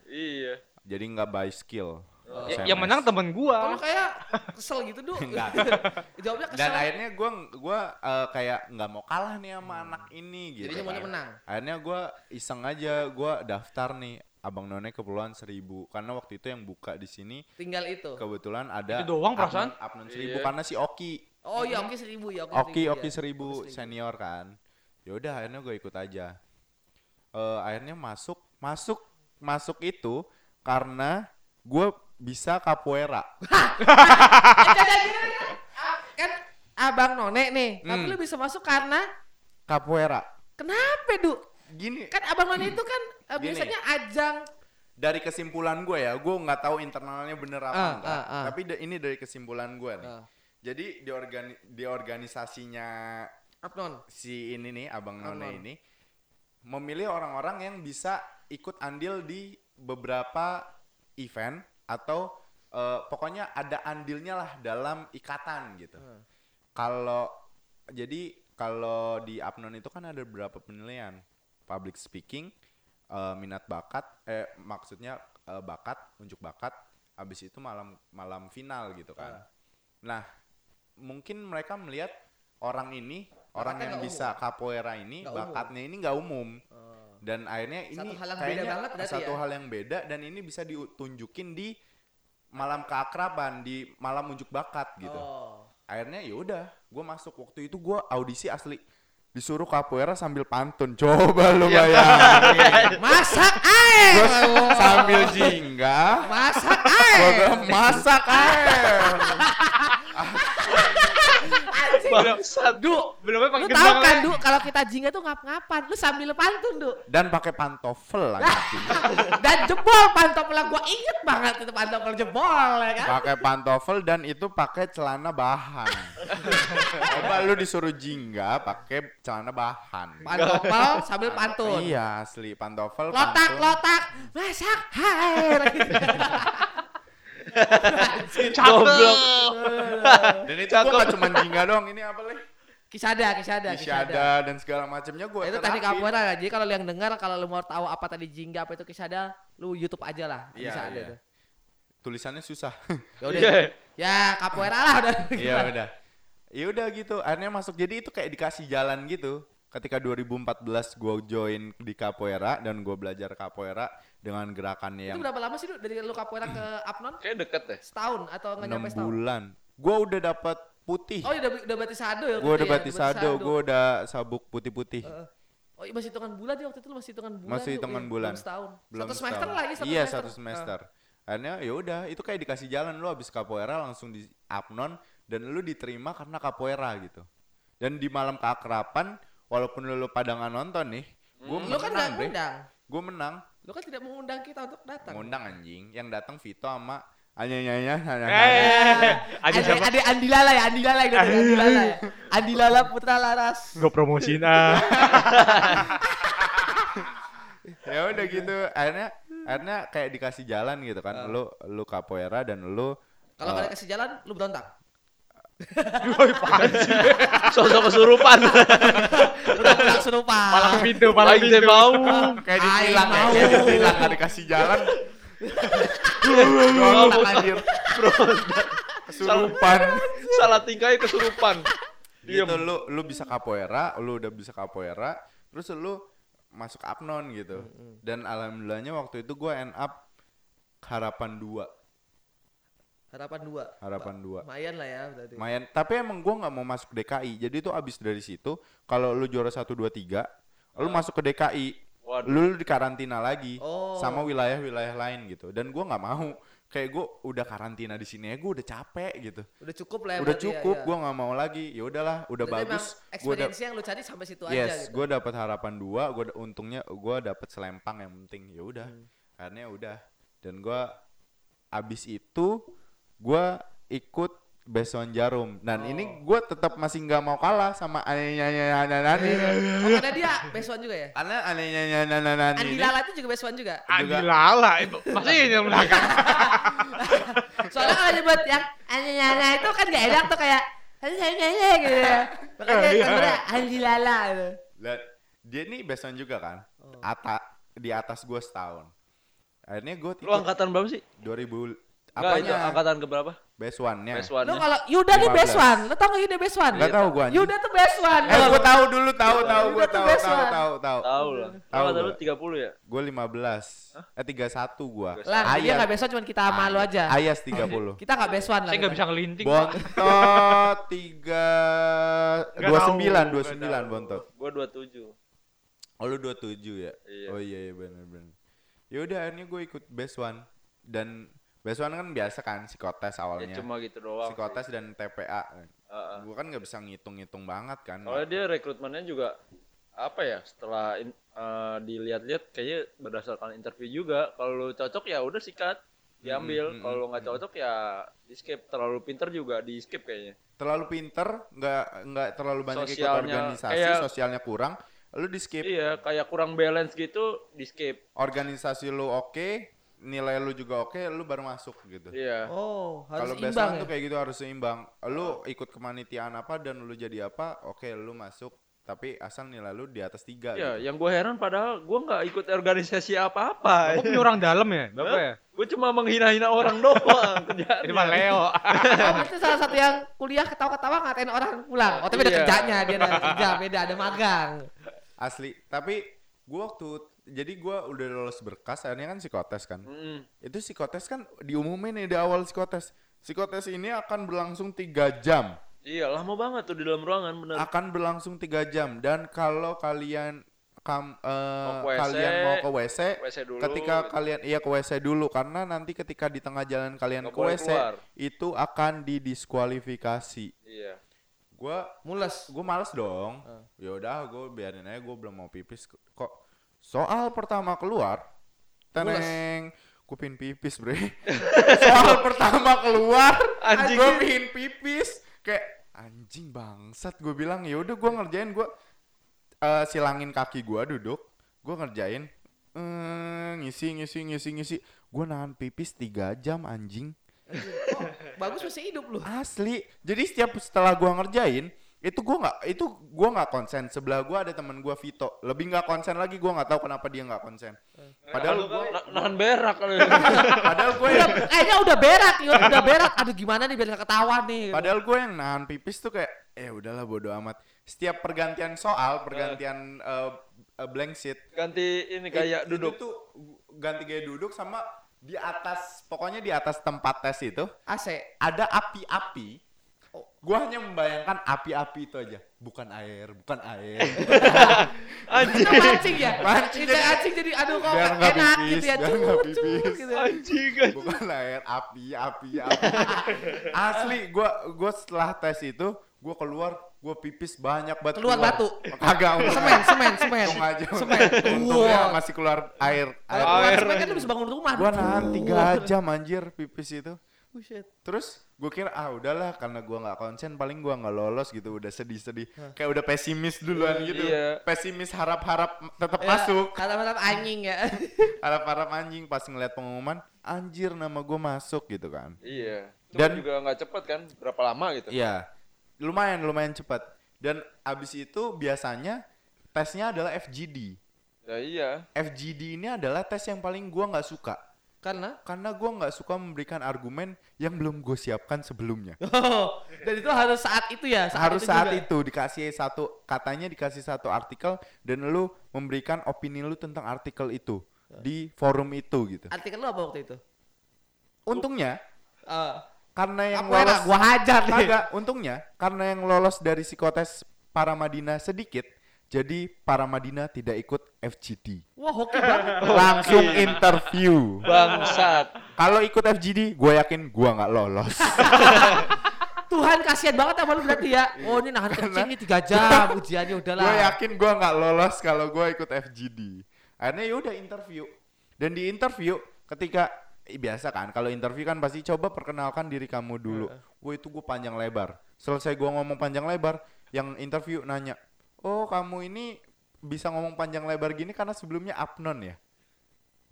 Iya. Jadi nggak by skill. Ya- SMS. yang menang temen Kalau gua. kayak kesel gitu, Du. [LAUGHS] Enggak. [LAUGHS] Jawabnya kesel. Dan akhirnya gua gua eh, kayak nggak mau kalah nih sama anak ini gitu. Jadinya maunya kan. menang. Akhirnya gua iseng aja gua daftar nih Abang None keperluan seribu karena waktu itu yang buka di sini Tinggal itu. kebetulan ada Itu doang perasaan? Apnon seribu Iya. karena si Oki Oh iya, Oki seribu ya. Oki seribu, Oki ya. seribu senior kan yaudah akhirnya gue ikut aja Eh akhirnya masuk masuk masuk itu karena gue bisa capoeira. [LAUGHS] Ah, Kan abang None nih, tapi Hmm. lu bisa masuk karena capoeira kenapa, Du? gini Kan abang None itu kan Gini. biasanya ajang dari kesimpulan gue ya gue nggak tahu internalnya bener apa Ah, enggak ah, ah. tapi ini dari kesimpulan gue nih Ah. Jadi di organi di organisasinya Apnon. si ini nih abang None ini memilih orang-orang yang bisa ikut andil di beberapa event atau eh, pokoknya ada andilnya lah dalam ikatan gitu. Hmm. Kalau jadi kalau di Apnon itu kan ada beberapa penilaian public speaking, eh, minat bakat, eh maksudnya eh, bakat, unjuk bakat, habis itu malam malam final gitu kan. Ah. Nah, mungkin mereka melihat orang ini orang Bakatnya yang bisa capoeira ini umum. bakatnya ini nggak umum Oh. dan akhirnya ini Satu hal yang kayaknya beda banget satu ya? hal yang beda dan ini bisa ditunjukin di malam keakraban di malam unjuk bakat gitu Oh. akhirnya ya udah gue masuk waktu itu gue audisi asli disuruh capoeira sambil pantun [LAUGHS] coba lu Iya. bayangin [LAUGHS] Masak air. Gua sambil jingga Masak air. masak air [LAUGHS] Bangsat. Du, Belumnya lu pakai tahu gendang. kan. Du, kalau kita jingga tuh ngap-ngapan. Lu sambil pantun, Du. dan pakai pantofel lagi [LAUGHS] Dan jebol pantofel gua inget banget itu pantofel jebol ya kan. pakai pantofel dan itu pakai celana bahan. [LAUGHS] Coba lu disuruh jingga pakai celana bahan. Pantofel sambil pantun. Iya asli pantofel. Lotak, pantun. lotak, masak air. [LAUGHS] Goblok. [LAUGHS] Dan itu gua gak cuma jingga doang, ini apa lih? Kisada, kisada, kisada. Isyada dan segala macamnya gua Itu teknik capoeira ya. Jadi kalau lu yang dengar kalau lu mau tahu apa tadi jingga apa itu kisada, lu YouTube aja lah. Iya, Bisa ada iya. tuh. Tulisannya susah. [LAUGHS] Ya udah. Iya. Ya capoeira lah udah. [LAUGHS] Iya udah. Ya udah gitu, akhirnya masuk. Jadi itu kayak dikasih jalan gitu. Ketika 2014 gua join di capoeira dan gua belajar capoeira dengan gerakan Itu yang berapa lama sih lu dari lu capoeira ke Apnon? Kayak deket deh. Setahun atau nggak 6 nyampe setahun? bulan. Gua udah dapat putih. Oh, udah udah berarti sado ya? Gue udah ya? batisado, gue udah sabuk putih-putih. Heeh. Oh, iya masih hitungan bulan ya waktu itu lu masih hitungan bulan. Masih tuh, hitungan ya, bulan. Belum setahun. Belum satu semester setahun. lagi satu Iya semester. satu semester. Akhirnya ya udah, itu kayak dikasih jalan lu habis capoeira langsung di Apnon dan lu diterima karena capoeira gitu. Dan di malam keakraban, walaupun lu, lu pada nggak nonton nih, gue. Lu kan menang. Gue menang, Lu kan tidak mengundang kita untuk datang. ngundang anjing. Yang datang Vito sama Anyanya, Eh, aja Ada siapa? ada Andi Lala ya, Andi Lala gitu, Andi Lala ya. Andi Lala Putra Laras. Gue promosiin ah. [LAUGHS] ya udah gitu. Akhirnya akhirnya kayak dikasih jalan gitu Ah. kan. Lu lu capoeira dan lu Kalau eh, nggak dikasih jalan, lu berontak. [LAUGHS] Sosok kesurupan. Udah serupa. Palang pintu, palang pintu. mau. kayak ditilang mau. kayak ditilang nggak dikasih jalan [LAUGHS] anjir kesurupan Salah tingkahnya kesurupan. Diem. gitu lu lu bisa capoeira lu udah bisa capoeira terus lu masuk apnon gitu dan alhamdulillahnya waktu itu gue end up harapan dua Harapan dua. harapan dua Lumayan lah ya berarti. Lumayan. Tapi emang gua nggak mau masuk DKI. Jadi itu abis dari situ, kalau lu juara 1 2 3, lu masuk ke DKI. Waduh. Lu, lu dikarantina lagi Oh. sama wilayah-wilayah lain gitu. Dan gua nggak mau. Kayak gua udah karantina di sini ya, gua udah capek gitu. Udah cukup lah ya udah ya, cukup, ya. gua nggak mau lagi. Ya udahlah, udah Berarti bagus. experience yang lu cari sampai situ aja yes, gitu. gua dapat harapan dua. Gua da- untungnya gua dapat selempang yang penting. Ya udah, Hmm. karena udah. Dan gua abis itu gua ikut Beson Jarum. Dan Oh. ini gua tetap masih nggak mau kalah sama anehnya Nani. Oh, karena dia best one juga ya? Karena anehnya Nani Andi ini. Lala itu juga best one juga. Andi Lala itu masih ini yang belakang. [LAUGHS] Soalnya kalau nyebut yang Andi Lala itu kan gak enak tuh kayak Andi Lala gitu ya. Makanya Iya. kan Andi Lala gitu. Dan dia nih Beson juga kan. Oh. Ata di atas gua setahun. Akhirnya gua Lu angkatan berapa sih? 2000 Enggak, itu apanya? angkatan ke berapa? Best one-nya. Best one. Lu kalau Yuda nih best 15. one. Lu tau gak Yuda best one? Enggak tahu gua. Yuda tuh best one. Eh gua tahu dulu, tahu tahu Yuda gua tuh tahu best tahu one. tahu tahu. Tahu lah. Tahu lu gua. 30 ya? Gue 15. Eh 31 gua. Lah, dia Ayas- gak best one cuma kita sama lu aja. Ayas 30. Kita gak best one lah. Saya nggak kita. bisa ngelinting. Bontot 3 Nggak 29 tahu, nggak 29 tahu. Bontot. Gua 27. Oh lu 27 ya? Iya. Oh iya iya benar benar. Ya udah akhirnya gue ikut best one dan best one kan biasa kan psikotes Ya awalnya. cuma gitu doang. sih. psikotes dan TPA. Heeh. Gue kan nggak bisa ngitung-ngitung banget kan. Soalnya dia rekrutmennya juga apa ya setelah in- eh, dilihat-lihat kayaknya berdasarkan interview juga kalau cocok ya udah sikat diambil Mm, mm, kalau nggak cocok ya di skip terlalu pinter juga di skip kayaknya Terlalu pinter, nggak nggak terlalu banyak ikut Sosialnya, organisasi, kayak- sosialnya kurang, lu di skip. iya kayak kurang balance gitu di skip Organisasi lu oke, nilai lu juga oke, lu baru masuk gitu. iya Oh, harus Kalau ya. tuh kayak gitu harus seimbang. Lu ikut kemanitiaan apa dan lu jadi apa, oke lu masuk. Tapi asal nilai lu di atas tiga. Iya, gitu. yang gue heran padahal gue nggak ikut organisasi apa-apa. Kamu punya orang dalam ya, Bapak ya? Gue cuma menghina-hina orang doang. [LAUGHS] Ini mah Leo. Kamu [LAUGHS] itu salah satu yang kuliah ketawa-ketawa ngatain orang pulang. Oh, tapi ada Iya. kerjanya, dia ada kerja, beda, ada magang. Asli. Tapi gua waktu jadi gua udah lolos berkas, akhirnya kan psikotes kan. Mm-mm. Itu psikotes kan diumumin nih di awal psikotes. Psikotes ini akan berlangsung tiga jam. Iya, lama banget tuh di dalam ruangan bener. Akan berlangsung tiga jam dan kalau kalian kam, eh, Mau WC, kalian mau ke WC, WC dulu. ketika gitu. kalian iya ke WC dulu karena nanti ketika di tengah jalan kalian Nggak ke WC keluar. itu akan didiskualifikasi. Iya. Gua Mules. gue males dong. Ah. Ya udah gue biarin aja gue belum mau pipis kok. Soal pertama keluar, teneng, gue pingin pipis bre. [LAUGHS] Soal pertama keluar, Anjing. gue pingin pipis. Kayak anjing bangsat gue bilang ya udah gue ngerjain gue eh, silangin kaki gue duduk, gue ngerjain. Eh, ngisi ngisi ngisi ngisi gue nahan pipis tiga jam anjing Oh, bagus masih hidup lu. Asli. Jadi setiap setelah gua ngerjain itu gua nggak itu gua nggak konsen. Sebelah gua ada temen gua Vito. Lebih nggak konsen lagi gua nggak tahu kenapa dia nggak konsen. Padahal gua Na- nahan berak [LAUGHS] padahal gua Udah, yang kayaknya udah berak, Yud. udah berak. Aduh gimana nih biar gak ketahuan nih. padahal gua yang nahan pipis tuh kayak eh udahlah bodo amat. Setiap pergantian soal, pergantian eh, eh, blank sheet Ganti ini it- kayak itu duduk. tuh ganti gaya duduk sama di atas pokoknya di atas tempat tes itu AC. ada api-api. Gua hanya membayangkan api-api itu aja, bukan air, bukan air. [LAUGHS] Anjing. Itu mancing ya? Mancing Kita jadi- mancing jadi aduh kok Biar nggak enak pipis, gitu ya. biar nggak Cut, cut, pipis. gitu. Anjing. anjing. bukan air api api api [LAUGHS] asli gua gua setelah tes itu gua keluar gua pipis banyak banget Keluar batu. kagak. Semen, semen, semen. untung aja Semen. untungnya Wow. masih keluar air air keluar Air. semen kan lu bisa bangun rumah. gua nahan tiga jam anjir pipis itu Buset. terus gue kira ah udahlah karena gua nggak konsen paling gua nggak lolos gitu udah sedih-sedih kayak udah pesimis duluan gitu Iya. pesimis harap-harap tetap Ya, masuk Kata-kata anjing ya. [LAUGHS] harap-harap anjing pas ngeliat pengumuman anjir nama gua masuk gitu kan Iya. Cuma Dan- juga nggak cepet kan? Berapa lama gitu? Iya, lumayan lumayan cepat. Dan abis itu biasanya tesnya adalah FGD. Ya iya. FGD ini adalah tes yang paling gua nggak suka. Karena karena gue nggak suka memberikan argumen yang belum gue siapkan sebelumnya [LAUGHS] dan itu harus saat itu ya, saat harus itu saat juga. itu dikasih satu katanya dikasih satu artikel dan lu memberikan opini lu tentang artikel itu di forum itu gitu Artikel lu apa waktu itu? untungnya Eh, karena yang lolos gua hajar nih. untungnya karena yang lolos dari psikotes para Madinah sedikit jadi para Madinah tidak ikut FGD Wah, hoki banget. langsung interview. Bangsat. kalau ikut FGD gue yakin gue nggak lolos. [LAUGHS] Tuhan kasihan banget sama lu berarti ya. Oh, ini nahan kencing nih 3 jam ujiannya udahlah. gue yakin gue nggak lolos kalau gue ikut FGD akhirnya ya udah interview. Dan di interview ketika eh, biasa kan kalau interview kan pasti coba perkenalkan diri kamu dulu. Gue itu gue panjang lebar. Selesai gue ngomong panjang lebar yang interview nanya oh kamu ini bisa ngomong panjang lebar gini karena sebelumnya apnon ya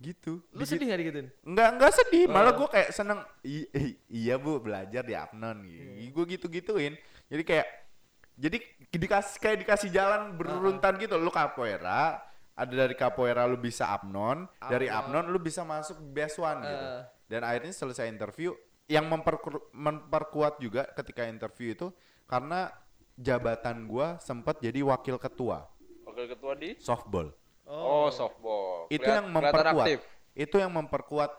gitu Lu Digit- sedih gak digituin? Enggak, enggak sedih, malah Oh. gue kayak seneng I- i- iya bu belajar di Apnon gitu. Gue gitu-gituin. Jadi kayak jadi dikasih kayak dikasih jalan berurutan gitu. Lu capoeira, ada dari capoeira lu bisa Apnon, dari Apnon. Lu bisa masuk best one gitu. Dan akhirnya selesai interview yang memperku- memperkuat juga ketika interview itu karena jabatan gua sempat jadi wakil ketua Wakil ketua di softball. Oh, softball. Itu Keliat- yang memperkuat. aktif. Itu yang memperkuat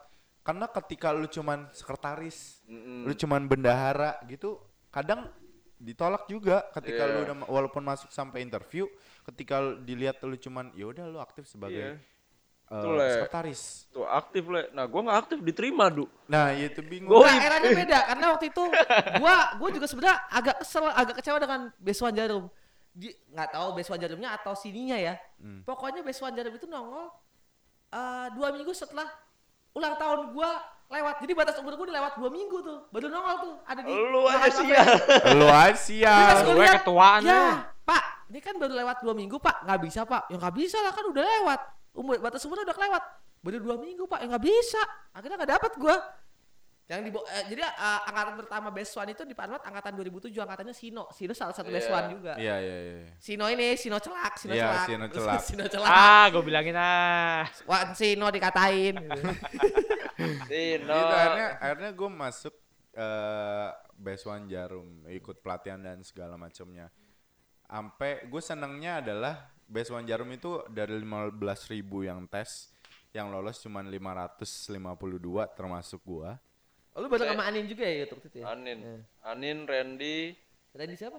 karena ketika lu cuman sekretaris, Mm-mm. lu cuman bendahara gitu, kadang ditolak juga ketika lu Iya. udah walaupun masuk sampai interview, ketika lu dilihat lu cuman ya udah lu aktif sebagai Iya. Eh, Tuh, Le. sekretaris. Tuh aktif le. Nah, gua nggak aktif diterima, Du. Nah, itu bingung. Gua- Enggak, eranya [LAUGHS] beda karena waktu itu gua gua juga sebenarnya agak kesel, agak kecewa dengan Beswan Jarum. Di nggak tahu Beswan Jarumnya atau sininya ya. Hmm. Pokoknya Beswan Jarum itu nongol eh, dua minggu setelah ulang tahun gua lewat. Jadi batas umur gua udah lewat dua minggu tuh. Baru nongol tuh ada di Lu [LAUGHS] aja sial. lu aja Pas sial. gua Gue ketuaan ya, ya. Pak, ini kan baru lewat dua minggu, Pak. Nggak bisa, Pak. Ya nggak bisa lah, kan udah lewat. Umur batas umur udah kelewat. Baru dua minggu, Pak. Ya nggak bisa. Akhirnya nggak dapat gua. Yang di eh, jadi eh, angkatan pertama Best One itu di Panwat angkatan 2007 angkatannya Sino. Sino salah satu Best Iya. One juga. Iya, iya, iya. Sino ini Sino celak, Sino Iya, celak. Sino [LAUGHS] celak. Sino celak. Ah, gue bilangin ah. Wah, Sino dikatain. [LAUGHS] gitu. Tino. Gitu, akhirnya akhirnya gue masuk eh Best One Jarum, ikut pelatihan dan segala macamnya. Sampai gue senengnya adalah One Jarum itu dari 15.000 yang tes, yang lolos cuma 552 termasuk gua. Oh, lu bareng sama Anin juga ya waktu itu ya? Anin. Iya. Anin, Randy, Randy siapa?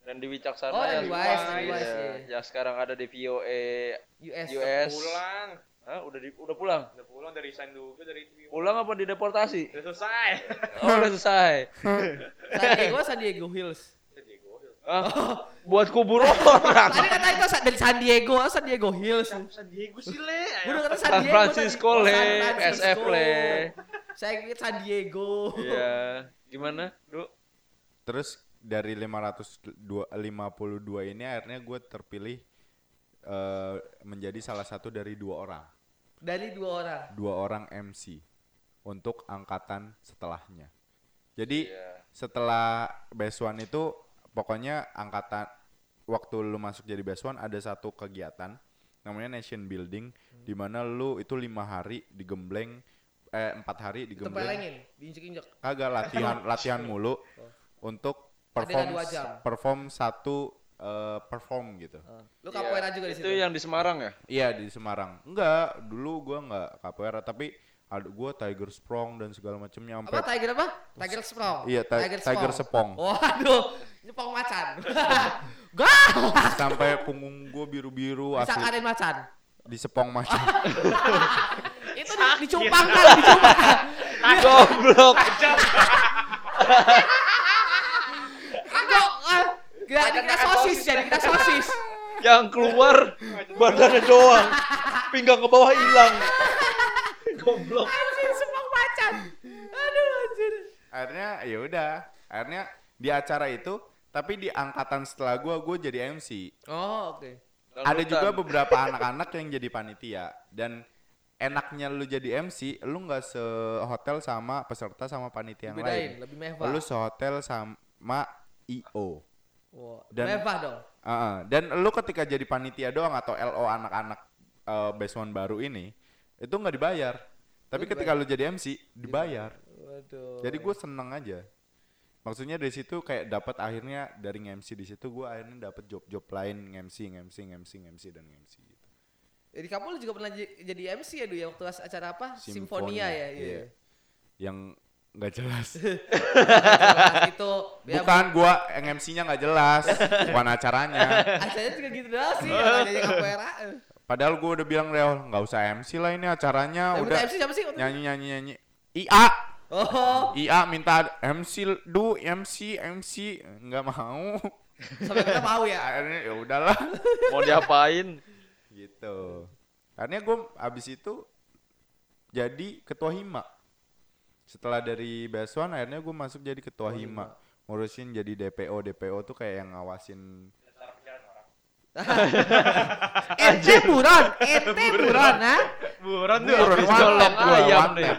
Randy Wicaksana Oh, yang Randy Wise, Wise, iya, iya. yang sekarang ada di VOA US. US. Pulang. Hah, udah di, udah pulang. Udah pulang dari resign juga dari TV. Pulang apa dideportasi? Udah selesai. Oh, udah selesai. [LAUGHS] San Diego, San Diego Hills. Hah? Buat kubur orang. Tadi kata itu dari San Diego, San Diego Hills. San Diego sih le. Gue udah kata San San Diego. Francisco, Le. San Francisco. SF, Le. Saya kira San Diego. Iya. Gimana, Du? Terus dari 552 ini akhirnya gue terpilih eh, menjadi salah satu dari dua orang, Dari dua orang. dua orang MC untuk angkatan setelahnya. Jadi Iya. setelah Best One itu pokoknya angkatan waktu lu masuk jadi Best One ada satu kegiatan namanya Nation Building di mana lu itu lima hari digembleng eh empat hari digembleng. Tempelengin, diinjek-injek. kagak latihan [LAUGHS] latihan mulu untuk Adegan perform perform satu eh, perform gitu. Uh, Lu capoeira juga di situ. Itu yang di Semarang ya? iya di Semarang. Enggak dulu gua enggak capoeira tapi ada gua Tiger Sprong dan segala macamnya apa sampai Tiger apa? Tiger Sprong. Iya, ti- Tiger Sepong. Waduh, nyepong macan. [LAUGHS] Gak. sampai punggung gua biru-biru asli Disakarin macan. di sepong macam [LAUGHS] Itu di, dicumpangkan, dicumpangkan. Goblok. Ah, kira dikira sosis jadi kita sosis. yang keluar badannya doang. Pinggang ke bawah hilang. Goblok. Anjir, sepong macan. Aduh, anjir. akhirnya ya udah akhirnya di acara itu tapi di angkatan setelah gua gua jadi MC Oh, oke. ada juga beberapa [LAUGHS] anak-anak yang jadi panitia dan enaknya lu jadi MC lu nggak sehotel sama peserta sama panitia yang Bedain, lain lebih mewah. lu sehotel sama IO Wah, Dan- mewah dong. Heeh. dan lu ketika jadi panitia doang atau LO anak-anak uh, One baru ini itu nggak dibayar Tapi Lu ketika lu jadi MC dibayar. Waduh. Jadi gue seneng aja. Maksudnya dari situ kayak dapat akhirnya dari MC di situ gue akhirnya dapat job-job lain MC, MC, MC, MC dan MC gitu. Di kampung lu juga pernah jadi MC ya, Du ya waktu acara apa? Simfonia, Simfonia ya, iya. iya. Yang nggak jelas. [LAUGHS] Jelas itu ya, Bukan gua yang MC-nya nggak jelas, bukan acaranya. [LAUGHS] acaranya juga gitu doang sih, yang ada yang kapoeira. Padahal gua udah bilang Reol nggak usah MC lah ini acaranya Yang udah MC siapa sih? nyanyi nyanyi nyanyi. IA, Oh, IA minta MC du MC MC nggak mau. sampai kita mau ya. Akhirnya ya udahlah. [LAUGHS] Mau diapain? gitu. Akhirnya gue abis itu jadi ketua hima. Setelah dari Baswan akhirnya gue masuk jadi ketua hima. Ngurusin jadi DPO DPO tuh kayak yang ngawasin [LAUGHS] Ente buron, ente buron, ha? Buron tuh. Buron gua, ayam nih.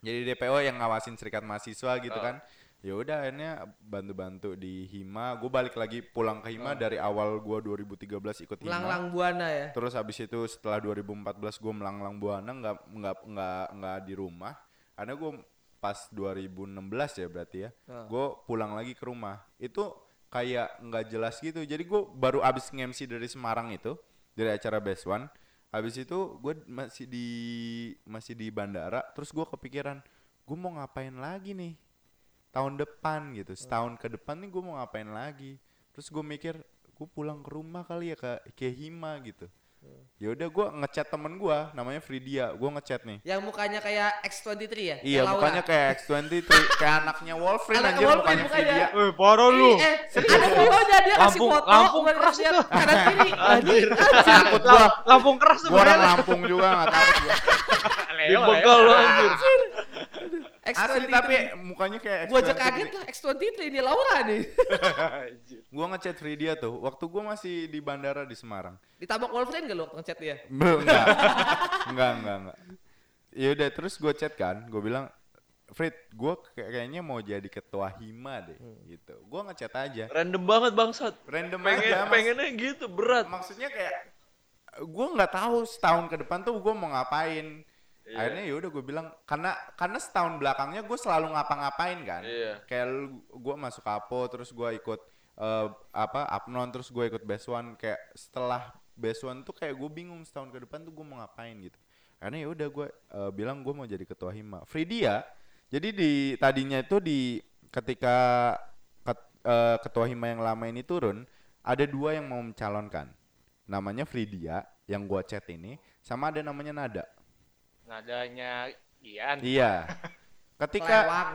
Jadi DPO yang ngawasin serikat mahasiswa gitu Oh. kan. Ya udah akhirnya bantu-bantu di hima. Gue balik lagi pulang ke hima dari awal gue 2013 ikut hima. Melanglang buana ya. Terus habis itu setelah 2014 gue melanglang buana nggak nggak nggak nggak di rumah. Karena gue pas 2016 ya berarti ya. Ah. Gue pulang lagi ke rumah. Itu kayak nggak jelas gitu. Jadi gue baru abis nge-MC dari Semarang itu dari acara Best One. Habis itu gue masih di masih di bandara. Terus gue kepikiran gue mau ngapain lagi nih tahun depan gitu. Setahun ke depan nih gue mau ngapain lagi. Terus gue mikir gue pulang ke rumah kali ya ke ke Hima gitu. Ya udah gue ngechat temen gue namanya Fridia. Gue ngechat nih. Yang mukanya kayak X23 ya? Iya Yang mukanya kayak X23 kayak anaknya Wolverine Anak anjir Wolverine mukanya mukanya. Fridia. Eh, parah lu. Eh, ada fotonya dia kasih Lampung- foto, Lampung keras itu. kanan kiri. [LAUGHS] Anjir. Takut gua. Lampung keras tuh Gua orang. Lampung juga gak takut gua. Dibegal lu anjir. Asli X23. tapi mukanya kayak Gua aja X23. kaget lah X23 ini Laura nih. [LAUGHS] Gua ngechat Fridia tuh waktu gua masih di bandara di Semarang. Ditabok Wolverine gak lu ngechat dia? Belum [LAUGHS] enggak. enggak, enggak, enggak. Ya udah terus gue chat kan, gue bilang Frit, gue kayaknya mau jadi ketua hima deh, gitu. Gue ngechat aja, Random banget bangsat. random Pengen aja. Mas- pengennya gitu berat. maksudnya kayak gue nggak tahu setahun ke depan tuh gue mau ngapain. Iya. Akhirnya ya udah gue bilang karena karena setahun belakangnya gue selalu ngapa-ngapain kan. Iya. Kayak gue masuk Apo terus gue ikut eh, apa Apnon terus gue ikut Best One kayak setelah Best One tuh kayak gue bingung setahun ke depan tuh gue mau ngapain gitu. Karena ya udah gue eh, bilang gue mau jadi ketua hima. Fridia jadi di tadinya itu di ketika ket- eh, ketua hima yang lama ini turun ada dua yang mau mencalonkan namanya Fridia yang gua chat ini sama ada namanya Nada Nadanya Gian. iya [LAUGHS] ketika Kelewang.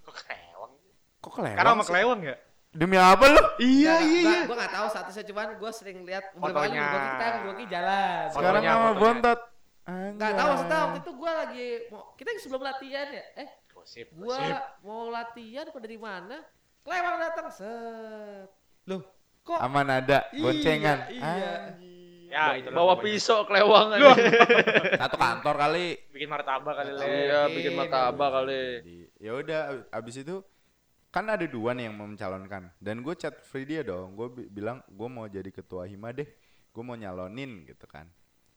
Kok kelewang? kok kelewang Karena sama kelewang ya? demi apa lu Iya Nggak, iya iya. Gua gak tahu statusnya cuman gua sering lihat Fotonya. Goki kita Goki jalan. sekarang sama fotonya. bontot Enggak tahu maksudnya waktu itu gua lagi mau kita sebelum latihan ya. Eh, Gosip, gua gosip. mau latihan apa dari mana? Kelewang datang set. Loh, kok sama Nada Iya, boncengan iya. Anjing. Ya, itu Bawa pisau kelewang aja. [LAUGHS] satu kantor kali. Bikin martabak kali le. Iya, bikin martabak kali. Ya udah ab- abis itu kan ada dua nih yang mau mencalonkan. Dan gue chat Fridia dong. Gue bilang gue mau jadi ketua hima deh. Gue mau nyalonin gitu kan.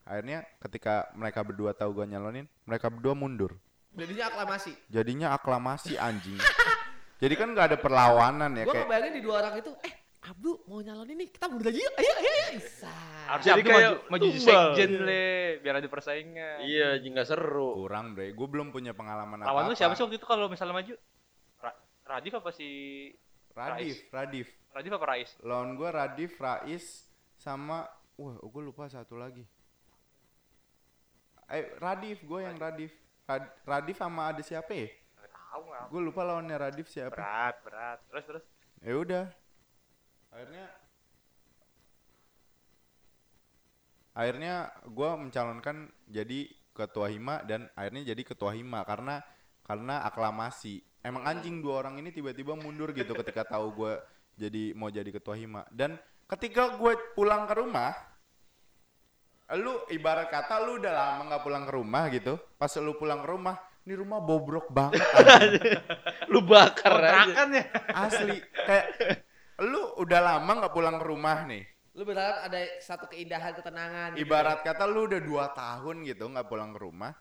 Akhirnya ketika mereka berdua tahu gue nyalonin mereka berdua mundur. Jadinya aklamasi. jadinya aklamasi anjing. [LAUGHS] Jadi kan nggak ada perlawanan ya Gua kayak ngebayangin di dua orang itu, eh Abdu mau nyalonin nih, kita mundur aja yuk, ayo, ayo, ayo. Bisa. Harus Jadi Abdu kayak maju, maju sekjen le, biar ada persaingan. Iya, jadi nggak seru. kurang bre gue belum punya pengalaman Lawan apa lu siapa sih waktu itu kalau misalnya maju? Ra Radif apa si Radif Radif Radif apa Rais? lawan gue Radif Rais sama wah gue lupa satu lagi eh Radif gue yang Radif Rad- Radif sama ada siapa ya gue lupa lawannya Radif siapa Berat, berat. Terus terus. ya udah akhirnya akhirnya gue mencalonkan jadi ketua hima dan akhirnya jadi ketua hima karena karena aklamasi emang anjing dua orang ini tiba-tiba mundur gitu ketika tahu gue jadi mau jadi ketua hima dan ketika gue pulang ke rumah lu ibarat kata lu udah lama nggak pulang ke rumah gitu pas lu pulang ke rumah ini rumah bobrok banget. [LAUGHS] Lu bakar aja. Ya. asli kayak lu udah lama nggak pulang ke rumah nih Lu berharap ada satu keindahan, ketenangan. gitu. ibarat kata lu udah dua tahun gitu nggak pulang ke rumah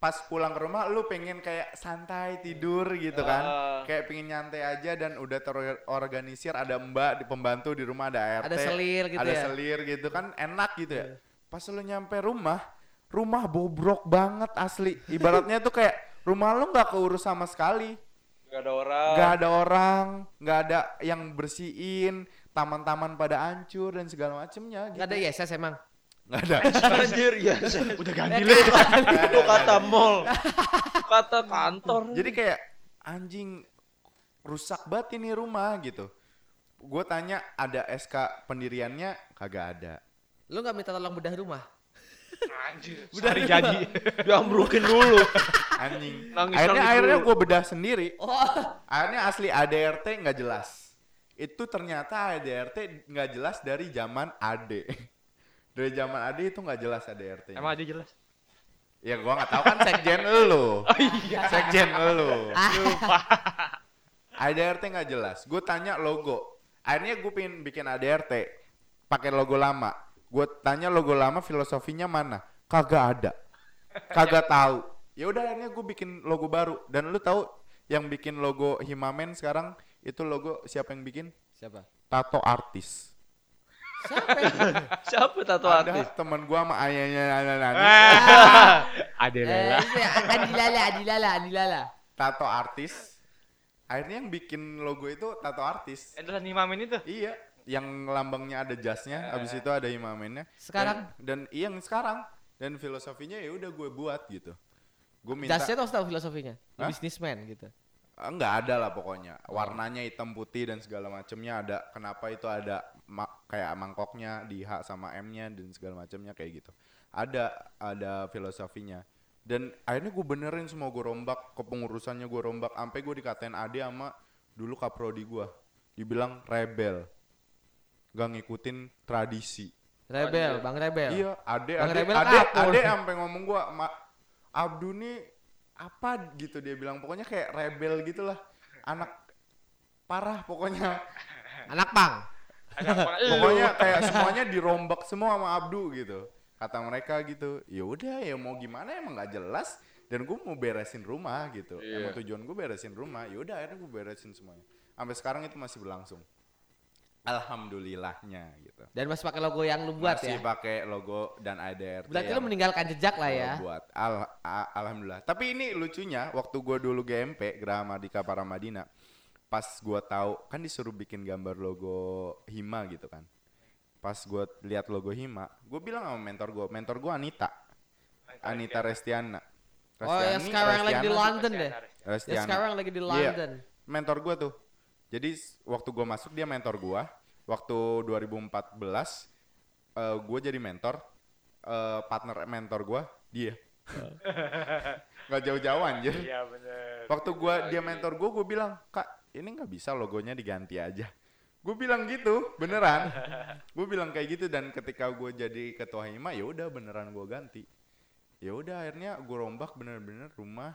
pas pulang ke rumah lu pengen kayak santai tidur gitu kan kayak pengen nyantai aja dan udah terorganisir ada mbak di pembantu di rumah ada ART Ada selir gitu ada ya? Iya. selir gitu kan enak gitu ya pas lu nyampe rumah rumah bobrok banget asli ibaratnya tuh kayak rumah lu nggak keurus sama sekali Gak ada orang. nggak ada orang nggak ada yang bersihin taman-taman pada hancur dan segala macemnya gitu. Gak ada ISS emang. nggak ada Anjir, ya. [LAUGHS] Udah ganti lu. Itu kata mall. Kata kantor. Jadi kayak anjing rusak banget ini rumah gitu. Gue tanya ada SK pendiriannya kagak ada. Lu gak minta tolong bedah rumah? Anjir. Sehari jadi. [LAUGHS] diambrukin dulu. Anjing. Nangis, akhirnya nangis akhirnya gue bedah sendiri. Oh, Akhirnya asli ADRT nggak jelas. Itu ternyata ADRT nggak jelas dari zaman AD. dari zaman AD itu nggak jelas ADRT. Emang aja jelas. Ya gua nggak tahu kan sekjen elu. Oh iya. Sekjen elu. Lupa. ADRT nggak jelas. Gue tanya logo. Akhirnya gue pengen bikin ADRT pakai logo lama. Gue tanya logo lama filosofinya mana? Kagak ada. Kagak tahu. Ya udah akhirnya gue bikin logo baru. Dan lu tahu yang bikin logo Himamen sekarang itu logo siapa yang bikin? siapa? Tato artis. Siapa? [LAUGHS] Siapa tato ada artis? teman gua sama ayahnya Nana Nani. Ada eh, Lela. itu ya, Andi Lala, Andi Lala, Andi Lala. Tato artis. Akhirnya yang bikin logo itu tato artis. Adalah Nimamin itu. Iya, yang lambangnya ada jasnya, habis itu ada imamennya. Sekarang? dan, dan iya yang sekarang dan filosofinya ya udah gue buat gitu. Gue minta Jasnya tau tahu filosofinya? Hah? Businessman gitu. enggak ada lah pokoknya. Warnanya hitam putih dan segala macamnya ada. Kenapa itu ada ma- kayak mangkoknya di H sama M-nya dan segala macamnya kayak gitu. Ada ada filosofinya. Dan akhirnya gue benerin semua gue rombak kepengurusannya gue rombak sampai gue dikatain Ade sama dulu kaprodi gue dibilang rebel gak ngikutin tradisi Rebel, Bang Rebel. Iya, ade Bang ade Rebel ade ade sampai ngomong gua, Ma, Abdu nih apa gitu dia bilang pokoknya kayak rebel gitulah. Anak parah pokoknya. Anak pang. [LAUGHS] Pokoknya kayak semuanya dirombak semua sama Abdu gitu. Kata mereka gitu. Ya udah ya mau gimana emang nggak jelas dan gue mau beresin rumah gitu. Iya. Emang tujuan gue beresin rumah. Ya udah akhirnya gue beresin semuanya. Sampai sekarang itu masih berlangsung. Alhamdulillahnya gitu. Dan masih pakai logo yang lu buat masih ya. pakai logo dan ADRT Berarti lu meninggalkan jejak lah ya. buat Al- a- alhamdulillah tapi ini lucunya waktu gue dulu GMP Gerama Dika Paramadina pas gue tahu kan disuruh bikin gambar logo Hima gitu kan pas gue lihat logo Hima gue bilang sama mentor gue mentor gue Anita Anita Restiana Oh yang sekarang lagi di Restiana, London deh. Yang Restiana. sekarang lagi di Iya. London. mentor gue tuh jadi waktu gue masuk dia mentor gue waktu 2014 eh gue jadi mentor. Eh partner mentor gue dia. [LAUGHS] Nggak jauh-jauh anjir. Iya bener. waktu gue dia mentor gue gue bilang kak ini nggak bisa logonya diganti aja. Gue bilang gitu beneran. [LAUGHS] Gue bilang kayak gitu dan ketika gue jadi ketua hima ya udah beneran gue ganti. Ya udah akhirnya gue rombak bener-bener rumah.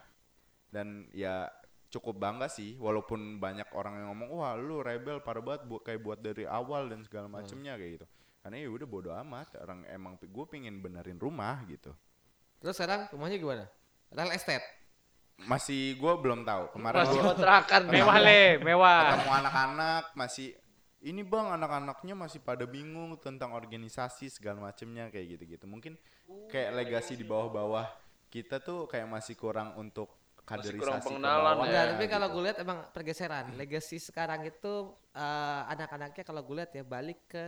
Dan ya cukup bangga sih walaupun banyak orang yang ngomong wah lu rebel parah banget buat kayak buat dari awal dan segala macemnya kayak gitu karena ya udah bodo amat orang emang gue pingin benerin rumah gitu Terus sekarang rumahnya gimana? Real estate. masih gue belum tahu kemarin Masih kontrakan Mewah le, mewah. ketemu anak-anak masih ini bang anak-anaknya masih pada bingung tentang organisasi segala macemnya kayak gitu-gitu mungkin kayak legasi di bawah-bawah kita tuh kayak masih kurang untuk kaderisasi kurang ke pengenalan ya. Enggak, tapi kalau gitu. gue lihat emang pergeseran. Legacy sekarang itu eh, anak-anaknya kalau gue lihat ya balik ke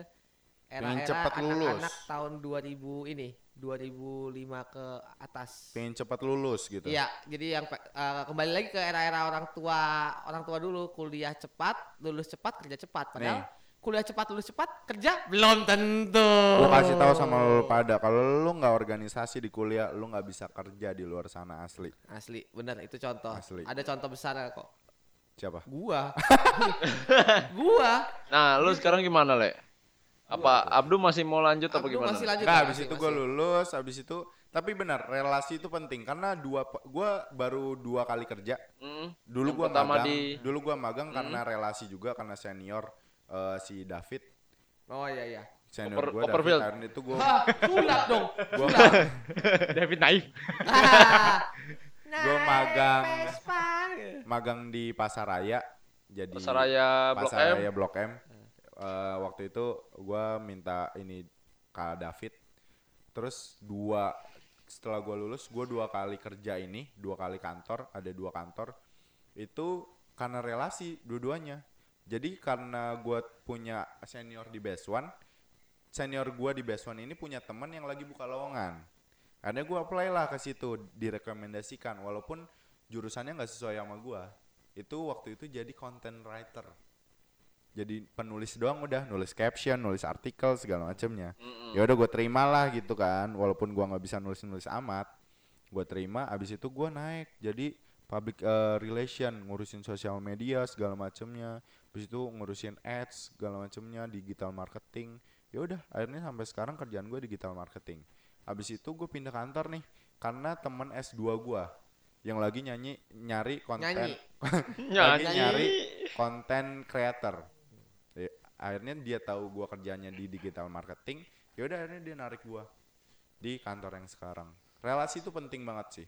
era-era anak-anak tahun 2000 ini, 2005 ke atas. pengen cepat lulus gitu Iya, jadi yang eh, kembali lagi ke era-era orang tua, orang tua dulu kuliah cepat, lulus cepat, kerja cepat. Padahal Nih. Kuliah cepat, lulus cepat, kerja belum tentu. Gue kasih tahu sama lu pada kalau lu nggak organisasi di kuliah lu nggak bisa kerja di luar sana asli Asli, bener itu contoh. Asli. Ada contoh besar kok. siapa Gua. [LAUGHS] gua. Nah, lu sekarang gimana, Le? Apa Abdu masih mau lanjut apa Abdu gimana? masih lanjut. Ya, habis itu gue lulus, habis itu tapi benar relasi itu penting karena dua gue baru dua kali kerja. Mm. Dulu pertama magang, di- dulu gua magang karena relasi juga karena senior eh, si David. Oh iya iya. senior Upper- gue. David Aaron itu gue sulap dong. gue David Naif. [LAUGHS] Gua magang. Magang di Pasaraya jadi Pasaraya Blok M. Pasaraya Blok M. Eh, waktu itu gue minta ini Kak David. Terus dua setelah gue lulus, gue dua kali kerja ini, dua kali kantor, ada dua kantor. Itu karena relasi dua-duanya. Jadi karena gue punya senior di Best One, senior gue di Best One ini punya teman yang lagi buka lowongan. Akhirnya gue apply lah ke situ, direkomendasikan. Walaupun jurusannya nggak sesuai sama gue. Itu waktu itu jadi content writer jadi penulis doang udah nulis caption nulis artikel segala macamnya ya udah gue terima lah gitu kan walaupun gua nggak bisa nulis nulis amat gue terima abis itu gua naik jadi public eh, relation ngurusin sosial media segala macamnya abis itu ngurusin ads segala macamnya digital marketing. Ya udah akhirnya sampai sekarang kerjaan gue digital marketing. Abis itu gue pindah kantor nih karena temen S2 gua yang lagi nyanyi nyari konten. Nyanyi. [LAUGHS] lagi Nyanyi. nyari konten creator. Ya, akhirnya dia tahu gua kerjanya di digital marketing. Ya udah akhirnya dia narik gua di kantor yang sekarang. Relasi itu penting banget sih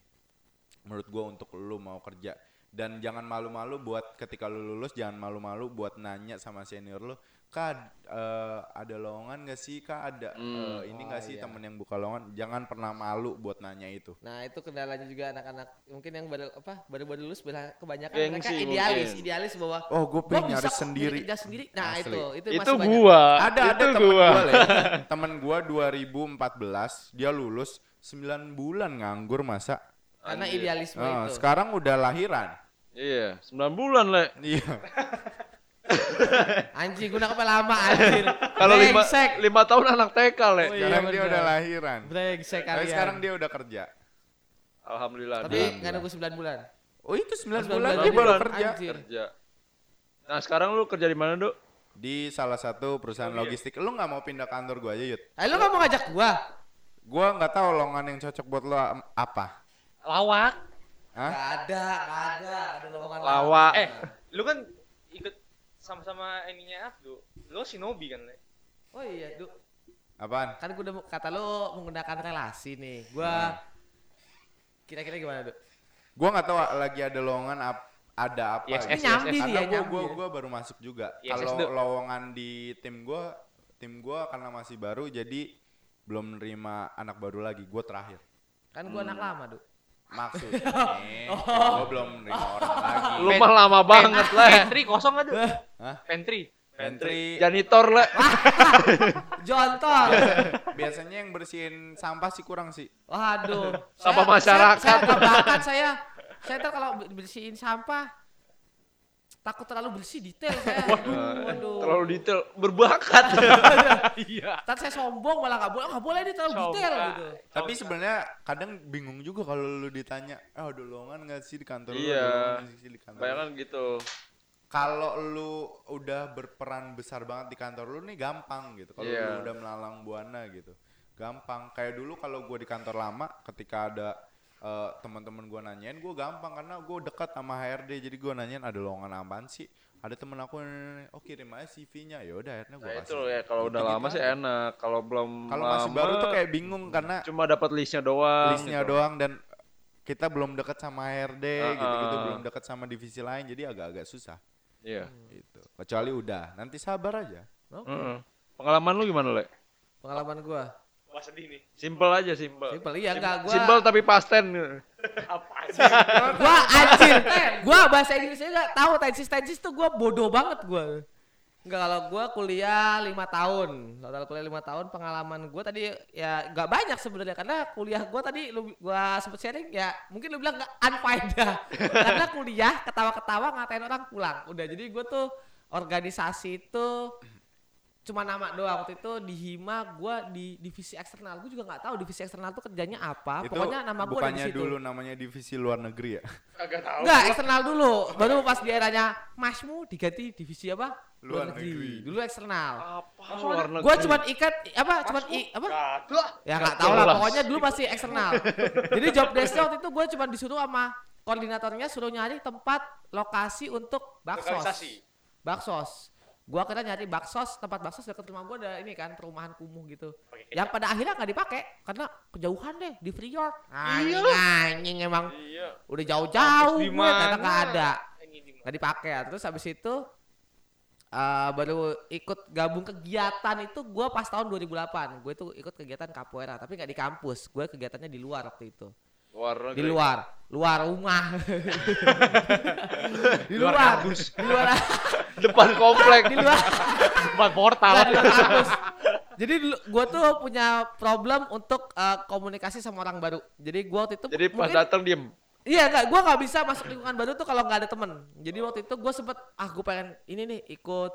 menurut gua untuk lu mau kerja dan jangan malu-malu buat ketika lu lulus jangan malu-malu buat nanya sama senior lu kak eh, ada lowongan gak sih kak ada Hmm. eh, ini Oh, gak sih iya. temen yang buka lowongan jangan pernah malu buat nanya itu Nah itu kendalanya juga anak-anak mungkin yang baru apa baru-baru lulus bela- kebanyakan Gengsi mereka idealis, mungkin. idealis bahwa oh gue gua pengen bisa nyari sendiri kerja sendiri. Nah Asli. itu itu, Itu masih banyak. gua. ada ada itu temen gua. gua [LAUGHS] temen gua 2014 dia lulus 9 bulan nganggur masa Karena Anjir. idealisme Ah, itu. sekarang udah lahiran Iya, 9 bulan, Le. iya [LAUGHS] Anjing guna apa lama anjir. Kalau lima, lima tahun anak TK, Le. Oh, iya, sekarang dia bener. udah lahiran Brengsek tapi kalian. sekarang dia udah kerja Alhamdulillah. Tapi dia nggak nunggu 9 bulan. oh itu 9 9 bulan bulan dia baru kerja Anjir. kerja. Nah, sekarang lu kerja di mana, Dok? di salah satu perusahaan Oh, iya. logistik lu nggak mau pindah kantor gua aja yud Eh lu nggak mau ngajak gua? gua nggak tahu lowongan yang cocok buat lo apa Lawak. Hah? Gak ada, gak ada, ada lowongan Lawak. Eh, lu kan ikut sama-sama ininya Abdu. Lu Shinobi kan, Le? Oh iya, Du. apaan Kan gua udah kata lu menggunakan relasi nih. Gua Nah. kira-kira gimana, Du? gua nggak tahu ada ada lowongan ap- ada apa Yes, gitu. yes, Ini nyambi yes, nih karena ya, gua, ya. gua baru masuk juga Yes, kalau yes, lowongan di tim gua tim gua karena masih baru jadi belum nerima anak baru lagi gua terakhir Kan gua anak lama, Du. Maksudnya [LAUGHS] gua belum nerima orang [LAUGHS] lagi Lu mah lama banget, Le. Pantry kosong ada. Hah? Pantry. Pantry Janitor, Le. [LAUGHS] Jontol. biasanya yang bersihin sampah sih kurang sih Waduh. Sampah masyarakat. Saya, saya saya. Saya tuh kalau bersihin sampah takut terlalu bersih detail [LAUGHS] saya. Waduh, waduh. Terlalu detail, berbakat. [LAUGHS] Iya. Ntar saya sombong malah nggak boleh, nggak boleh dia terlalu detail gitu. tapi sebenarnya kadang bingung juga kalau lu ditanya eh ada lowongan nggak sih di kantor lu Iya. Nggak sih di kantor lu?" Bayangan gitu. kalau lu udah berperan besar banget di kantor lu nih gampang gitu. Kalau Iya. lu udah melalang buana gitu. Gampang. Kayak dulu kalau gua di kantor lama ketika ada eh, teman-teman gua nanyain, gua gampang karena gua dekat sama HRD. Jadi gua nanyain ada lowongan apaan sih? Ada temen aku yang oh kirim aja CV-nya. Ya udah akhirnya gua Nah, kasih. itu ya kalau udah Gitu-gitu lama sih aja. enak. Kalau belum Kalau masih lama, baru tuh kayak bingung karena cuma dapat listnya doang. listnya gitu. doang dan kita belum dekat sama HRD gitu-gitu, Uh-uh. belum dekat sama divisi lain jadi agak-agak susah Iya. gitu. Kecuali udah, nanti sabar aja. Oke. Heeh. Pengalaman lu gimana, Le? Pengalaman gua. Wah sedih nih. Simple aja, simple. Simpel iya enggak gua. Simple tapi pasten. [LAUGHS] Apa sih? Gua anjir. gua bahasa Inggrisnya enggak tahu tensis tensis tuh gua bodoh banget gua. Enggak kalau gua kuliah lima tahun. Total kuliah lima tahun pengalaman gua tadi ya enggak banyak sebenarnya karena kuliah gua tadi lu gua sempet sharing ya mungkin lu bilang enggak unfaedah. [LAUGHS] karena kuliah ketawa-ketawa ngatain orang pulang. Udah jadi gua tuh organisasi itu cuma nama doang waktu itu di Hima gua di divisi eksternal gua juga nggak tahu divisi eksternal tuh kerjanya apa Itu pokoknya nama gua ada di bukannya situ dulu namanya divisi luar negeri ya? Kagak tahu. Enggak, eksternal dulu. Baru pas di eranya Masmu diganti divisi apa? Luar negeri. Dulu eksternal. Apa? Luar negeri. Gua cuman ikat apa? Cuman i, apa? Ya nggak tahu lah. Pokoknya dulu masih eksternal. Jadi job desk waktu itu gue cuman disuruh sama koordinatornya suruh nyari tempat lokasi untuk baksos. Lokalisasi. Baksos. Gua akhirnya nyari baksos tempat baksos dekat rumah gua ada ini kan perumahan kumuh gitu. Kecap. yang pada akhirnya nggak dipakai karena kejauhan deh di Priok Iya. anjing anjing emang. Iya. udah jauh-jauh gue ternyata nggak ada. Nggak dipakai. Terus habis itu eh, baru ikut gabung kegiatan itu gue pas tahun 2008 gue tuh ikut kegiatan capoeira tapi nggak di kampus. Gue kegiatannya di luar waktu itu Luar di negeri. luar luar rumah [LAUGHS] di Luar luar kampus. di luar Depan komplek. di luar Buat portal. Nggak, di luar kampus jadi gue tuh punya problem untuk eh, komunikasi sama orang baru jadi gue waktu itu Jadi pas mungkin- datang diem. Iya enggak, gue nggak bisa masuk lingkungan baru tuh kalau nggak ada temen. Jadi waktu itu gue sempet, ah gue pengen ini nih ikut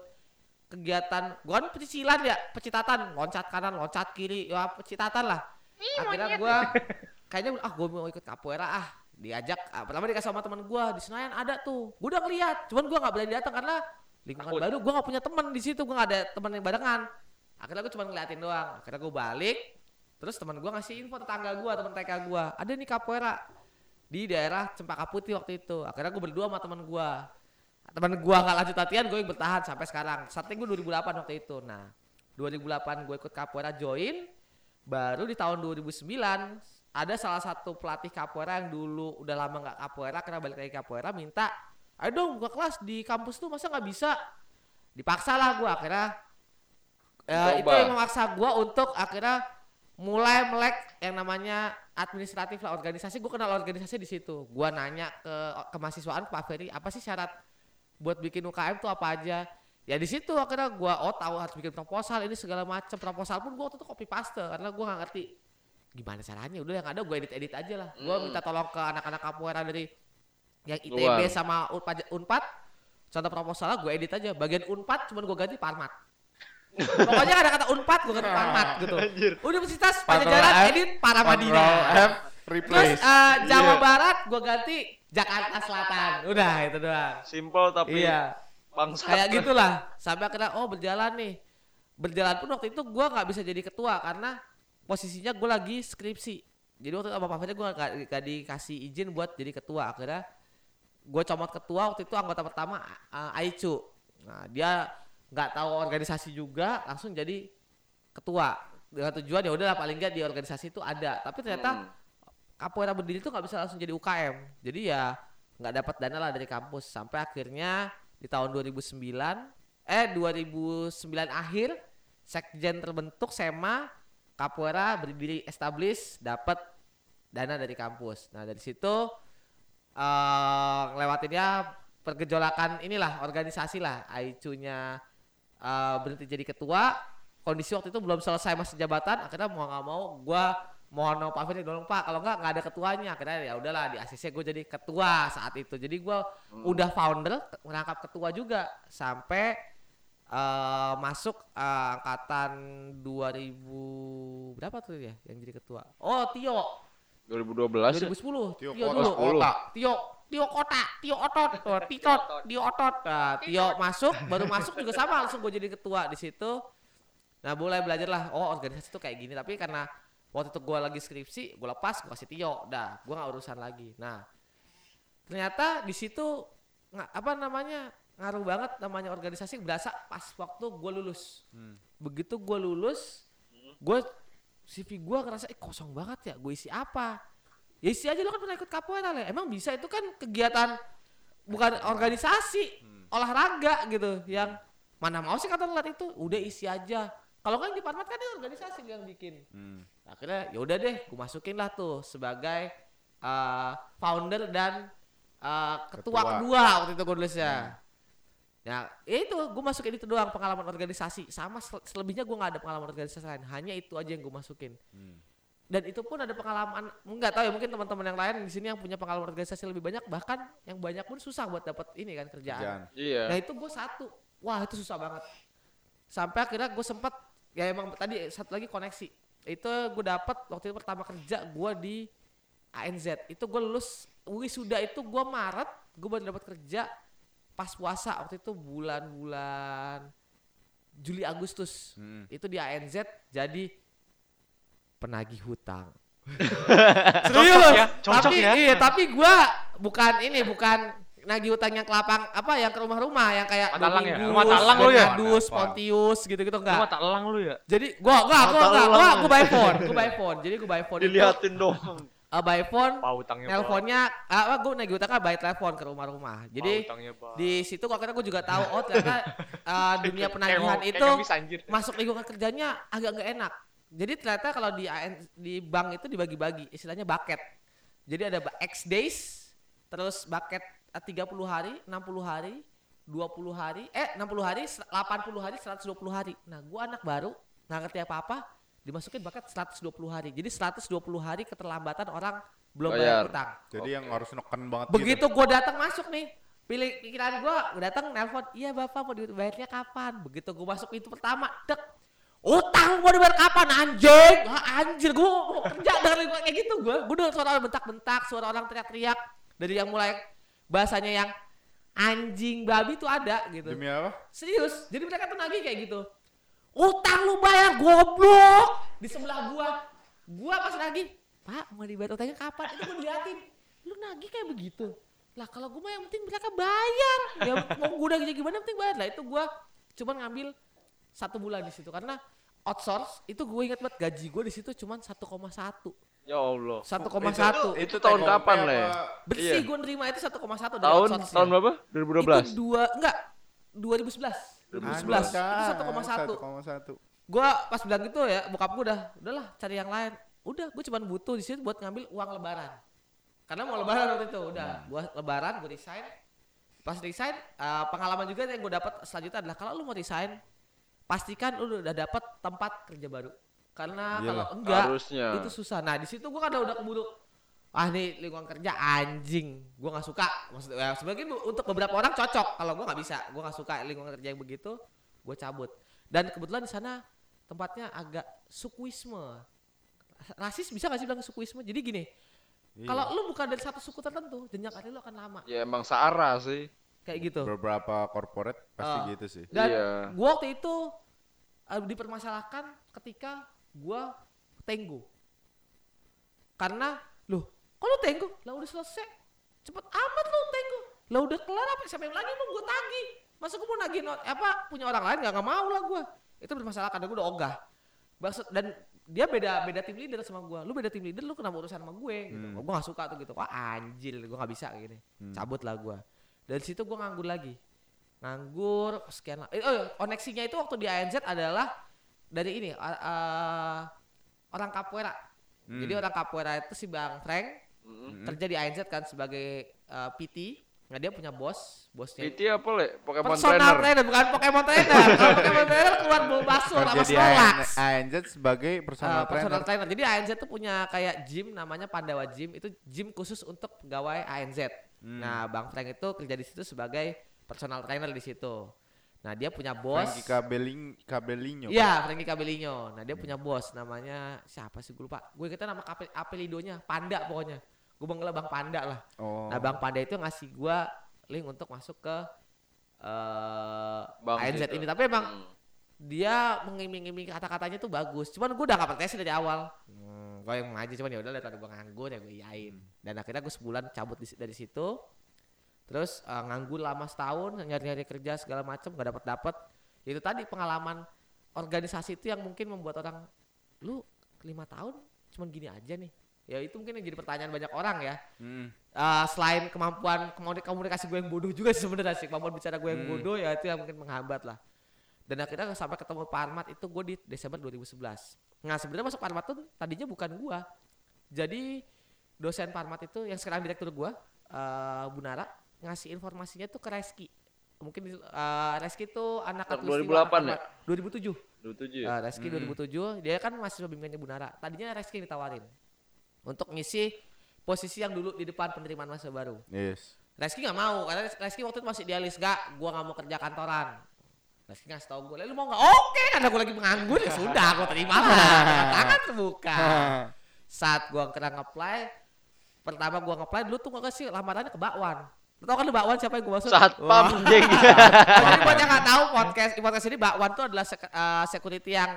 kegiatan, gue kan pecicilan ya, pecitatan, loncat kanan, loncat kiri, ya pecitatan lah. Akhirnya gue kayaknya ah gue mau ikut capoeira ah. Diajak ah, pertama dikasih sama teman gue di Senayan ada tuh. Gue udah ngeliat cuman gue nggak berani datang karena lingkungan Takut. baru gue nggak punya teman di situ gue nggak ada teman yang barengan. Akhirnya gue cuma ngeliatin doang. Akhirnya gue balik terus teman gue ngasih info tetangga gue teman TK gue ada nih capoeira di daerah Cempaka Putih waktu itu. Akhirnya gue berdua sama teman gue teman gue nggak lanjut latihan gue bertahan sampai sekarang. Starting gue 2008 waktu itu. Nah 2008 gue ikut capoeira join baru di tahun 2009 ada salah satu pelatih capoeira yang dulu udah lama nggak capoeira karena balik lagi capoeira minta ayo dong buka kelas di kampus tuh masa nggak bisa? Dipaksa lah gue akhirnya eh, itu yang memaksa gue untuk akhirnya mulai melek yang namanya administratif lah organisasi. Gue kenal organisasi di situ. Gue nanya ke kemahasiswaan ke Pak Ferry apa sih syarat buat bikin UKM tuh apa aja? Ya di situ akhirnya gue oh tahu harus bikin proposal ini segala macam proposal pun gue waktu itu copy paste karena gue nggak ngerti gimana caranya? Udah yang ada gue edit edit aja lah. Gue minta tolong ke anak-anak capoeira dari yang ITB Luar. sama Unpad, Unpad. Contoh proposalnya gue edit aja. Bagian Unpad cuman gue ganti Parmat. Pokoknya ada kata Unpad gue ganti Parmat gitu. Universitas Pajajaran edit Paramadina F, terus replace. eh, Jawa Iya. Barat gue ganti Jakarta Selatan. Udah itu doang. Simple tapi iya. bangsa. kayak gitulah. Sampai akhirnya oh berjalan nih. Berjalan pun waktu itu gua nggak bisa jadi ketua karena posisinya gue lagi skripsi. Jadi waktu itu apa apa gue gak, gak dikasih izin buat jadi ketua. Akhirnya gue comot ketua waktu itu anggota pertama uh, Aicu. Nah dia nggak tahu organisasi juga langsung jadi ketua. Dengan tujuan ya udahlah paling nggak di organisasi itu ada. Tapi ternyata Hmm. capoeira berdiri tuh nggak bisa langsung jadi UKM jadi ya nggak dapat dana lah dari kampus. Sampai akhirnya di tahun 2009 eh 2009 akhir sekjen terbentuk SEMA capoeira berdiri establish dapat dana dari kampus. Nah dari situ eh lewatinnya pergejolakan inilah organisasi lah. Aicunya eh, berhenti jadi ketua. Kondisi waktu itu belum selesai masa jabatan akhirnya mau nggak mau gua mohon sama Pak Ferry tolong Pak kalau nggak nggak ada ketuanya. Akhirnya ya udahlah di ACC gue jadi ketua saat itu. Jadi gua udah founder merangkap ketua juga sampai eh, masuk eh, angkatan 2000 berapa tuh ya yang jadi ketua? Oh Tio. 2012 ya? 2010 Tio Tio, Kota. dulu. Kota. Tio Tio Kota. Tio Otot. Oh, Titot Tio Otot. Nah, Tio masuk baru masuk juga sama langsung gue jadi ketua di situ. Nah mulai belajar lah. Oh organisasi tuh kayak gini. Tapi karena waktu itu gue lagi skripsi gue lepas gue kasih Tio. Dah gue nggak urusan lagi. Nah ternyata di situ nggak apa namanya ngaruh banget namanya organisasi berasa pas waktu gue lulus. Hmm. begitu gue lulus gue CV gue ngerasa eh kosong banget ya gue isi apa? Ya isi aja lo kan pernah ikut capoeira lah emang bisa? Itu kan kegiatan bukan organisasi olahraga gitu yang mana mau sih kata lihat itu? Udah isi aja. Kalau kan di Parmat kan itu organisasi yang bikin. Hmm. akhirnya ya udah deh gue masukin lah tuh sebagai uh, founder dan uh, ketua, Ketua. kedua waktu itu gue nulisnya ya itu gue masukin itu doang pengalaman organisasi sama sel- selebihnya gue nggak ada pengalaman organisasi lain hanya itu aja yang gue masukin Hmm. dan itu pun ada pengalaman nggak tahu ya mungkin teman-teman yang lain di sini yang punya pengalaman organisasi lebih banyak bahkan yang banyak pun susah buat dapat ini kan kerjaan Kerjaan. Iya. Nah itu gue satu, wah itu susah banget. Sampai akhirnya gue sempet, ya emang tadi satu lagi koneksi. Itu gue dapat waktu itu pertama kerja gue di ANZ. Itu gue lulus wisuda itu gue Maret, gue baru dapat kerja pas puasa waktu itu bulan-bulan Juli Agustus. Hmm. Itu di ANZ jadi penagih hutang. [LAUGHS] Cocok ya, cocok tapi, ya. Iya, tapi gua bukan ini, bukan nagih utang yang ke lapang apa yang ke rumah-rumah yang kayak Rumah talang ya? Rumah talang lu ya? Apa? Pontius gitu-gitu enggak. mata elang lu ya? Jadi gua gua gua Mata gua, gua, by phone, gua by phone. Jadi gua by phone itu Dilihatin doang. Uh, by phone Pak utangnya Pak. teleponnya apa gua nagih utang kan by telepon ke rumah-rumah. Jadi utangnya, di situ kok akhirnya gue juga tahu oh ternyata [LAUGHS] uh, dunia penagihan itu masuk lingkungan kerjanya agak nggak enak. Jadi ternyata kalau di AN, di bank itu dibagi-bagi, istilahnya bucket. Jadi ada X days, terus bucket eh, 30 hari, 60 hari, 20 hari, eh 60 hari, se- 80 hari, 120 hari. Nah, gua anak baru, nggak ngerti apa-apa, dimasukin bucket 120 hari. Jadi 120 hari keterlambatan orang belum bayar Bayar. utang. Jadi yang harus neken banget Begitu gue datang masuk nih, pilih pikiran gue, gue datang nelpon, iya bapak mau dibayarnya kapan? Begitu gue masuk pintu pertama, dek, utang mau dibayar kapan anjing? Ah, anjir gue mau kerja dengan lingkungan kayak gitu gue, gue dengar suara orang bentak-bentak, suara orang teriak-teriak dari yang mulai bahasanya yang anjing babi tuh ada gitu. Demi apa? Serius, jadi mereka tuh nagih kayak gitu. Utang lu bayar goblok di sebelah gua. Gua pas nagih, Pak mau dibayar utangnya kapan? Itu gua diliatin. Lu nagih kayak begitu. Lah kalau gua mah yang penting mereka bayar. Ya mau gua nagihnya gimana yang penting bayar. Lah itu gua cuman ngambil satu bulan di situ karena outsource itu gue ingat banget gaji gue di situ cuman 1,1 Ya Allah. 1,1 Itu tahun take home kapan, Le? bersih Iya. gue nerima itu 1,1 dari Tahun tahun berapa? itu 2012. dua enggak 2011 2011 itu 1,1 1,1. gua pas bilang gitu ya bokap gua udah udahlah cari yang lain. Udah gua cuma butuh di situ buat ngambil uang lebaran. Karena mau lebaran waktu itu udah. Gua lebaran gua resign. Pas resign eh, pengalaman juga yang gua dapat selanjutnya adalah kalau lu mau resign pastikan lu udah dapat tempat kerja baru. Karena Iyalah. kalau enggak Harusnya. itu susah. Nah di situ gua kan udah keburu ah nih lingkungan kerja anjing gua nggak suka maksudnya ya, sebenarnya bu- untuk beberapa orang cocok kalau gua nggak bisa gua nggak suka lingkungan kerja yang begitu gue cabut dan kebetulan di sana tempatnya agak sukuisme rasis bisa gak sih bilang sukuisme jadi gini Iya. kalau lu bukan dari satu suku tertentu jenjang karir lu akan lama Ya emang searah sih. kayak gitu beberapa corporate pasti Ah. gitu sih. dan Iya. gua waktu itu uh, dipermasalahkan ketika gua tenggo karena loh kok lu tenggo lah udah selesai. Cepet amat lu tenggo lah udah kelar apa? Sampai lagi? Mau gua tagih. Masa gua mau nagih not- apa punya orang lain nggak nggak mau lah gua. Itu bermasalah karena gua udah ogah. Maksud, dan dia beda beda tim leader sama gua. Lu beda tim leader lu kenapa urusan sama gue? Gitu. Hmm. gua gak suka tuh gitu. Wah anjir gua nggak bisa kayak gini. Hmm. cabut lah gua. Dari situ gua nganggur lagi. Nganggur sekian eh, oh, koneksinya itu waktu di ANZ adalah dari ini uh, uh, orang Capoeira. Hmm. jadi orang Capoeira itu si Bang Frank Mm-mm. kerja di ANZ kan sebagai uh, PT nah dia punya bos bosnya PT apa le? Pokemon personal trainer. trainer bukan Pokemon trainer kalau Pokemon [LAUGHS] trainer keluar bau baso sama Snorlax ANZ sebagai personal Uh, personal trainer. trainer. Jadi ANZ tuh punya kayak gym namanya Pandawa Gym. Itu gym khusus untuk pegawai ANZ. Hmm. Nah, Bang Frank itu kerja di situ sebagai personal trainer di situ. Nah, dia punya bos. Frankie Kabeling Kabelinho. Iya, Frankie Cabellinho. Nah, dia punya bos namanya siapa sih gue lupa. Gue kita nama apelidonya Panda pokoknya. Gue manggilnya Bang Panda lah. Oh. Nah, Bang Panda itu ngasih gua link untuk masuk ke eh Bang ANZ ini. Tapi emang Hmm. dia mengiming-iming kata-katanya tuh bagus. Cuman gue udah gak percaya sih dari awal. Hmm, gue yang ngaji cuman ya udah daripada gue nganggur ya gue iyain. Dan akhirnya gue sebulan cabut di, dari situ. Terus eh, nganggur lama setahun nyari-nyari kerja segala macam gak dapat dapat. Itu tadi pengalaman organisasi itu yang mungkin membuat orang lu lima tahun cuman gini aja nih. Ya itu mungkin yang jadi pertanyaan banyak orang ya. Hmm. Eh, selain kemampuan komuni- komunikasi gue yang bodoh juga sebenarnya sih kemampuan bicara gue yang Hmm. bodoh ya itu yang mungkin menghambat lah dan akhirnya sampai ketemu Parmat itu gue di Desember 2011 nah sebenarnya masuk Parmat tuh tadinya bukan gue jadi dosen Parmat itu yang sekarang direktur gue eh Bunara ngasih informasinya tuh ke Reski mungkin eh, Reski tuh anak katulistiwa 2008 ya? Parmat. 2007 27 ya? Uh, Reski Hmm. 2007 dia kan mahasiswa bimbingannya Bunara. Tadinya Reski yang ditawarin untuk ngisi posisi yang dulu di depan penerimaan mahasiswa baru. Yes. Reski nggak mau karena Reski waktu itu masih dialis gak, gua nggak mau kerja kantoran. Reski ngasih tau gue, lu mau nggak? Oke, karena gue lagi menganggur ya sudah, gue terima lah. [LAUGHS] Tangan terbuka. Saat gua kena nge-apply, pertama gua nge-apply dulu tuh nggak sih lamarannya ke Bakwan. Lu tau kan lu Bakwan siapa yang gue maksud? Satpam [LAUGHS] jeng. Oh, jadi buat yang nggak tahu podcast podcast ini Bakwan tuh adalah sek- eh, security yang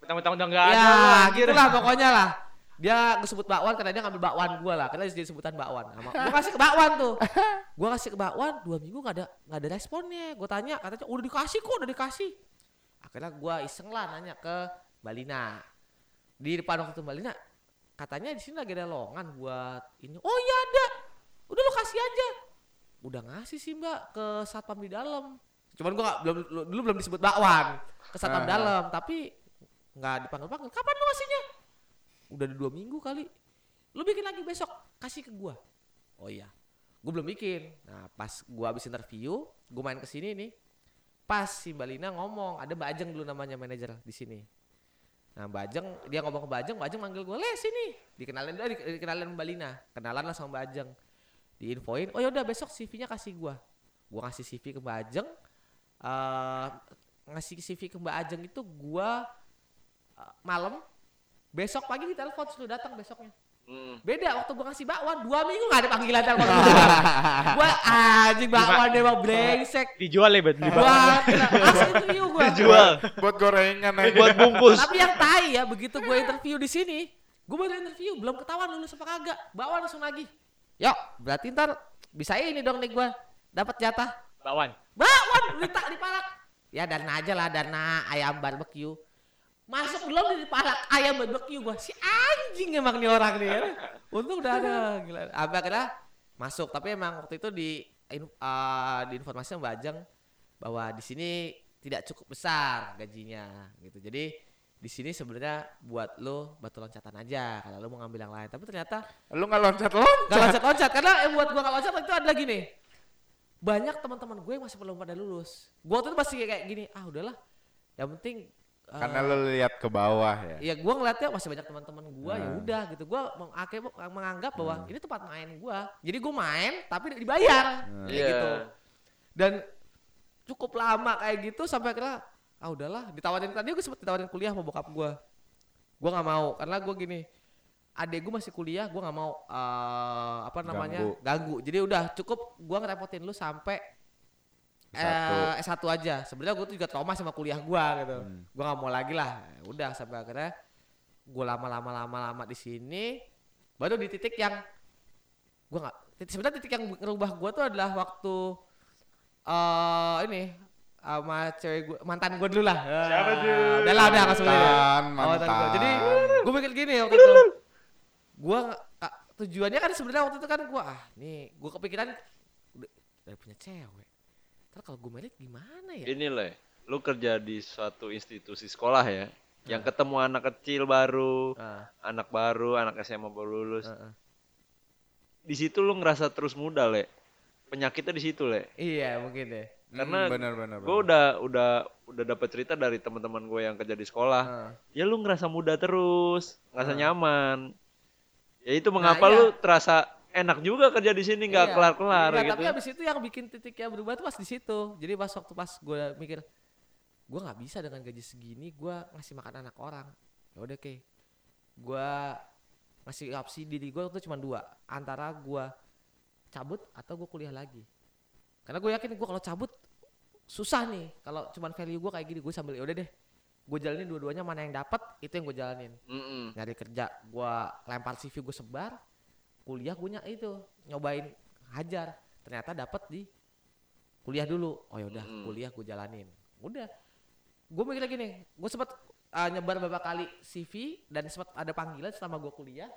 Mentang-mentang udah nggak ada ya lu, anjir. gitulah pokoknya lah dia disebut bakwan karena dia ngambil bakwan gua lah karena dia sebutan bakwan. Sama- gua kasih ke bakwan tuh. [LAUGHS] Gua kasih ke bakwan dua minggu nggak ada nggak ada responnya. Gua tanya katanya udah dikasih kok udah dikasih. Akhirnya gua iseng lah nanya ke Mbak Lina. Di depan waktu itu Mbak Lina katanya di sini lagi ada lowongan buat ini. Oh iya ada. Udah lo kasih aja. Udah ngasih sih mbak ke satpam di dalam. Cuman nggak belum dulu belum disebut bakwan ke satpam Ah. dalam. Tapi nggak dipanggil panggil kapan lu ngasihnya udah ada dua minggu kali. Lu bikin lagi besok kasih ke gua. Oh iya. Gua belum bikin. Nah pas gua habis interview gua main ke sini nih. Pas si Mbak Lina ngomong ada Mbak Ajeng dulu namanya manajer di sini. Nah Mbak Ajeng dia ngomong ke Mbak Ajeng Mbak Ajeng manggil gua les sini. Dikenalin dia dikenalin Mbak Lina. Kenalan lah sama Mbak Ajeng. Diinfoin oh yaudah besok CV-nya kasih gua. Gua ngasih CV ke Mbak Ajeng eh ngasih CV ke Mbak Ajeng itu gua eh, malam besok pagi ditelepon suruh datang besoknya. Mm. beda waktu gua ngasih bakwan dua minggu gak ada panggilan telepon gua. Anjing bakwan dia mau brengsek. Dijual ya, Bet. gua langsung interview gua. Jual buat gorengan aja. buat bungkus. tapi yang tai ya begitu gue interview di sini gue baru interview belum ketahuan lulus apa kagak. Bawa langsung lagi yuk berarti ntar bisa ini dong nih gue dapat jatah. Bakwan. bakwan ditak dipalak ya dana aja lah dana ayam barbecue masuk belum di palak ayam barbecue gue si anjing emang nih orang nih ya. untung udah ada gila Abang akhirnya masuk tapi emang waktu itu di eh, di informasi Mbak Ajeng bahwa di sini tidak cukup besar gajinya gitu jadi di sini sebenarnya buat lo batu loncatan aja kalau lo mau ngambil yang lain tapi ternyata Lu nggak loncat loncat. Gak loncat-loncat karena yang buat gua gak loncat itu ada lagi nih. Banyak teman-teman gue yang masih belum pada lulus. Gua tuh masih kayak gini, ah udahlah. Yang penting Karena lu lihat ke bawah ya. Iya, gua ngeliatnya masih banyak teman-teman gua ya Hmm. udah gitu. Gua meng- akhirnya menganggap bahwa ini tempat main gua. Jadi gua main tapi dibayar. Hmm. Kayak Iya. gitu. Dan cukup lama kayak gitu sampai akhirnya ah udahlah ditawarin tadi gue sempet ditawarin kuliah sama bokap gua. Gua nggak mau karena gua gini. Adek gue masih kuliah, gua nggak mau eh, apa namanya Ganggu. ganggu. Jadi udah cukup gua ngerepotin lu sampai eh, S1 aja. Sebenarnya gue tuh juga trauma sama kuliah gua gitu. Hmm. Gua nggak mau lagi lah. Udah sampai akhirnya gue lama-lama lama-lama di sini baru di titik yang gua nggak titik sebenarnya titik yang ngerubah gua tuh adalah waktu eh ini sama cewek gua mantan gua dulu lah. Siapa tuh? Udah lah udah usah ngomongin. Mantan, Oh, mantan gua. Jadi gue mikir gini waktu itu. Gua nggak- ah, tujuannya kan sebenarnya waktu itu kan gua ah nih gua kepikiran udah, udah punya cewek. Ntar kalau gue merit gimana ya? Ini le, lu kerja di suatu institusi sekolah ya, yang ketemu anak kecil baru, Ah, anak baru, anak SMA baru lulus. ah, ah. Di situ lu ngerasa terus muda le. Penyakitnya di situ le. Iya mungkin deh. Karena Hmm, benar benar. Gue udah udah udah dapat cerita dari teman-teman gue yang kerja di sekolah. Ah. Ya lu ngerasa muda terus, ngerasa Ah. nyaman. Ya itu Nah, mengapa iya. lu terasa enak juga kerja di sini nggak Iya. kelar-kelar Iya, gitu. Tapi abis itu yang bikin titiknya berubah tuh pas di situ. Jadi pas waktu pas gue mikir, gue nggak bisa dengan gaji segini, gue ngasih makan anak orang. Ya udah kayak, gue ngasih opsi diri gue tuh cuma dua, antara gue cabut atau gue kuliah lagi. Karena gue yakin gue kalau cabut susah nih. Kalau cuman value gue kayak gini, gue sambil ya udah deh, gue jalanin dua-duanya mana yang dapat itu yang gue jalanin Mm-mm. nyari kerja gua lempar CV gue sebar kuliah ny- itu nyobain hajar ternyata dapat di kuliah dulu oh yaudah Mm. kuliah gue jalanin udah gue mikir lagi nih gue sempat uh, nyebar beberapa kali CV dan sempat ada panggilan selama gue kuliah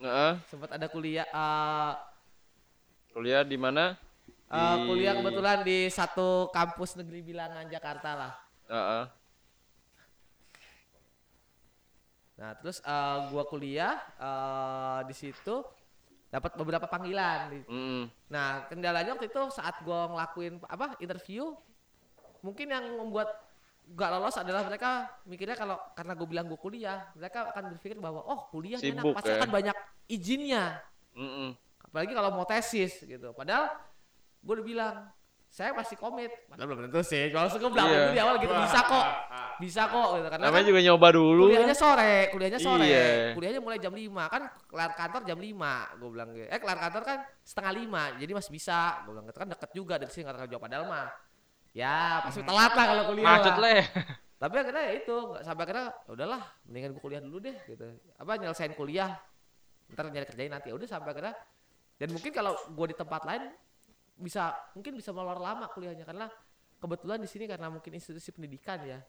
Heeh. sempat ada kuliah uh, kuliah di mana? uh, kuliah kebetulan di satu kampus negeri bilangan Jakarta lah Heeh. Nah, terus eh, gua kuliah eh, di situ dapat beberapa panggilan. Mm-mm. Nah, kendalanya waktu itu saat gua ngelakuin apa interview, mungkin yang membuat gak lolos adalah mereka mikirnya kalau karena gue bilang gue kuliah, mereka akan berpikir bahwa oh kuliah nih enak, Sibuk pasti ya. akan banyak izinnya. Mm-mm. Apalagi kalau mau tesis gitu. Padahal gue udah bilang saya pasti komit. Padahal belum tentu sih. Kalau gue bilang Iya. dulu di awal gitu bisa kok, bisa kok gitu. Karena Namanya kan- juga nyoba dulu. kuliahnya sore, kuliahnya sore. Iya. Kuliahnya mulai jam 5 kan kelar kantor jam 5 gue bilang gitu. Eh kelar kantor kan setengah 5 jadi masih bisa. Gue bilang gitu kan deket juga dari sini kata jawab padahal mah. Ya pasti telat lah kalau kuliah. Macet lah. leh. tapi akhirnya ya itu nggak sampai akhirnya "Ya udahlah mendingan gue kuliah dulu deh gitu apa nyelesain kuliah ntar nyari kerjain nanti ya udah sampai akhirnya dan mungkin kalau gue di tempat lain bisa mungkin bisa molor lama kuliahnya karena kebetulan di sini karena mungkin institusi pendidikan ya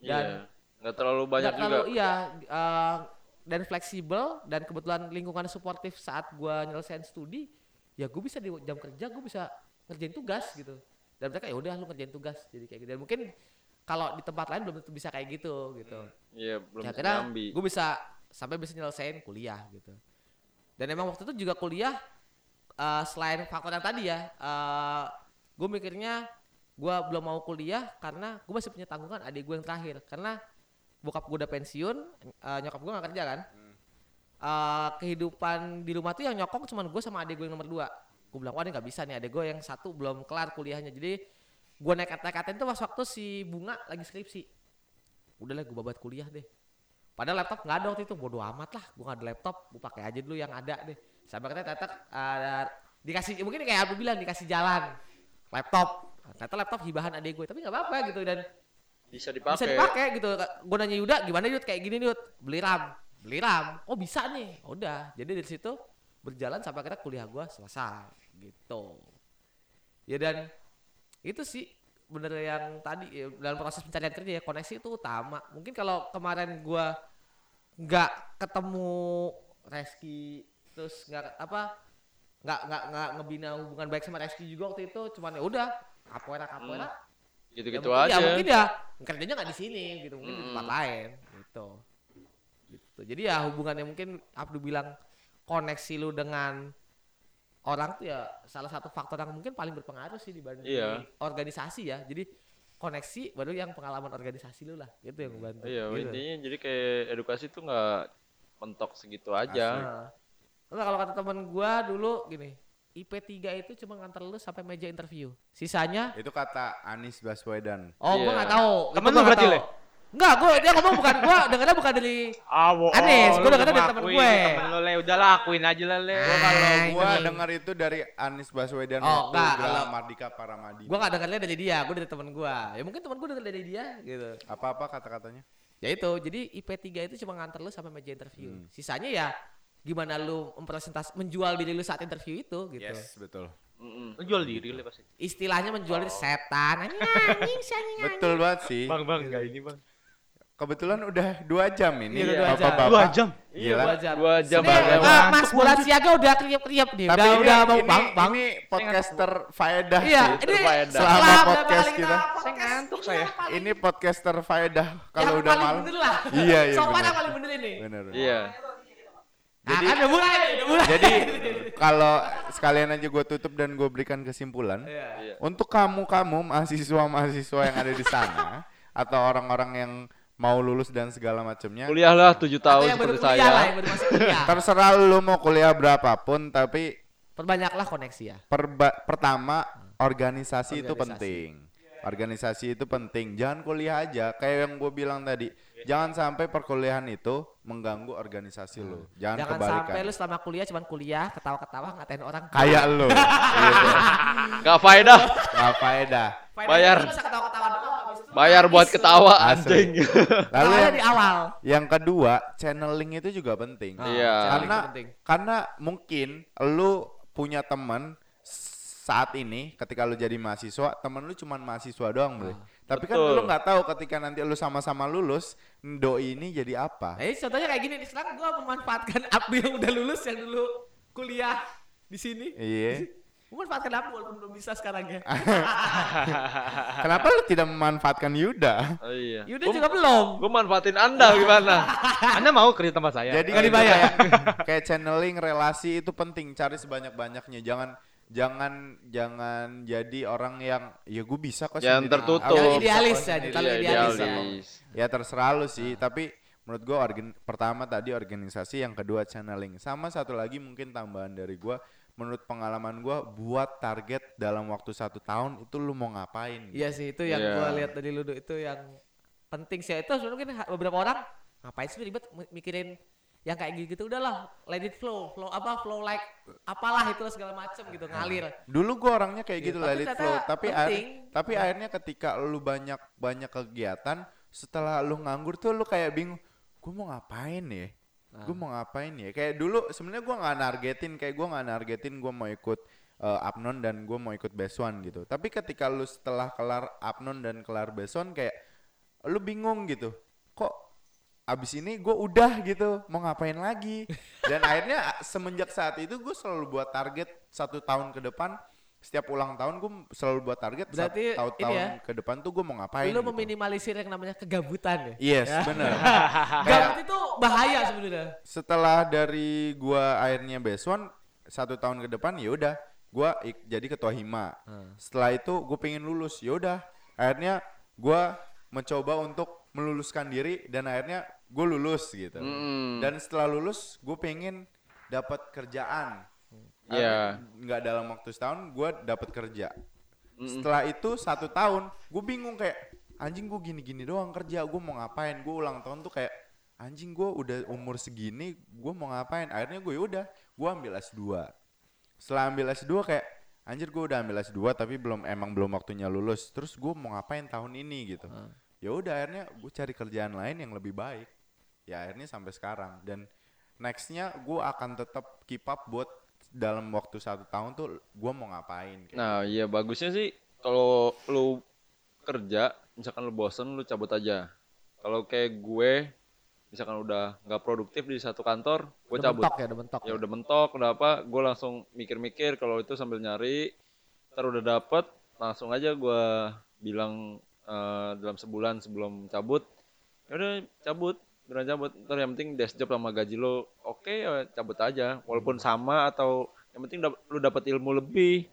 dan Iya. Nggak terlalu banyak juga. terlalu iya eh, dan fleksibel dan kebetulan lingkungan suportif saat gua nyelesain studi ya gue bisa di jam kerja gue bisa ngerjain tugas gitu dan mereka ya udah lu ngerjain tugas jadi kayak gitu dan mungkin kalau di tempat lain belum tentu bisa kayak gitu gitu Iya, belum ya nyambi. gue bisa sampai bisa nyelesain kuliah gitu dan emang waktu itu juga kuliah eh, selain faktor yang tadi ya gue mikirnya gue belum mau kuliah karena gue masih punya tanggungan adik gue yang terakhir. Karena bokap gue udah pensiun eh, nyokap gue gak kerja kan? Eh, kehidupan di rumah tuh yang nyokong cuman gue sama adik gue yang nomor dua. Gue bilang wah ini nggak bisa nih adik gue yang satu belum kelar kuliahnya. Jadi gue naik kata-katain tuh pas waktu si bunga lagi skripsi. Udah lah gue babat kuliah deh. Padahal laptop nggak ada waktu itu bodo amat lah. Gue nggak ada laptop gue pakai aja dulu yang ada deh katanya ternyata ada dikasih mungkin kayak Abu bilang dikasih jalan. Laptop. Ternyata laptop hibahan adik gue tapi nggak apa-apa gitu dan Bisa bisa dipakai. dipakai gitu. Gue nanya Yuda gimana Yud? Kayak gini Yud. Beli RAM. Beli RAM? Oh bisa nih. Udah. Jadi dari situ berjalan sampai akhirnya kuliah gue selesai gitu. Ya dan itu sih bener yang tadi ya, dalam proses pencarian kerja ya koneksi itu utama. Mungkin kalau kemarin gue nggak ketemu Reski terus nggak apa nggak nggak nggak ngebina hubungan baik sama Reski juga waktu itu cuman ya udah kapoeira kapoeira Gitu-gitu ya, mungkin- aja. Ya mungkin ya kerjanya nggak di sini gitu, mungkin di Mm-mm. tempat lain gitu. Gitu. Jadi ya hubungannya mungkin Abdu bilang koneksi lu dengan orang tuh ya salah satu faktor yang mungkin paling berpengaruh sih dibanding Iya. organisasi ya. Jadi koneksi baru yang pengalaman organisasi lu lah, itu yang membantu. Iya, gitu. intinya jadi kayak edukasi tuh nggak mentok segitu aja. Nah. Enggak, kalau kata temen gua dulu gini, IP 3 itu cuma ngantar lu sampai meja interview. Sisanya Itu kata Anies Baswedan. Oh, gua Iya. nggak tahu. Temen lu berarti. Le? Enggak, gua dia ngomong bukan gua, dengarnya bukan dari bohong. Anis, gua dengarnya dari temen gue. Temen lu, Le. Udah lah, akuin aja lah, Le. Gua kalau gua ini. dengar itu dari Anies Baswedan Oh, waktu enggak, kalau- Mardika Paramadi. gua nggak dengarnya dari dia, gua dari temen gua. Ya mungkin temen gua dengar dari dia gitu. Apa-apa kata-katanya? Ya itu, jadi IP 3 itu cuma ngantar lu sampai meja interview. Hmm. Sisanya ya gimana lu mempresentas menjual diri lu saat interview itu gitu. Yes, betul. Mm-mm. Lu jual diri, Le, pasti. Istilahnya menjual diri setan. Anjing, anjing, anjing, [LAUGHS] Betul banget sih. Bang, bang, enggak ini, Bang. Kebetulan udah dua jam ini. Iya, dua jam. Dua jam. Iya, dua jam. Dua jam ah, Mas Bulan Siaga udah kriep-kriep nih. Tapi udah ini, udah mau ini, bang, bang. ini podcaster faedah Iya, sih. ini Faedah. Selama podcast kita. podcast, Saya ngantuk ini saya. yang paling- Ini podcaster faedah yang kalau udah paling malam. bener lah. Iya, iya, Sopan yang paling bener ini. Bener. bener. Nah, Jadi- kan udah mulai, udah mulai. Jadi [LAUGHS] kalau sekalian aja gue tutup dan gue berikan kesimpulan, Iya. Iya. untuk kamu-kamu mahasiswa-mahasiswa yang ada di sana [LAUGHS] atau orang-orang yang mau lulus dan segala macamnya, Kuliahlah tujuh tahun seperti kuliah lah, saya. yang terserah lu mau kuliah berapapun, tapi Perbanyaklah koneksi ya. perba- pertama organisasi, itu Organisasi. penting. Organisasi itu penting. Jangan kuliah aja, kayak yang gue bilang tadi. Jangan sampai perkuliahan itu mengganggu organisasi lu. Jangan, Jangan kebalikan. sampai lu selama kuliah cuman kuliah, ketawa-ketawa ngatain orang. Kayak lu. [LAUGHS] gitu. Gak faedah. Gak faedah. Bayar. Bayar buat ketawa anjing. Lalu yang, di awal. yang kedua, channeling itu juga penting. Ah, Iya. Karena penting. karena mungkin lu punya teman saat ini ketika lu jadi mahasiswa, temen lu cuman mahasiswa doang, Bre. Tapi kan Betul. lu nggak tahu ketika nanti lu sama-sama lulus, doi ini jadi apa? Ini contohnya kayak gini nih, sekarang gua memanfaatkan Abdu yang udah lulus yang dulu kuliah di sini. Iya. [LAUGHS] Memanfaatkan Abdu walaupun belum bisa sekarang ya. [LAUGHS] Kenapa lu tidak memanfaatkan Yuda? Oh iya. Yuda juga belum. Gue manfaatin anda gimana? [LAUGHS] Anda mau kerja tempat saya? Jadi Nggak gitu dibayar. kayak, kayak channeling relasi itu penting, cari sebanyak-banyaknya. Jangan jangan jangan jadi orang yang ya gue bisa kok Jangan sendiri. tertutup. Jangan bisa idealis ya, terlalu Iya, idealis ya. idealis. Ya terserah lu sih, tapi menurut gua organ pertama tadi organisasi, yang kedua channeling. Sama satu lagi mungkin tambahan dari gua, menurut pengalaman gua buat target dalam waktu satu tahun itu lu mau ngapain? Iya sih itu yang Iya. gua lihat dari Ludo itu yang penting sih itu sebenarnya beberapa orang ngapain sih ribet mi- mikirin yang kayak gitu, -gitu udahlah let it flow flow apa flow like apalah itu segala macem gitu ngalir. Dulu gua orangnya kayak Iya, gitu tapi let it flow, tapi penting. tapi akhirnya ketika lu banyak banyak kegiatan setelah lu nganggur tuh lu kayak bingung gue mau ngapain ya? Nah. gue mau ngapain ya? Kayak dulu sebenarnya gue nggak nargetin kayak gue nggak nargetin gue mau ikut eh, Apnon dan gue mau ikut Besuan gitu. Tapi ketika lu setelah kelar Apnon dan kelar Besuan kayak lu bingung gitu kok abis ini gue udah gitu mau ngapain lagi dan [LAUGHS] akhirnya semenjak saat itu gue selalu buat target satu tahun ke depan setiap ulang tahun gue selalu buat target Berarti satu ini tahun ya, ke depan tuh gue mau ngapain Lu gitu. meminimalisir yang namanya kegabutan ya. yes bener [LAUGHS] Gabut itu bahaya sebenarnya. setelah dari gua akhirnya Beswan satu tahun ke depan ya udah gua ik- jadi ketua hima Hmm. setelah itu gue pengen lulus ya udah akhirnya gua mencoba untuk meluluskan diri dan akhirnya gue lulus gitu. Mm. dan setelah lulus gue pengen dapat kerjaan. Iya. Tapi nggak dalam waktu setahun gue dapat kerja. Setelah itu satu tahun gue bingung kayak anjing gue gini-gini doang kerja gue mau ngapain? Gue ulang tahun tuh kayak anjing gue udah umur segini gue mau ngapain? Akhirnya gue udah gue ambil S2 setelah ambil S2 kayak anjir gue udah ambil S2 tapi belum emang belum waktunya lulus. Terus gue mau ngapain tahun ini? Gitu ya udah akhirnya gue cari kerjaan lain yang lebih baik ya akhirnya sampai sekarang dan nextnya gue akan tetap keep up buat dalam waktu satu tahun tuh gue mau ngapain kayak Nah, iya bagusnya sih kalau lu kerja, misalkan lu bosen, lu cabut aja. Kalau kayak gue, misalkan udah nggak produktif di satu kantor, gue Udah cabut. mentok ya, udah mentok. Ya udah mentok, udah apa, gue langsung mikir-mikir kalau itu sambil nyari, ntar udah dapet, langsung aja gue bilang eh, dalam sebulan sebelum cabut, ya udah cabut, beneran cabut. Ntar yang penting desk job sama gaji lo oke ya cabut aja, walaupun sama atau yang penting dap- lu dapat ilmu lebih,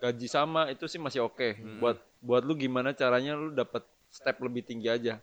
gaji sama itu sih masih oke. Buat buat lu gimana caranya lu dapat step lebih tinggi aja.